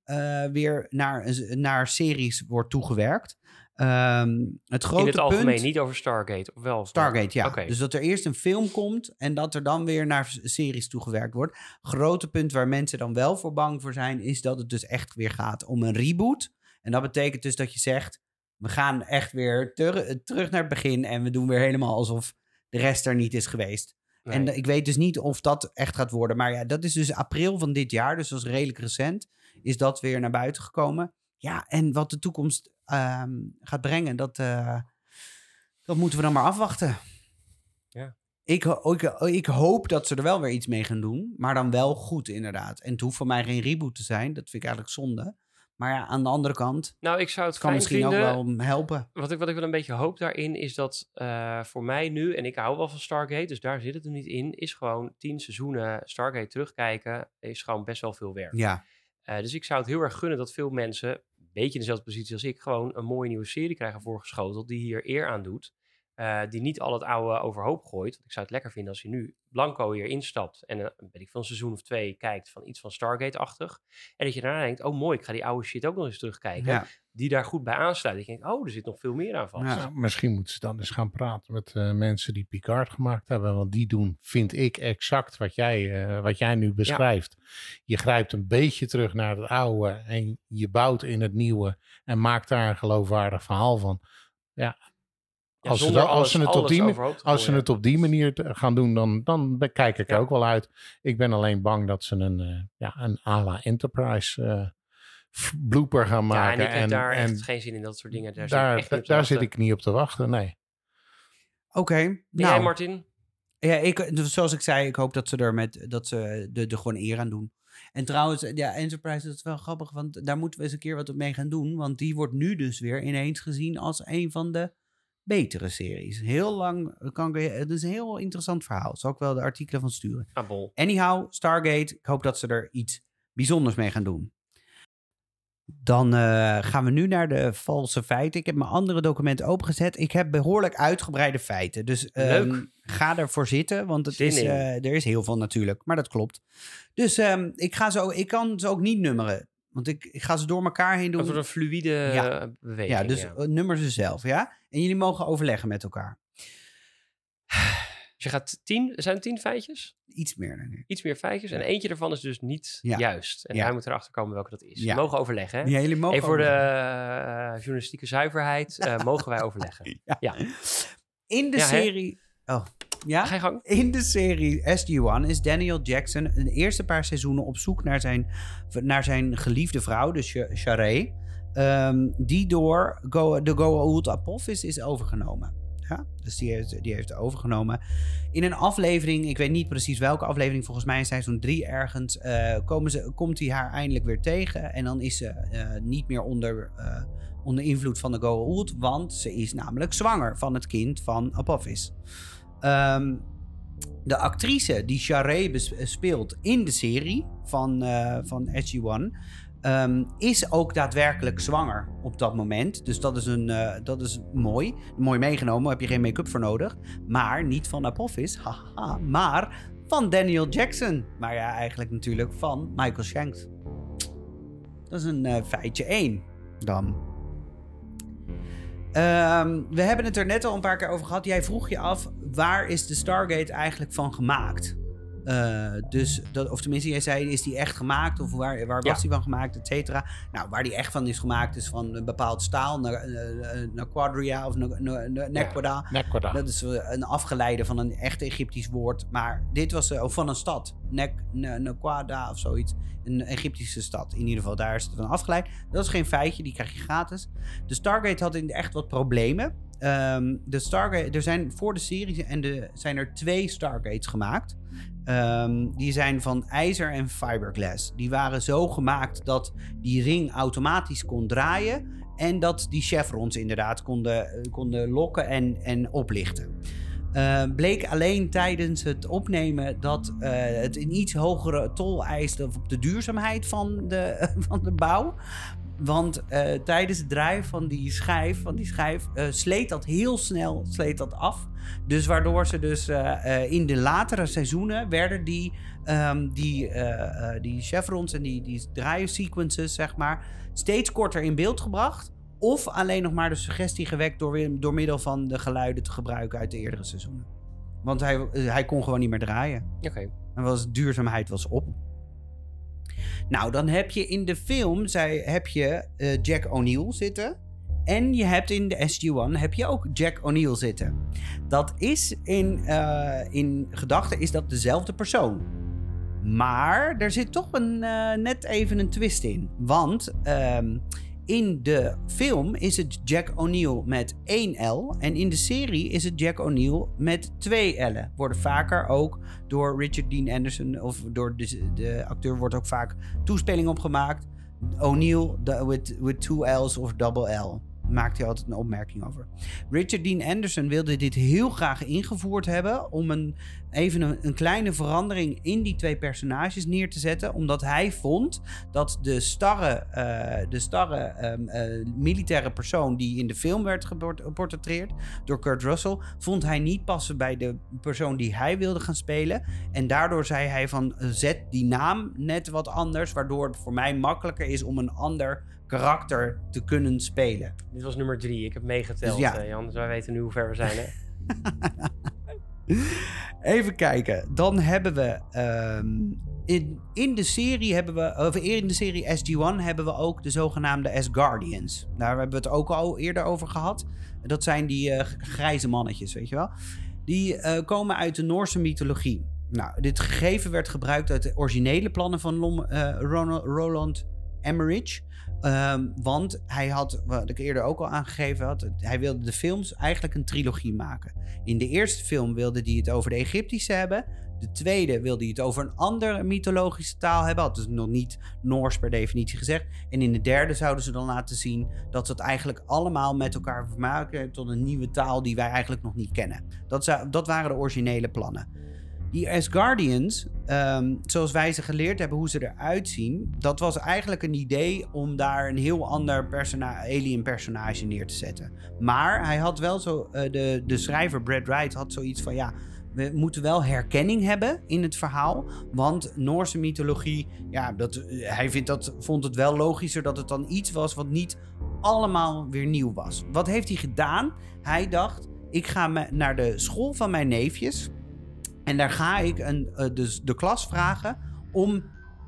weer naar, naar series wordt toegewerkt. Ehm, het grote In het algemeen, punt, niet over Stargate. Of wel? Stargate, ja. Dus dat er eerst een film komt en dat er dan weer naar series toegewerkt wordt. Grote punt waar mensen dan wel voor bang voor zijn, is dat het dus echt weer gaat om een reboot. En dat betekent dus dat je zegt, we gaan echt weer ter- terug naar het begin en we doen weer helemaal alsof de rest er niet is geweest. Nee. En ik weet dus niet of dat echt gaat worden. Maar ja, dat is dus april van dit jaar, dus dat is redelijk recent, is dat weer naar buiten gekomen. Ja, en wat de toekomst ehm, gaat brengen, dat, eh, dat moeten we dan maar afwachten. Ja. Ik, ik, ik hoop dat ze er wel weer iets mee gaan doen, maar dan wel goed inderdaad. En het hoeft voor mij geen reboot te zijn, dat vind ik eigenlijk zonde. Maar ja, aan de andere kant, nou, ik zou het kan misschien vinden. ook wel helpen. Wat ik, wat ik wel een beetje hoop daarin is dat eh, voor mij nu, en ik hou wel van Stargate, dus daar zit het er niet in, is gewoon tien seizoenen Stargate terugkijken, is gewoon best wel veel werk. Ja, Eh, dus ik zou het heel erg gunnen dat veel mensen, beetje in dezelfde positie als ik, gewoon een mooie nieuwe serie krijgen voorgeschoteld die hier eer aan doet. eh, die niet al het oude overhoop gooit. Want ik zou het lekker vinden als je nu blanco hier instapt en een, weet ik, veel, een seizoen of twee kijkt van iets van Stargate-achtig. En dat je daarna denkt, oh mooi, ik ga die oude shit ook nog eens terugkijken. ja. Die daar goed bij aansluit. Ik denk, oh, er zit nog veel meer aan vast. Ja. Nou, misschien moeten ze dan eens gaan praten met eh, mensen die Picard gemaakt hebben. Want die doen, vind ik, exact wat jij, eh, wat jij nu beschrijft. Je grijpt een beetje terug naar het oude en je bouwt in het nieuwe en maakt daar een geloofwaardig verhaal van. Ja, Ja, als, ze, alles- het op die, als ze het op die manier gaan doen, dan, dan kijk ik er ook wel uit. Ik ben alleen bang dat ze een, eh, ja, een à la Enterprise eh, blooper gaan Ja, maken. en ik heb daar en echt geen zin in dat soort dingen. Daar, daar, zit ik echt niet op te daar zit wachten. ik niet op te wachten, nee. Oké. En Nou, jij, Martin? Ja, ik, dus zoals ik zei, ik hoop dat ze er met dat ze de, de gewoon eer aan doen. En trouwens, ja, Enterprise dat is wel grappig, want daar moeten we eens een keer wat mee gaan doen. Want die wordt nu dus weer ineens gezien als een van de betere series. Heel lang kan ik, het is een heel interessant verhaal. Zal ik wel de artikelen van sturen. Ah, bol. Anyhow, Stargate, ik hoop dat ze er iets bijzonders mee gaan doen. Dan eh, gaan we nu naar de valse feiten. Ik heb mijn andere documenten opengezet. Ik heb behoorlijk uitgebreide feiten. Dus ehm, ga ervoor zitten, want het Zin is, eh, er is heel veel natuurlijk. Maar dat klopt. Dus ehm, ik, ga zo, ik kan ze ook niet nummeren. Want ik, ik ga ze door elkaar heen doen. Dat wordt een fluïde Ja. beweging. ja, dus ja. eh, nummer ze zelf, ja? En jullie mogen overleggen met elkaar. Dus je gaat tien, zijn het tien feitjes? Iets meer dan ik. Iets meer feitjes. En eentje daarvan is dus niet Ja. juist. En Ja. moet erachter komen welke dat is. We mogen overleggen, hè? Ja, jullie mogen Even voor de eh, journalistieke zuiverheid eh, mogen wij overleggen. Ja. In de hè? serie... Oh, ja? Ga je gang. In de serie SG-1 is Daniel Jackson de eerste paar seizoenen op zoek naar zijn, naar zijn geliefde vrouw, dus Sh- Sharee. ehm, die door Go, de Goa'uld Apophis is overgenomen. Dus die heeft, die heeft overgenomen. In een aflevering, ik weet niet precies welke aflevering, volgens mij in seizoen 3 ergens, eh, komen ze, komt hij haar eindelijk weer tegen. En dan is ze eh, niet meer onder, eh, onder invloed van de Goa'uld, want ze is namelijk zwanger van het kind van Apophis. Ehm, de actrice die bes- speelt in de serie van, van SG-1 ehm, is ook daadwerkelijk zwanger op dat moment. Dus dat is, een, eh, dat is mooi. Mooi meegenomen, heb je geen make-up voor nodig. Maar niet van Apophis, haha, maar van Daniel Jackson. Maar ja, eigenlijk natuurlijk van Michael Shanks. Dat is een eh, feitje 1 dan. Ehm, we hebben het er net al een paar keer over gehad. Jij vroeg je af, waar is de Stargate eigenlijk van gemaakt? Uh, dus, dat, of tenminste, jij zei, is die echt gemaakt? Of waar, waar was die van gemaakt, et cetera? Nou, waar die echt van is gemaakt is van een bepaald staal, naar, uh, naar Quadria of Nequada. Nequada. Dat is een afgeleide van een echt Egyptisch woord. Maar dit was uh, van een stad. Nequada of zoiets. Een Egyptische stad. In ieder geval, daar is het van afgeleid. Dat is geen feitje, die krijg je gratis. De Stargate had in echt wat problemen. Um, de Stargate, er zijn voor de serie en de, zijn er twee Stargates gemaakt. Um, die zijn van ijzer en fiberglass. Die waren zo gemaakt dat die ring automatisch kon draaien. En dat die chevrons inderdaad konden, konden lokken en, en oplichten. Uh, bleek alleen tijdens het opnemen dat uh, het een iets hogere tol eiste op de duurzaamheid van de, van de bouw. Want uh, tijdens het draaien van die schijf, van die schijf sleet dat heel snel sleet dat af. Dus waardoor ze dus uh, in de latere seizoenen werden die, um, die, uh, die chevrons en die, die draaiensequences, zeg maar, steeds korter in beeld gebracht. Of alleen nog maar de suggestie gewekt door, door middel van de geluiden te gebruiken uit de eerdere seizoenen. Want hij, hij kon gewoon niet meer draaien. Oké. Okay. En was, duurzaamheid was op. Nou, dan heb je in de film zij, heb je Jack O'Neill zitten. En je hebt in de SG-1 heb je ook Jack O'Neill zitten. Dat is in, uh, in gedachten is dat dezelfde persoon. Maar er zit toch een, uh, net even een twist in. Want um, in de film is het Jack O'Neill met 1 L. En in de serie is het Jack O'Neill met 2 L'en. Worden vaker ook door Richard Dean Anderson of door de, de acteur wordt ook vaak toespeling opgemaakt. O'Neill with, with two L's of double L maakt hij altijd een opmerking over. Richard Dean Anderson wilde dit heel graag ingevoerd hebben om een, even een, kleine verandering in die twee personages neer te zetten, omdat hij vond dat de starre, uh, de starre um, uh, militaire persoon die in de film werd geportretteerd door Kurt Russell, vond hij niet passen bij de persoon die hij wilde gaan spelen. En daardoor zei hij van zet die naam net wat anders, waardoor het voor mij makkelijker is om een ander karakter te kunnen spelen. Dit was nummer drie. Ik heb meegeteld, dus ja. uh, Jan. Dus wij weten nu hoe ver we zijn, hè? Even kijken. Dan hebben we... Um, in, in de serie hebben we... Of in de serie SG-1 hebben we ook de zogenaamde S-Guardians. Daar hebben we het ook al eerder over gehad. Dat zijn die uh, grijze mannetjes, weet je wel. Die uh, komen uit de Noorse mythologie. Nou, dit gegeven werd gebruikt uit de originele plannen van Lom, Ronald, Roland Emmerich. Um, want hij had, wat ik eerder ook al aangegeven had, hij wilde de films eigenlijk een trilogie maken. In de eerste film wilde hij het over de Egyptische hebben. De tweede wilde hij het over een andere mythologische taal hebben. Had dus nog niet Noors per definitie gezegd. En in de derde zouden ze dan laten zien dat ze het eigenlijk allemaal met elkaar vermaken tot een nieuwe taal die wij eigenlijk nog niet kennen. Dat, dat waren de originele plannen. Die Asgardians, um, zoals wij ze geleerd hebben hoe ze eruit zien, dat was eigenlijk een idee om daar een heel ander persona alien personage neer te zetten. Maar hij had wel zo, uh, de, de schrijver Brad Wright had zoiets van ja. We moeten wel herkenning hebben in het verhaal. Want Noorse mythologie, ja, dat, uh, hij vindt dat, vond het wel logischer dat het dan iets was wat niet allemaal weer nieuw was. Wat heeft hij gedaan? Hij dacht: ik ga naar de school van mijn neefjes. En daar ga ik een, uh, dus de klas vragen om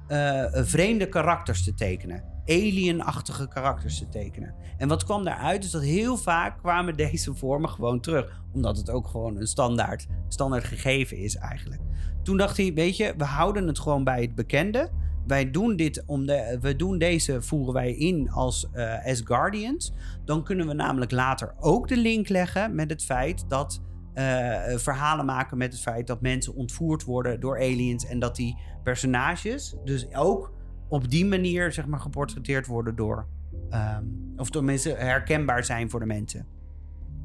uh, vreemde karakters te tekenen. Alienachtige karakters te tekenen. En wat kwam daaruit is dat heel vaak kwamen deze vormen gewoon terug. Omdat het ook gewoon een standaard, standaard gegeven is eigenlijk. Toen dacht hij, weet je, we houden het gewoon bij het bekende. Wij doen dit om de, we doen deze voeren wij in als uh, as Guardians. Dan kunnen we namelijk later ook de link leggen met het feit dat uh, verhalen maken met het feit dat mensen ontvoerd worden door aliens. En dat die personages dus ook op die manier zeg maar geportretteerd worden door. Um, of door mensen herkenbaar zijn voor de mensen.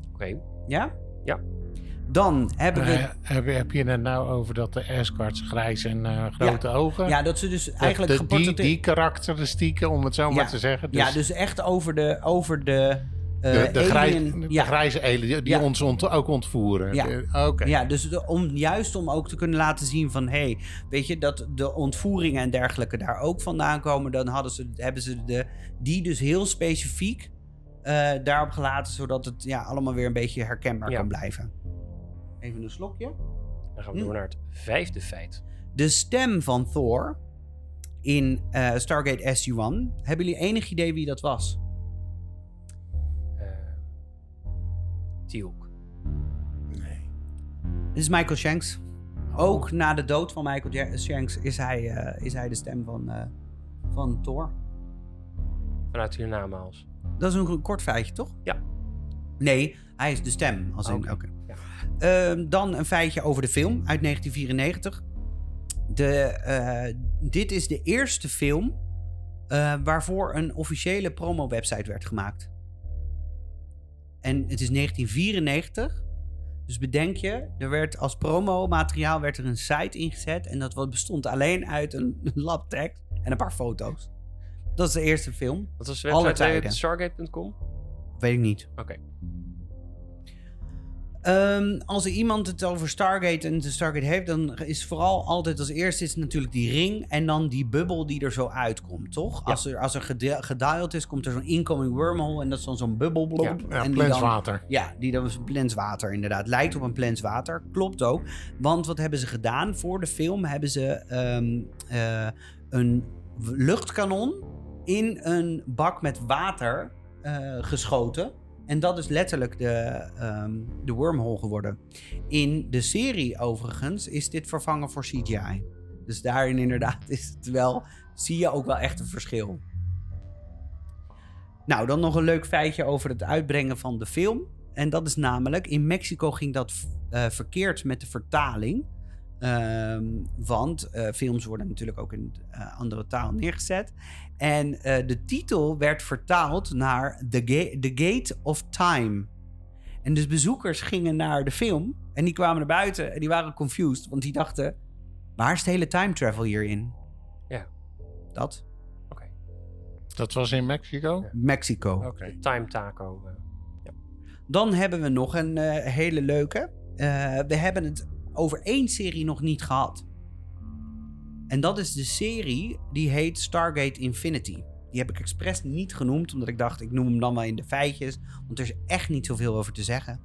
Oké. Okay. Ja? Ja. Dan hebben we... Eh, heb, je- heb je het nou over dat de Asgards grijs en eh, grote ogen? ja, dat ze dus eigenlijk de, die, geportretteerd... die karakteristieken, om het zo Ja. maar te zeggen. Dus ja, dus echt over de... Over de eh, de, de, grij- alien- de ja. grijze alien die Ja. ons ont- ook ontvoeren. Ja. De- Oké. Ja, dus de- om, juist om ook te kunnen laten zien van... hé, hey, weet je, dat de ontvoeringen en dergelijke daar ook vandaan komen... dan hadden ze, hebben ze de, die dus heel specifiek eh, daarop gelaten... zodat het ja, allemaal weer een beetje herkenbaar kan blijven. Even een slokje. Dan gaan we Hm. door naar het vijfde feit. De stem van Thor in eh, Stargate SG-1... hebben jullie enig idee wie dat was? Teal'c. Nee. Dit is Michael Shanks. Ook na de dood van Michael Ja- Shanks is hij, eh, is hij de stem van, eh, van Thor. Vanuit hiernamaals. Dat is een, kort feitje, toch? Ja. Nee, hij is de stem. Als in, ja. Ehm, dan een feitje over de film uit 1994. De, eh, dit is de eerste film eh, waarvoor een officiële promo-website werd gemaakt. En het is 1994. Dus bedenk je, er werd als promo-materiaal werd er een site ingezet. En dat bestond alleen uit een labtekst en een paar foto's. Dat is de eerste film. Wat was de website? Stargate.com? Weet ik niet. Oké. Ehm, als er iemand het over Stargate en de Stargate heeft, dan is vooral altijd als eerste is natuurlijk die ring en dan die bubbel die er zo uitkomt, toch? Als er, als er gedialed is, komt er zo'n incoming wormhole en dat is dan zo'n bubbelblok. Ja, Ja, en die dan, plenswater. ja, die dan is plenswater inderdaad. Lijkt op een plenswater. Klopt ook. Want wat hebben ze gedaan? Voor de film hebben ze ehm, eh, een luchtkanon in een bak met water eh, geschoten. En dat is letterlijk de, ehm, de wormhole geworden. In de serie overigens is dit vervangen voor CGI. Dus daarin inderdaad is het wel, zie je ook wel echt een verschil. Nou, dan nog een leuk feitje over het uitbrengen van de film. En dat is namelijk, in Mexico ging dat eh, verkeerd met de vertaling. Ehm, want eh, films worden natuurlijk ook in eh, andere taal neergezet. En eh, de titel werd vertaald naar The, Ga- The Gate of Time. En dus bezoekers gingen naar de film en die kwamen naar buiten en die waren confused. Want die dachten, waar is het hele time travel hierin? Ja. Dat? Oké. Dat was in Mexico? Mexico. Oké. Time Taco. eh. Dan hebben we nog een eh, hele leuke. Eh, we hebben het over één serie nog niet gehad. En dat is de serie die heet Stargate Infinity. Die heb ik expres niet genoemd, omdat ik dacht, ik noem hem dan wel in de feitjes. Want er is echt niet zoveel over te zeggen.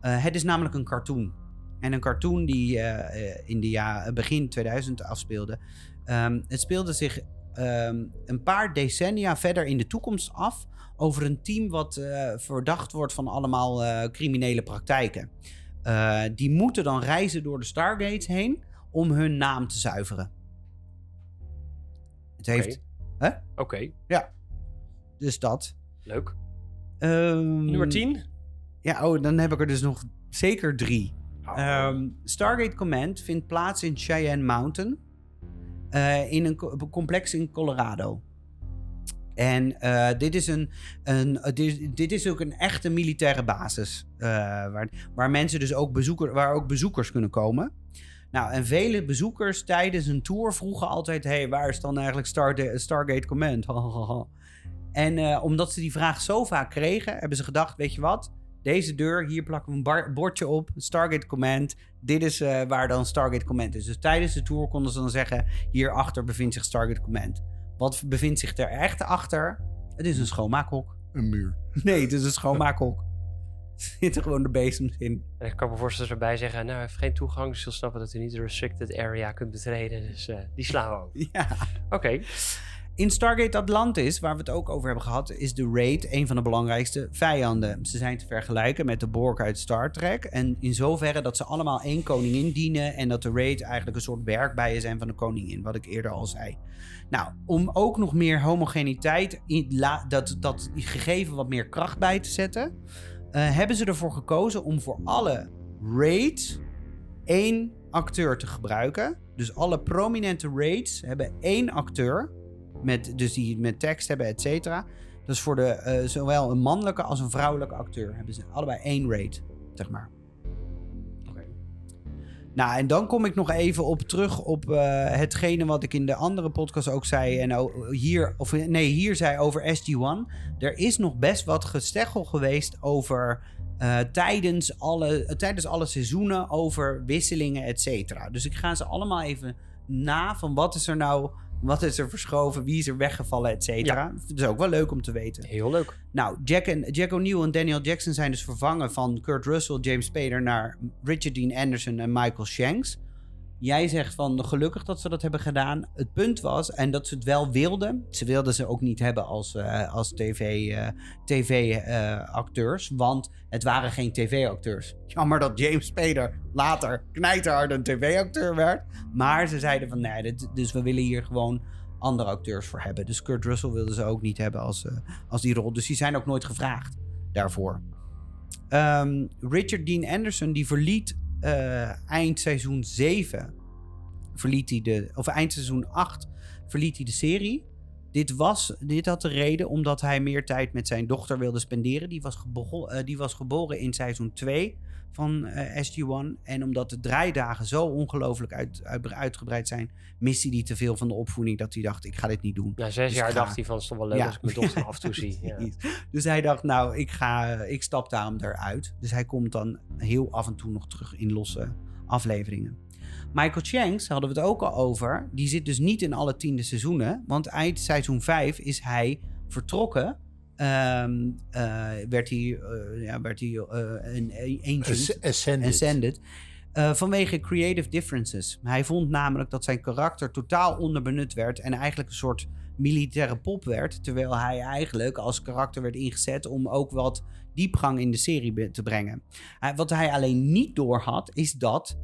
Eh, het is namelijk een cartoon. En een cartoon die eh, eh, in de ja, begin 2000 afspeelde. Ehm, het speelde zich ehm, een paar decennia verder in de toekomst af over een team wat verdacht wordt van allemaal criminele praktijken. Eh, die moeten dan reizen door de Stargates heen om hun naam te zuiveren. Het heeft Oké, dus dat. leuk. Ehm, Nummer 10? Ja, oh, dan heb ik er dus nog zeker drie. Oh. Ehm, Stargate Command vindt plaats in Cheyenne Mountain. eh, in een co- complex in Colorado. En eh, dit, is een, een, eh, dit, is ook een echte militaire basis. eh, waar, waar mensen dus ook, bezoeker, waar ook bezoekers kunnen komen. Nou, en vele bezoekers tijdens een tour vroegen altijd... hey, waar is dan eigenlijk Starda- Stargate Command? en omdat ze die vraag zo vaak kregen... hebben ze gedacht, weet je wat... Deze deur, hier plakken we een bordje op. Stargate Command. Dit is waar dan Stargate Command is. Dus tijdens de tour konden ze dan zeggen... Hierachter bevindt zich Stargate Command. Wat bevindt zich er echt achter? Het is een schoonmaakhok. Een muur. Nee, het is een schoonmaakhok. Er zitten gewoon de bezems in. En ik kan me voorstellen dat ze erbij zeggen, nou, hij heeft geen toegang, dus you'll snappen dat u niet de restricted area kunt betreden. Dus eh, die slaan we over. Ja. Oké, In Stargate Atlantis, waar we het ook over hebben gehad, is de Raid een van de belangrijkste vijanden. Ze zijn te vergelijken met de Borg uit Star Trek. En in zoverre dat ze allemaal één koningin dienen. En dat de Raid eigenlijk een soort werkbijen zijn van de koningin, wat ik eerder al zei. Nou, om ook nog meer homogeniteit, dat, dat gegeven wat meer kracht bij te zetten, eh, hebben ze ervoor gekozen om voor alle raids één acteur te gebruiken. Dus alle prominente raids hebben één acteur. Met, dus die met tekst hebben, et cetera. Dus voor de, eh, zowel een mannelijke als een vrouwelijke acteur hebben ze allebei één raid, zeg maar. Nou, en dan kom ik nog even op terug op eh, hetgene wat ik in de andere podcast ook zei. En hier, of nee, hier zei over SG-1. Er is nog best wat gesteggel geweest over eh, tijdens, alle, tijdens alle seizoenen over wisselingen, et cetera. Dus ik ga ze allemaal even na van wat is er nou, wat is er verschoven, wie is er weggevallen, et cetera. Dat is ook wel leuk om te weten. Heel leuk. Nou, Jack, en, Jack O'Neill en Daniel Jackson zijn dus vervangen van Kurt Russell, James Spader naar Richard Dean Anderson en Michael Shanks. Jij zegt van gelukkig dat ze dat hebben gedaan. Het punt was, en dat ze het wel wilden. Ze wilden ze ook niet hebben als, eh, als tv-acteurs, want het waren geen tv-acteurs. Jammer dat James Spader later knijterhard een tv-acteur werd. Maar ze zeiden van nee, dit, dus we willen hier gewoon andere acteurs voor hebben. Dus Kurt Russell wilden ze ook niet hebben als, eh, als die rol. Dus die zijn ook nooit gevraagd daarvoor. Ehm, Richard Dean Anderson die verliet eh, eind seizoen 7 verliet hij de of eind seizoen 8 verliet hij de serie. Dit, was, dit had de reden omdat hij meer tijd met zijn dochter wilde spenderen. Die was, eh, die was geboren in seizoen 2 van eh, SG-1. En omdat de draaidagen zo ongelooflijk uit, uit- uitgebreid zijn, miste hij te veel van de opvoeding dat hij dacht, ik ga dit niet doen. Na zes Dus jaar ga- dacht hij van, het is toch wel leuk Ja. als ik mijn dochter af en toe zie. Ja. Dus hij dacht, nou, ik, ga, ik stap daarom eruit. Dus hij komt dan heel af en toe nog terug in losse afleveringen. Michael Shanks, daar hadden we het ook al over. Die zit dus niet in alle tiende seizoenen. Want eind seizoen 5 is hij vertrokken. Ehm, eh, werd hij, eh, ja, werd hij eh, een ancient. Ascended. Ascended. vanwege creative differences. Hij vond namelijk dat zijn karakter totaal onderbenut werd en eigenlijk een soort militaire pop werd. Terwijl hij eigenlijk als karakter werd ingezet om ook wat diepgang in de serie te brengen. Wat hij alleen niet doorhad, is dat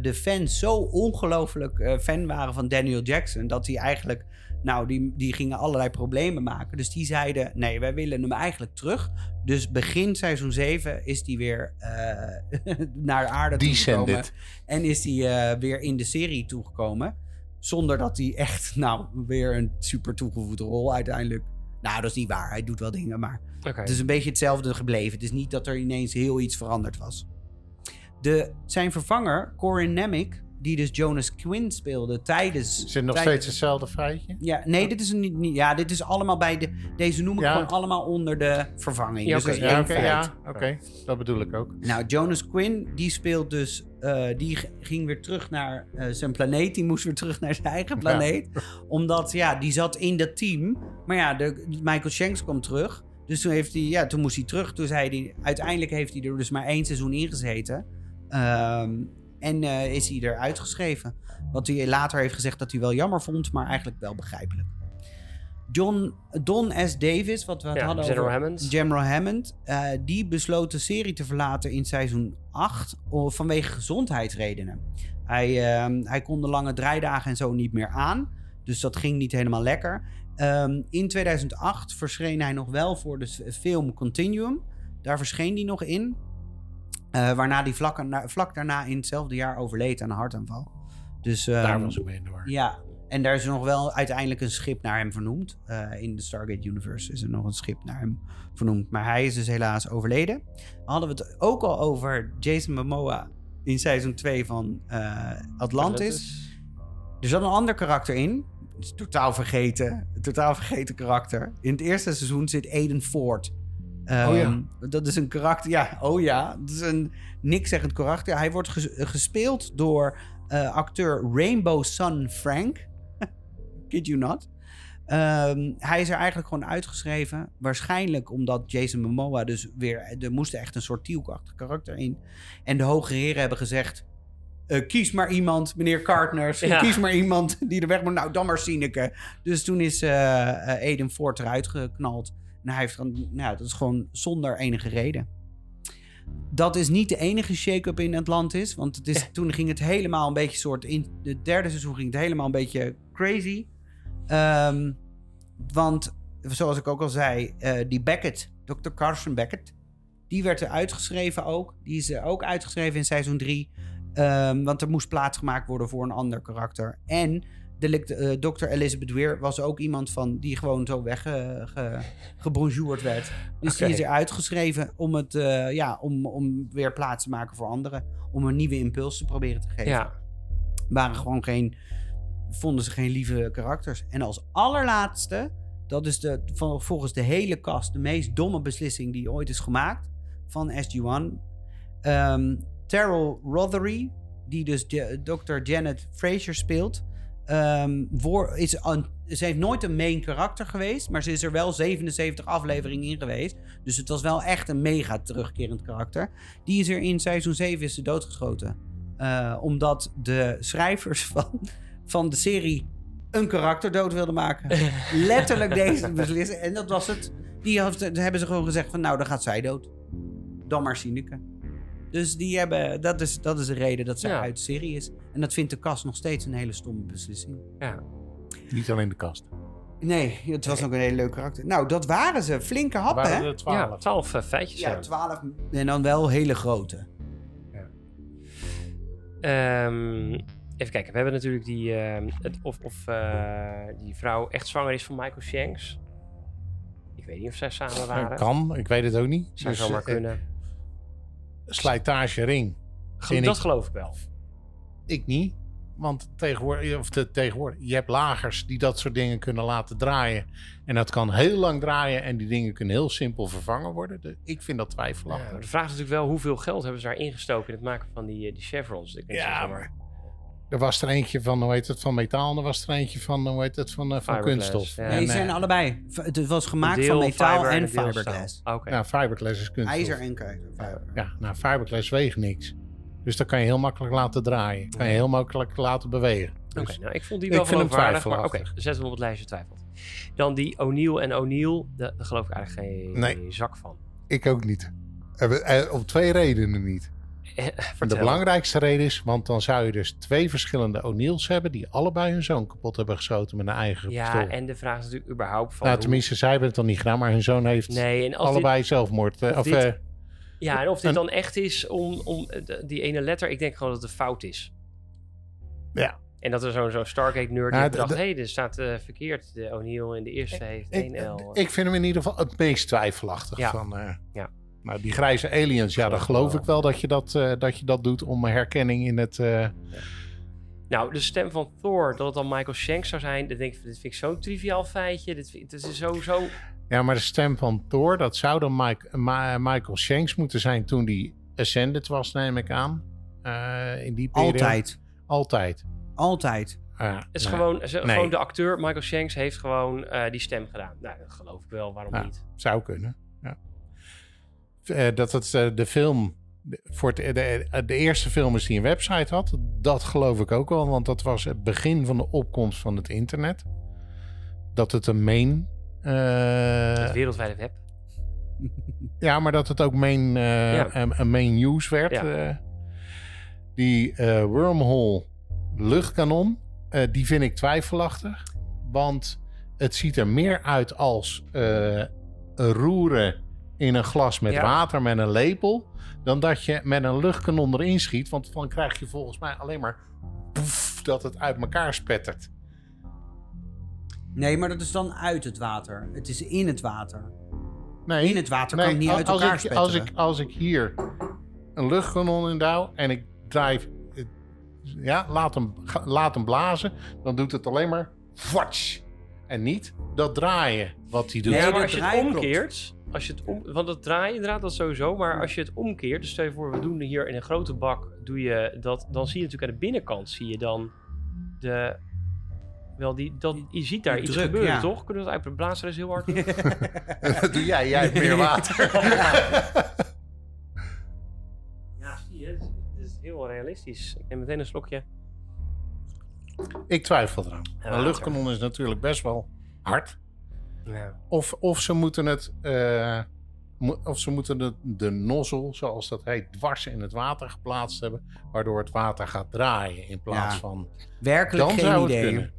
de fans zo ongelooflijk fan waren van Daniel Jackson. Dat hij eigenlijk, nou, die, die gingen allerlei problemen maken. Dus die zeiden: nee, wij willen hem eigenlijk terug. Dus begin seizoen 7 is hij weer eh, naar aarde toegekomen. Descended. En is hij eh, weer in de serie toegekomen. Zonder dat hij echt, nou, weer een super toegevoegde rol uiteindelijk. Nou, dat is niet waar. Hij doet wel dingen, maar het is een beetje hetzelfde gebleven. Het is niet dat er ineens heel iets veranderd was. De, zijn vervanger, Corin Nemec, die dus Jonas Quinn speelde tijdens... Zit nog tijdens- steeds hetzelfde feitje? Ja, nee, dit is een, niet, niet- ja, dit is allemaal bij de... Deze noem ik Ja. gewoon allemaal onder de vervanging. Ja, dus oké. is Ja, oké, feit. ja, oké. Dat bedoel ik ook. Nou, Jonas Quinn, die speelt dus... eh, die ging weer terug naar eh, zijn planeet. Die moest weer terug naar zijn eigen planeet. Omdat, ja, die zat in dat team. Maar ja, de, Michael Shanks kwam terug. Dus toen, heeft hij, ja, toen moest hij terug. Toen zei hij... Uiteindelijk heeft hij er dus maar één seizoen in gezeten. Ehm, en eh, is hij eruit geschreven. Wat hij later heeft gezegd dat hij wel jammer vond. Maar eigenlijk wel begrijpelijk. John, Don S. Davis, wat we Ja, hadden General over... Hammond. General Hammond, eh, die besloot de serie te verlaten in seizoen 8 o- vanwege gezondheidsredenen. Hij, ehm, hij kon de lange draaidagen en zo niet meer aan, dus dat ging niet helemaal lekker. Ehm, in 2008 verscheen hij nog wel voor de film Continuum. Daar verscheen hij nog in. Eh, waarna hij vlak, vlak daarna in hetzelfde jaar overleed aan een hartaanval. Dus, Daar ehm, was ik mee door. ja, en daar is nog wel uiteindelijk een schip naar hem vernoemd. Eh, in de Stargate Universe is er nog een schip naar hem vernoemd. Maar hij is dus helaas overleden. Hadden we het ook al over Jason Momoa in seizoen 2 van eh, Atlantis. Er zat een ander karakter in. Totaal vergeten. Een totaal vergeten karakter. In het eerste seizoen zit Aiden Ford. Ehm, Oh ja. Dat is een karakter. Ja, oh ja. Dat is een niks zeggend karakter. Hij wordt ges- gespeeld door eh, acteur Rainbow Sun Frank. Kid you not. Ehm, hij is er eigenlijk gewoon uitgeschreven. Waarschijnlijk omdat Jason Momoa dus weer... Er moest echt een soort tielachtig karakter in. En de hoge heren hebben gezegd... eh, kies maar iemand, meneer Cartners. Ja. Kies maar iemand die er weg moet. Nou, dan maar Sineke. Dus toen is eh eh, Aiden Ford eruit geknald. En hij heeft dan... Nou, dat is gewoon zonder enige reden. Dat is niet de enige shake-up in Atlantis. Want het is, toen ging het helemaal een beetje soort... In het derde seizoen ging het helemaal een beetje crazy. Ehm, want, zoals ik ook al zei, eh, die Beckett, Dr. Carson Beckett, die werd er uitgeschreven ook. Die is er ook uitgeschreven in seizoen 3. want er moest plaats gemaakt worden voor een ander karakter. En Delict, eh, Dr. Elizabeth Weir was ook iemand van die gewoon zo weg eh, ge, werd. Dus die is er uitgeschreven om, het, eh, ja, om, om weer plaats te maken voor anderen. Om een nieuwe impuls te proberen te geven. Ja, Waren gewoon geen, vonden ze geen lieve karakters. En als allerlaatste, dat is de, van, volgens de hele cast de meest domme beslissing die ooit is gemaakt van SG-1. Ehm Terrell Rothery, die dus Dr. Janet Fraser speelt, ehm, voor, is een, ze heeft nooit een main karakter geweest, maar ze is er wel 77 afleveringen in geweest. Dus het was wel echt een mega terugkerend karakter. Die is er in seizoen 7 is ze doodgeschoten. Eh, omdat de schrijvers van, van de serie een karakter dood wilden maken. Letterlijk deze beslissing. En dat was het. Die had, hebben ze gewoon gezegd van nou, dan gaat zij dood. Dan maar Sineke. Dus die hebben, dat, is, dat is de reden dat Ja. uit serie is. En dat vindt de kast nog steeds een hele stomme beslissing. ja. Niet alleen de kast. Nee, het was ook een hele leuk karakter. Nou, dat waren ze. Flinke happen, waren hè? er twaalf. ja twaalf eh, feitjes. Ja, Ja, twaalf. En dan wel hele grote. Ehm, even kijken, we hebben natuurlijk die, ehm, het, of, of eh, die vrouw echt zwanger is van Michael Shanks. Ik weet niet of zij samen waren. kan, ik weet het ook niet. Zou Dus, zomaar eh, kunnen. Slijtage ring. Gel- dat ik- geloof ik wel. Ik niet. Want tegenwoordig, of de, tegenwoordig, je hebt lagers die dat soort dingen kunnen laten draaien. En dat kan heel lang draaien en die dingen kunnen heel simpel vervangen worden. De- ik vind dat twijfelachtig. de vraag is natuurlijk wel hoeveel geld hebben ze daar ingestoken in het maken van die, eh, die chevrons. Ik denk Ja, maar er was er eentje van, hoe heet het, van metaal. En er was er eentje van, hoe heet het, van, eh, van kunststof. ja. Nee, ze zijn allebei. V- Het was gemaakt deel van metaal fiber en deel fiberglass. staal. Oké. Ja, fiberglass is kunststof. IJzer en keizer. Ja, nou, fiberglass weegt niks. Dus dat kan je heel makkelijk laten draaien. Kan je heel makkelijk laten bewegen. Oké, Dus, nou, ik vond die ik wel vind hem geloofwaardig, maar oké, twijfelachtig. zetten we hem op het lijstje twijfelt. Dan die O'Neill en O'Neill, daar, geloof ik eigenlijk geen Nee. zak van. Ik ook niet. Eh, eh, Om twee redenen niet. Eh, De Vertel. belangrijkste reden is, want dan zou je dus twee verschillende O'Neills hebben... die allebei hun zoon kapot hebben geschoten met een eigen Ja, pistool. en de vraag is natuurlijk überhaupt van... nou, tenminste, zij hebben het dan niet gedaan, maar hun zoon heeft Nee, en als dit, allebei zelfmoord... eh, of of, dit- eh, ja, en of dit een- dan echt is om, om eh, de- die ene letter... Ik denk gewoon dat het een fout is. ja, En dat er zo'n zo'n Stargate-nerd Ja, die d- dacht... hé, dit staat eh, verkeerd. De O'Neill in de eerste heeft ik, 1 L. ik vind hem in ieder geval het meest twijfelachtig. Ja. Van, eh, Ja. Nou, die grijze aliens, ja, dan Geloof ik wel dat je dat, eh, dat je dat doet om herkenning in het... eh, Nou, de stem van Thor, dat het dan Michael Shanks zou zijn... Dat denk ik, dit vind ik zo'n triviaal feitje. Dit, vind- dit is sowieso... Ja, maar de stem van Thor, dat zou dan Mike, Ma- Michael Shanks moeten zijn toen die Ascended was, neem ik aan. Eh, in die periode. Altijd. Altijd. Altijd. Ja, Het is nou, gewoon, ze- nee. gewoon de acteur Michael Shanks heeft gewoon eh, die stem gedaan. Nou, dat geloof ik wel. Waarom niet? Zou kunnen, ja. Dat het eh, de film... Voor het, de, de eerste film is die een website had. Dat geloof ik ook wel, want dat was het begin van de opkomst van het internet. Dat het een main... eh, het wereldwijde web. Ja, maar dat het ook main, eh, Ja. een, een main news werd. Ja. eh. die eh, wormhole luchtkanon, eh, die vind ik twijfelachtig. Want het ziet er meer uit als eh, een roeren in een glas met Ja. water met een lepel. Dan dat je met een luchtkanon erin schiet. Want dan krijg je volgens mij alleen maar poef, dat het uit elkaar spettert. Nee, maar dat is dan uit het water. Het is in het water. Nee, In het water Nee, kan het niet als- uit als elkaar ik, spetteren. als ik, als ik hier een luchtkanon in douw en ik draai, eh, ja, laat hem, laat hem blazen, dan doet het alleen maar watsch. En niet dat draaien wat hij doet. Nee, ja, maar als je het omkeert... Als je het om, want dat draaien inderdaad, dat sowieso. Maar als je het omkeert, dus stel je voor, we doen hier in een grote bak, doe je dat, dan zie je natuurlijk aan de binnenkant, zie je dan de... Wel, die, dat, je ziet daar Die iets druk, gebeuren, ja. toch? Kunnen we het uit de blazer is heel hard? dat doe jij, jij hebt meer water. ja, zie je. Het is, heel realistisch. Ik neem meteen een slokje. ik twijfel eraan. Een luchtkanon is natuurlijk best wel hard. Ja. Of, of ze moeten het, eh, mo- of ze moeten de, de nozzel, zoals dat heet, dwars in het water geplaatst hebben, waardoor het water gaat draaien in plaats Ja. van. Werkelijk Dan geen zou het idee kunnen.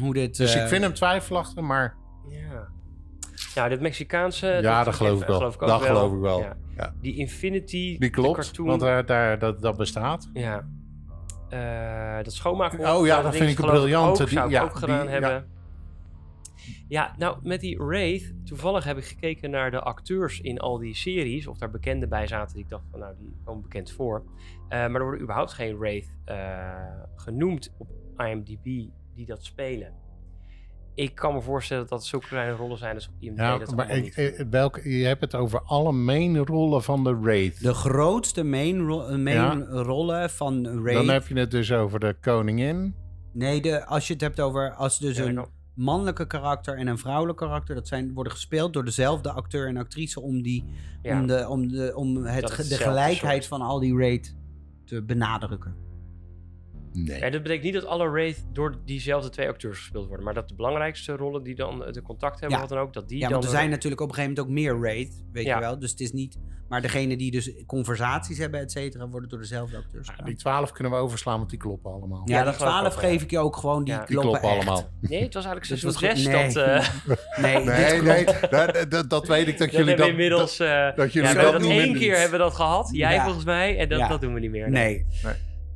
hoe dit... Dus eh, ik vind hem twijfelachtig, maar Ja. Ja, dit Mexicaanse... Ja, dat geloof ik wel. ook Dat geloof ik wel. Ja. Ja. Die Infinity die klopt, cartoon. want daar, daar, dat, dat bestaat. Ja. eh, dat schoonmaken. Oh ja, dat vind ik een briljante. Ook, zou die- ik ja, ook gedaan die- hebben. Ja. nou, met die Wraith, toevallig heb ik gekeken naar de acteurs in al die series, of daar bekenden bij zaten, die ik dacht van, nou, die komen bekend voor. Eh, maar er worden überhaupt geen Wraith eh, genoemd op IMDb die dat spelen. Ik kan me voorstellen dat dat zulke kleine rollen zijn, dus op IMDb Ja, dat maar ik, niet. eh, welke, je hebt het over alle main rollen van de Wraith. De grootste main, ro- main Ja. rollen van Ray. Dan heb je het dus over de koningin. Nee, de, als je het hebt over als dus Ja, een. Mannelijke karakter en een vrouwelijk karakter, dat zijn, worden gespeeld door dezelfde acteur en actrice om, die, Ja. om, de, om, de, om het, de gelijkheid soort. van al die raid te benadrukken. Nee. Ja, dat betekent niet dat alle Wraith door diezelfde twee acteurs gespeeld worden. Maar dat de belangrijkste rollen die dan eh, de contact hebben, Ja. wat dan ook, dat die Ja, dan... want er zijn natuurlijk op een gegeven moment ook meer raid, weet Ja. je wel. Dus het is niet... Maar degene die dus conversaties hebben, et cetera, worden door dezelfde acteurs Ja, die twaalf kunnen we overslaan, want die kloppen allemaal. Ja, Ja, die dat geloof ik 12 ook wel, geef ik je ook gewoon, die Ja. Die kloppen, kloppen allemaal. Nee, het was eigenlijk seizoen was 6 goed. dat... Nee. eh Nee, Nee, nee, dat, dat, dat weet ik dat dat jullie dat... we inmiddels... eh, dat jullie ja, we dat één keer hebben we dat gehad. Jij Ja. volgens mij. En dat, Ja. dat doen we niet meer. Nee,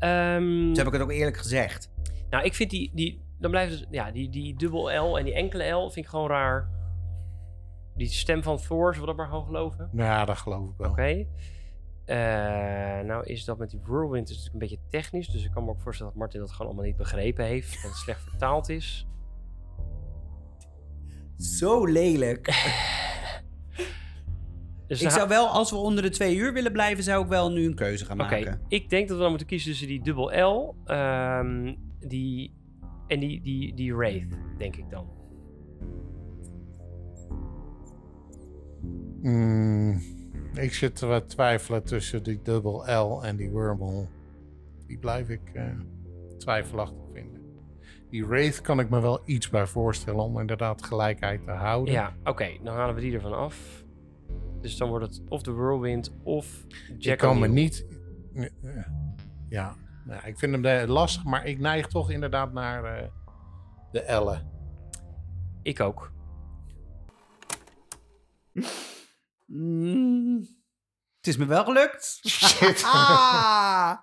Ehm, dus heb ik het ook eerlijk gezegd. nou, ik vind die... die dan blijft het... Ja, die, die dubbel L en die enkele L vind ik gewoon raar. Die stem van Thor, zullen we dat maar gewoon geloven? Ja, dat geloof ik wel. Oké. Eh, nou is dat met die whirlwind is natuurlijk een beetje technisch. Dus ik kan me ook voorstellen dat Martin dat gewoon allemaal niet begrepen heeft. Het slecht vertaald is. Zo lelijk. Dus Ik zou wel, als we onder de twee uur willen blijven, zou ik wel nu een keuze gaan Oké, maken. ik denk dat we dan moeten kiezen tussen die dubbel L ehm, die, en die, die, die Wraith, denk ik dan. Mm, ik zit te wat twijfelen tussen die dubbel L en die wormhole. Die blijf ik eh, twijfelachtig vinden. Die Wraith kan ik me wel iets bij voorstellen om inderdaad gelijkheid te houden. Ja, oké, dan halen we die ervan af. Dus dan wordt het of de Whirlwind of ik Jack kan me niet... Ja, nou, ik vind hem lastig, maar ik neig toch inderdaad naar eh, de L'en. Ik ook. Mm, het is me wel gelukt. Shit. Ah.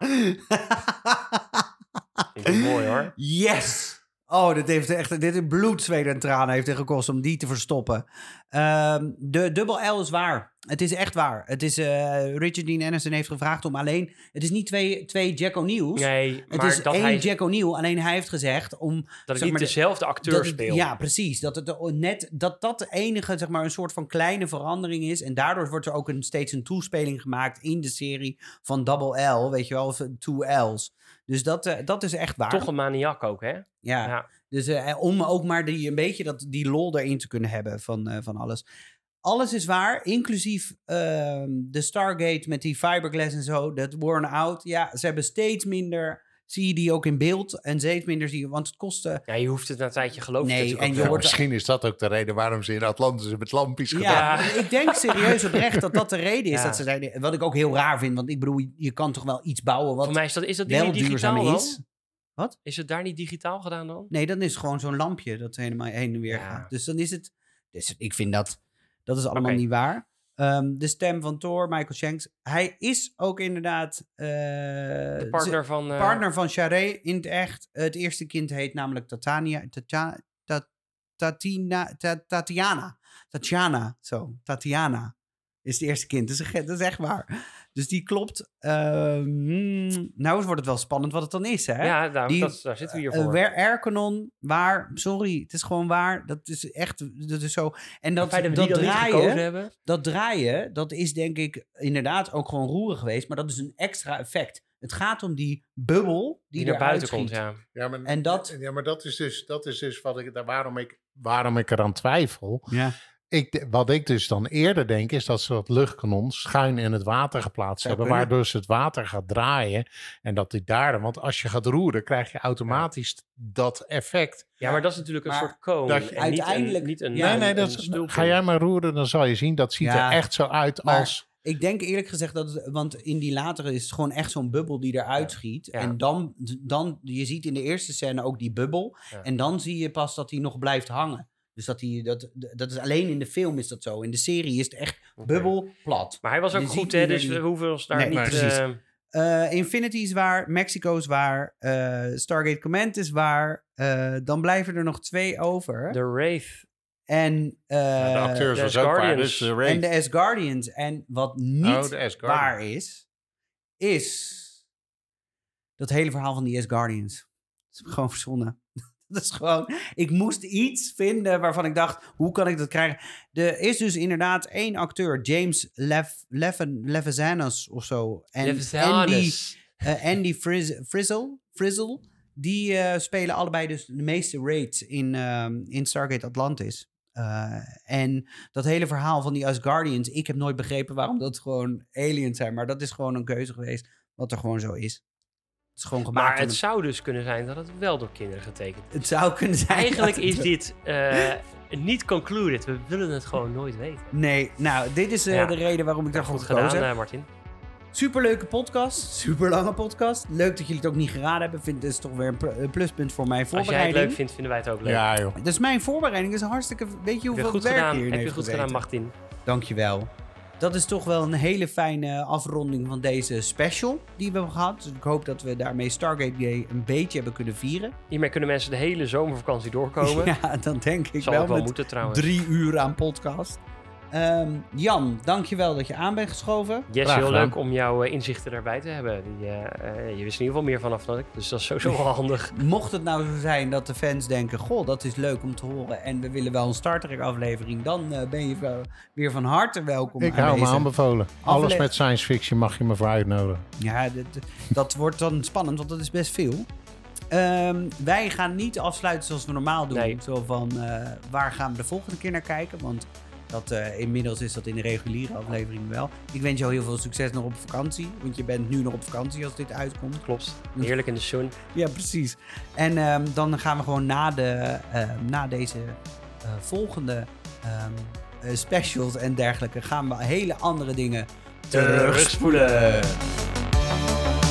Vind ik mooi hoor. yes! Oh, dit heeft echt dit heeft bloed, zweet en tranen heeft het gekost om die te verstoppen. Ehm, de dubbel L is waar. Het is echt waar. Het is, eh, Richard Dean Anderson heeft gevraagd om alleen... Het is niet twee, twee Jack O'Neill's. Nee, het maar is dat één hij Jack O'Neill. Alleen hij heeft gezegd om... dat ik niet dezelfde acteur speel. Ja, precies. Dat het net dat dat de enige, zeg maar, een soort van kleine verandering is. En daardoor wordt er ook een, steeds een toespeling gemaakt in de serie van Double L, weet je wel, of two L's. Dus dat, eh, dat is echt waar. Toch een maniak ook, hè? ja. Ja. Dus eh, om ook maar die, een beetje dat, die lol erin te kunnen hebben van, eh, van alles. Alles is waar, inclusief ehm, de Stargate met die fiberglass en zo. Dat worn out. Ja, ze hebben steeds minder. Zie je die ook in beeld en steeds minder zie je, want het kostte. Ja, je hoeft het na een tijdje geloven. Nee, en je Misschien is dat ook de reden waarom ze in Atlantis met lampjes gedaan Ja, Ja. ik denk serieus oprecht dat dat de reden is Ja. dat ze zeiden. Wat ik ook heel raar vind, want ik bedoel, je kan toch wel iets bouwen wat Voor mij is dat, is dat ding wel niet digitaal duurzaam dan? is. Is het daar niet digitaal gedaan dan? Nee, dan is het gewoon zo'n lampje dat helemaal heen en weer Ja. gaat. Dus dan is het. Dus ik vind dat. Dat is allemaal niet waar. Ehm, de stem van Thor, Michael Shanks. Hij is ook inderdaad. eh, De partner van... eh, partner van Charé in het echt. Het eerste kind heet namelijk Tatania, Tatja- Ta- Tatina, Ta- Tatiana. Tatiana, zo. Tatiana is het eerste kind. Dat is, dat is echt waar. Dus die klopt. Ehm, nou wordt het wel spannend wat het dan is, hè? Ja, nou, Die- dat, daar zitten we hier Uh, voor. Aircanon, waar, sorry, het is gewoon waar. Dat is echt, dat is zo. En dat, dat dat, draaien, hebben. dat draaien, dat is denk ik inderdaad ook gewoon roeren geweest. Maar dat is een extra effect. Het gaat om die bubbel die, Die eruit buiten komt, ja. Ja, maar, En dat- ja, maar dat is dus, dat is dus wat ik, daar- waarom, ik, waarom ik eraan twijfel. Ja. Ik, wat ik dus dan eerder denk, is dat ze dat luchtkanon schuin in het water geplaatst hebben. Waardoor dus het water gaat draaien. En dat die daar, want als je gaat roeren, krijg je automatisch dat effect. Ja, maar dat is natuurlijk een Maar soort cone. dat je- en niet Uiteindelijk- Een, niet een, Ja, nee, nee, dat is, ga jij maar roeren, dan zal je zien. Dat ziet Ja. er echt zo uit Maar- als... Ik denk eerlijk gezegd dat, het- want in die latere is het gewoon echt zo'n bubbel die eruit schiet. Ja. En dan, dan, je ziet in de eerste scène ook die bubbel. Ja. En dan zie je pas dat die nog blijft hangen. Dus dat, die, dat, dat is alleen in de film is dat zo. In de serie is het echt bubbel plat. Maar hij was ook Je goed, hè? Dus we hoeven ons daar Nee, niet... precies. eh, Eh, Infinity is waar, Mexico is waar, eh, Stargate Command is waar. Eh, dan blijven er nog twee over. De Wraith. En, eh, Ja, de acteurs was ook waar, Asgardians. dus de en de Asgardians. En wat niet Oh, waar is, is dat hele verhaal van die Asgardians. Dat is gewoon verzonnen. Is gewoon, ik moest iets vinden waarvan ik dacht, hoe kan ik dat krijgen? Er is dus inderdaad één acteur, James Levizanos of zo. En Andy, eh, Andy Friz, Frizzle, Frizzle, die eh, spelen allebei dus de meeste raids in, ehm, in Stargate Atlantis. Eh, en dat hele verhaal van die Asgardians, ik heb nooit begrepen waarom dat gewoon aliens zijn. Maar dat is gewoon een keuze geweest, wat er gewoon zo is. Het is gewoon gemaakt. Maar het een- zou dus kunnen zijn dat het wel door kinderen getekend is. het zou kunnen zijn. Eigenlijk is dit eh, niet concluded. We willen het gewoon nooit weten. Nee, nou, dit is eh, Ja. de reden waarom ik Ja, daarvoor goed gekozen gedaan, heb. eh, Martin. Superleuke podcast, super lange podcast. Leuk dat jullie het ook niet geraden hebben. Vind het is toch weer een pl- een pluspunt voor mijn Als jij het voorbereiding. leuk vindt, vinden wij het ook leuk. Ja, joh. Dus mijn voorbereiding is hartstikke... Weet je Heb je hoeveel goed werk gedaan, hierin heb je goed gedaan, Martin. Dankjewel. Dat is toch wel een hele fijne afronding van deze special die we hebben gehad. Dus ik hoop dat we daarmee Stargate Day een beetje hebben kunnen vieren. Hiermee kunnen mensen de hele zomervakantie doorkomen. Ja, dan denk ik Zal wel wel moeten trouwens. drie uur aan podcast. Ehm, Jan, dankjewel dat je aan bent geschoven. Yes, heel leuk om jouw eh, inzichten daarbij te hebben. Die, eh, eh, je wist in ieder geval meer vanaf dan ik. Dus dat is sowieso wel handig. Mocht het nou zo zijn dat de fans denken... Goh, dat is leuk om te horen en we willen wel een Star Trek aflevering... dan eh, ben je weer van harte welkom Ik hou me aanbevolen. Alles met science fiction mag je me voor uitnodigen. Ja, dat, dat wordt dan spannend, want dat is best veel. Ehm, wij gaan niet afsluiten zoals we normaal doen. Nee. Zo van, eh, waar gaan we de volgende keer naar kijken? Want dat, eh, inmiddels is dat in de reguliere aflevering wel. Ik wens jou heel veel succes nog op vakantie. Want je bent nu nog op vakantie als dit uitkomt. Klopt. Heerlijk in de sun. Ja, precies. En ehm, dan gaan we gewoon na, de, ehm, na deze eh, volgende ehm, eh, specials en dergelijke... gaan we hele andere dingen terugspoelen. Terugspoelen.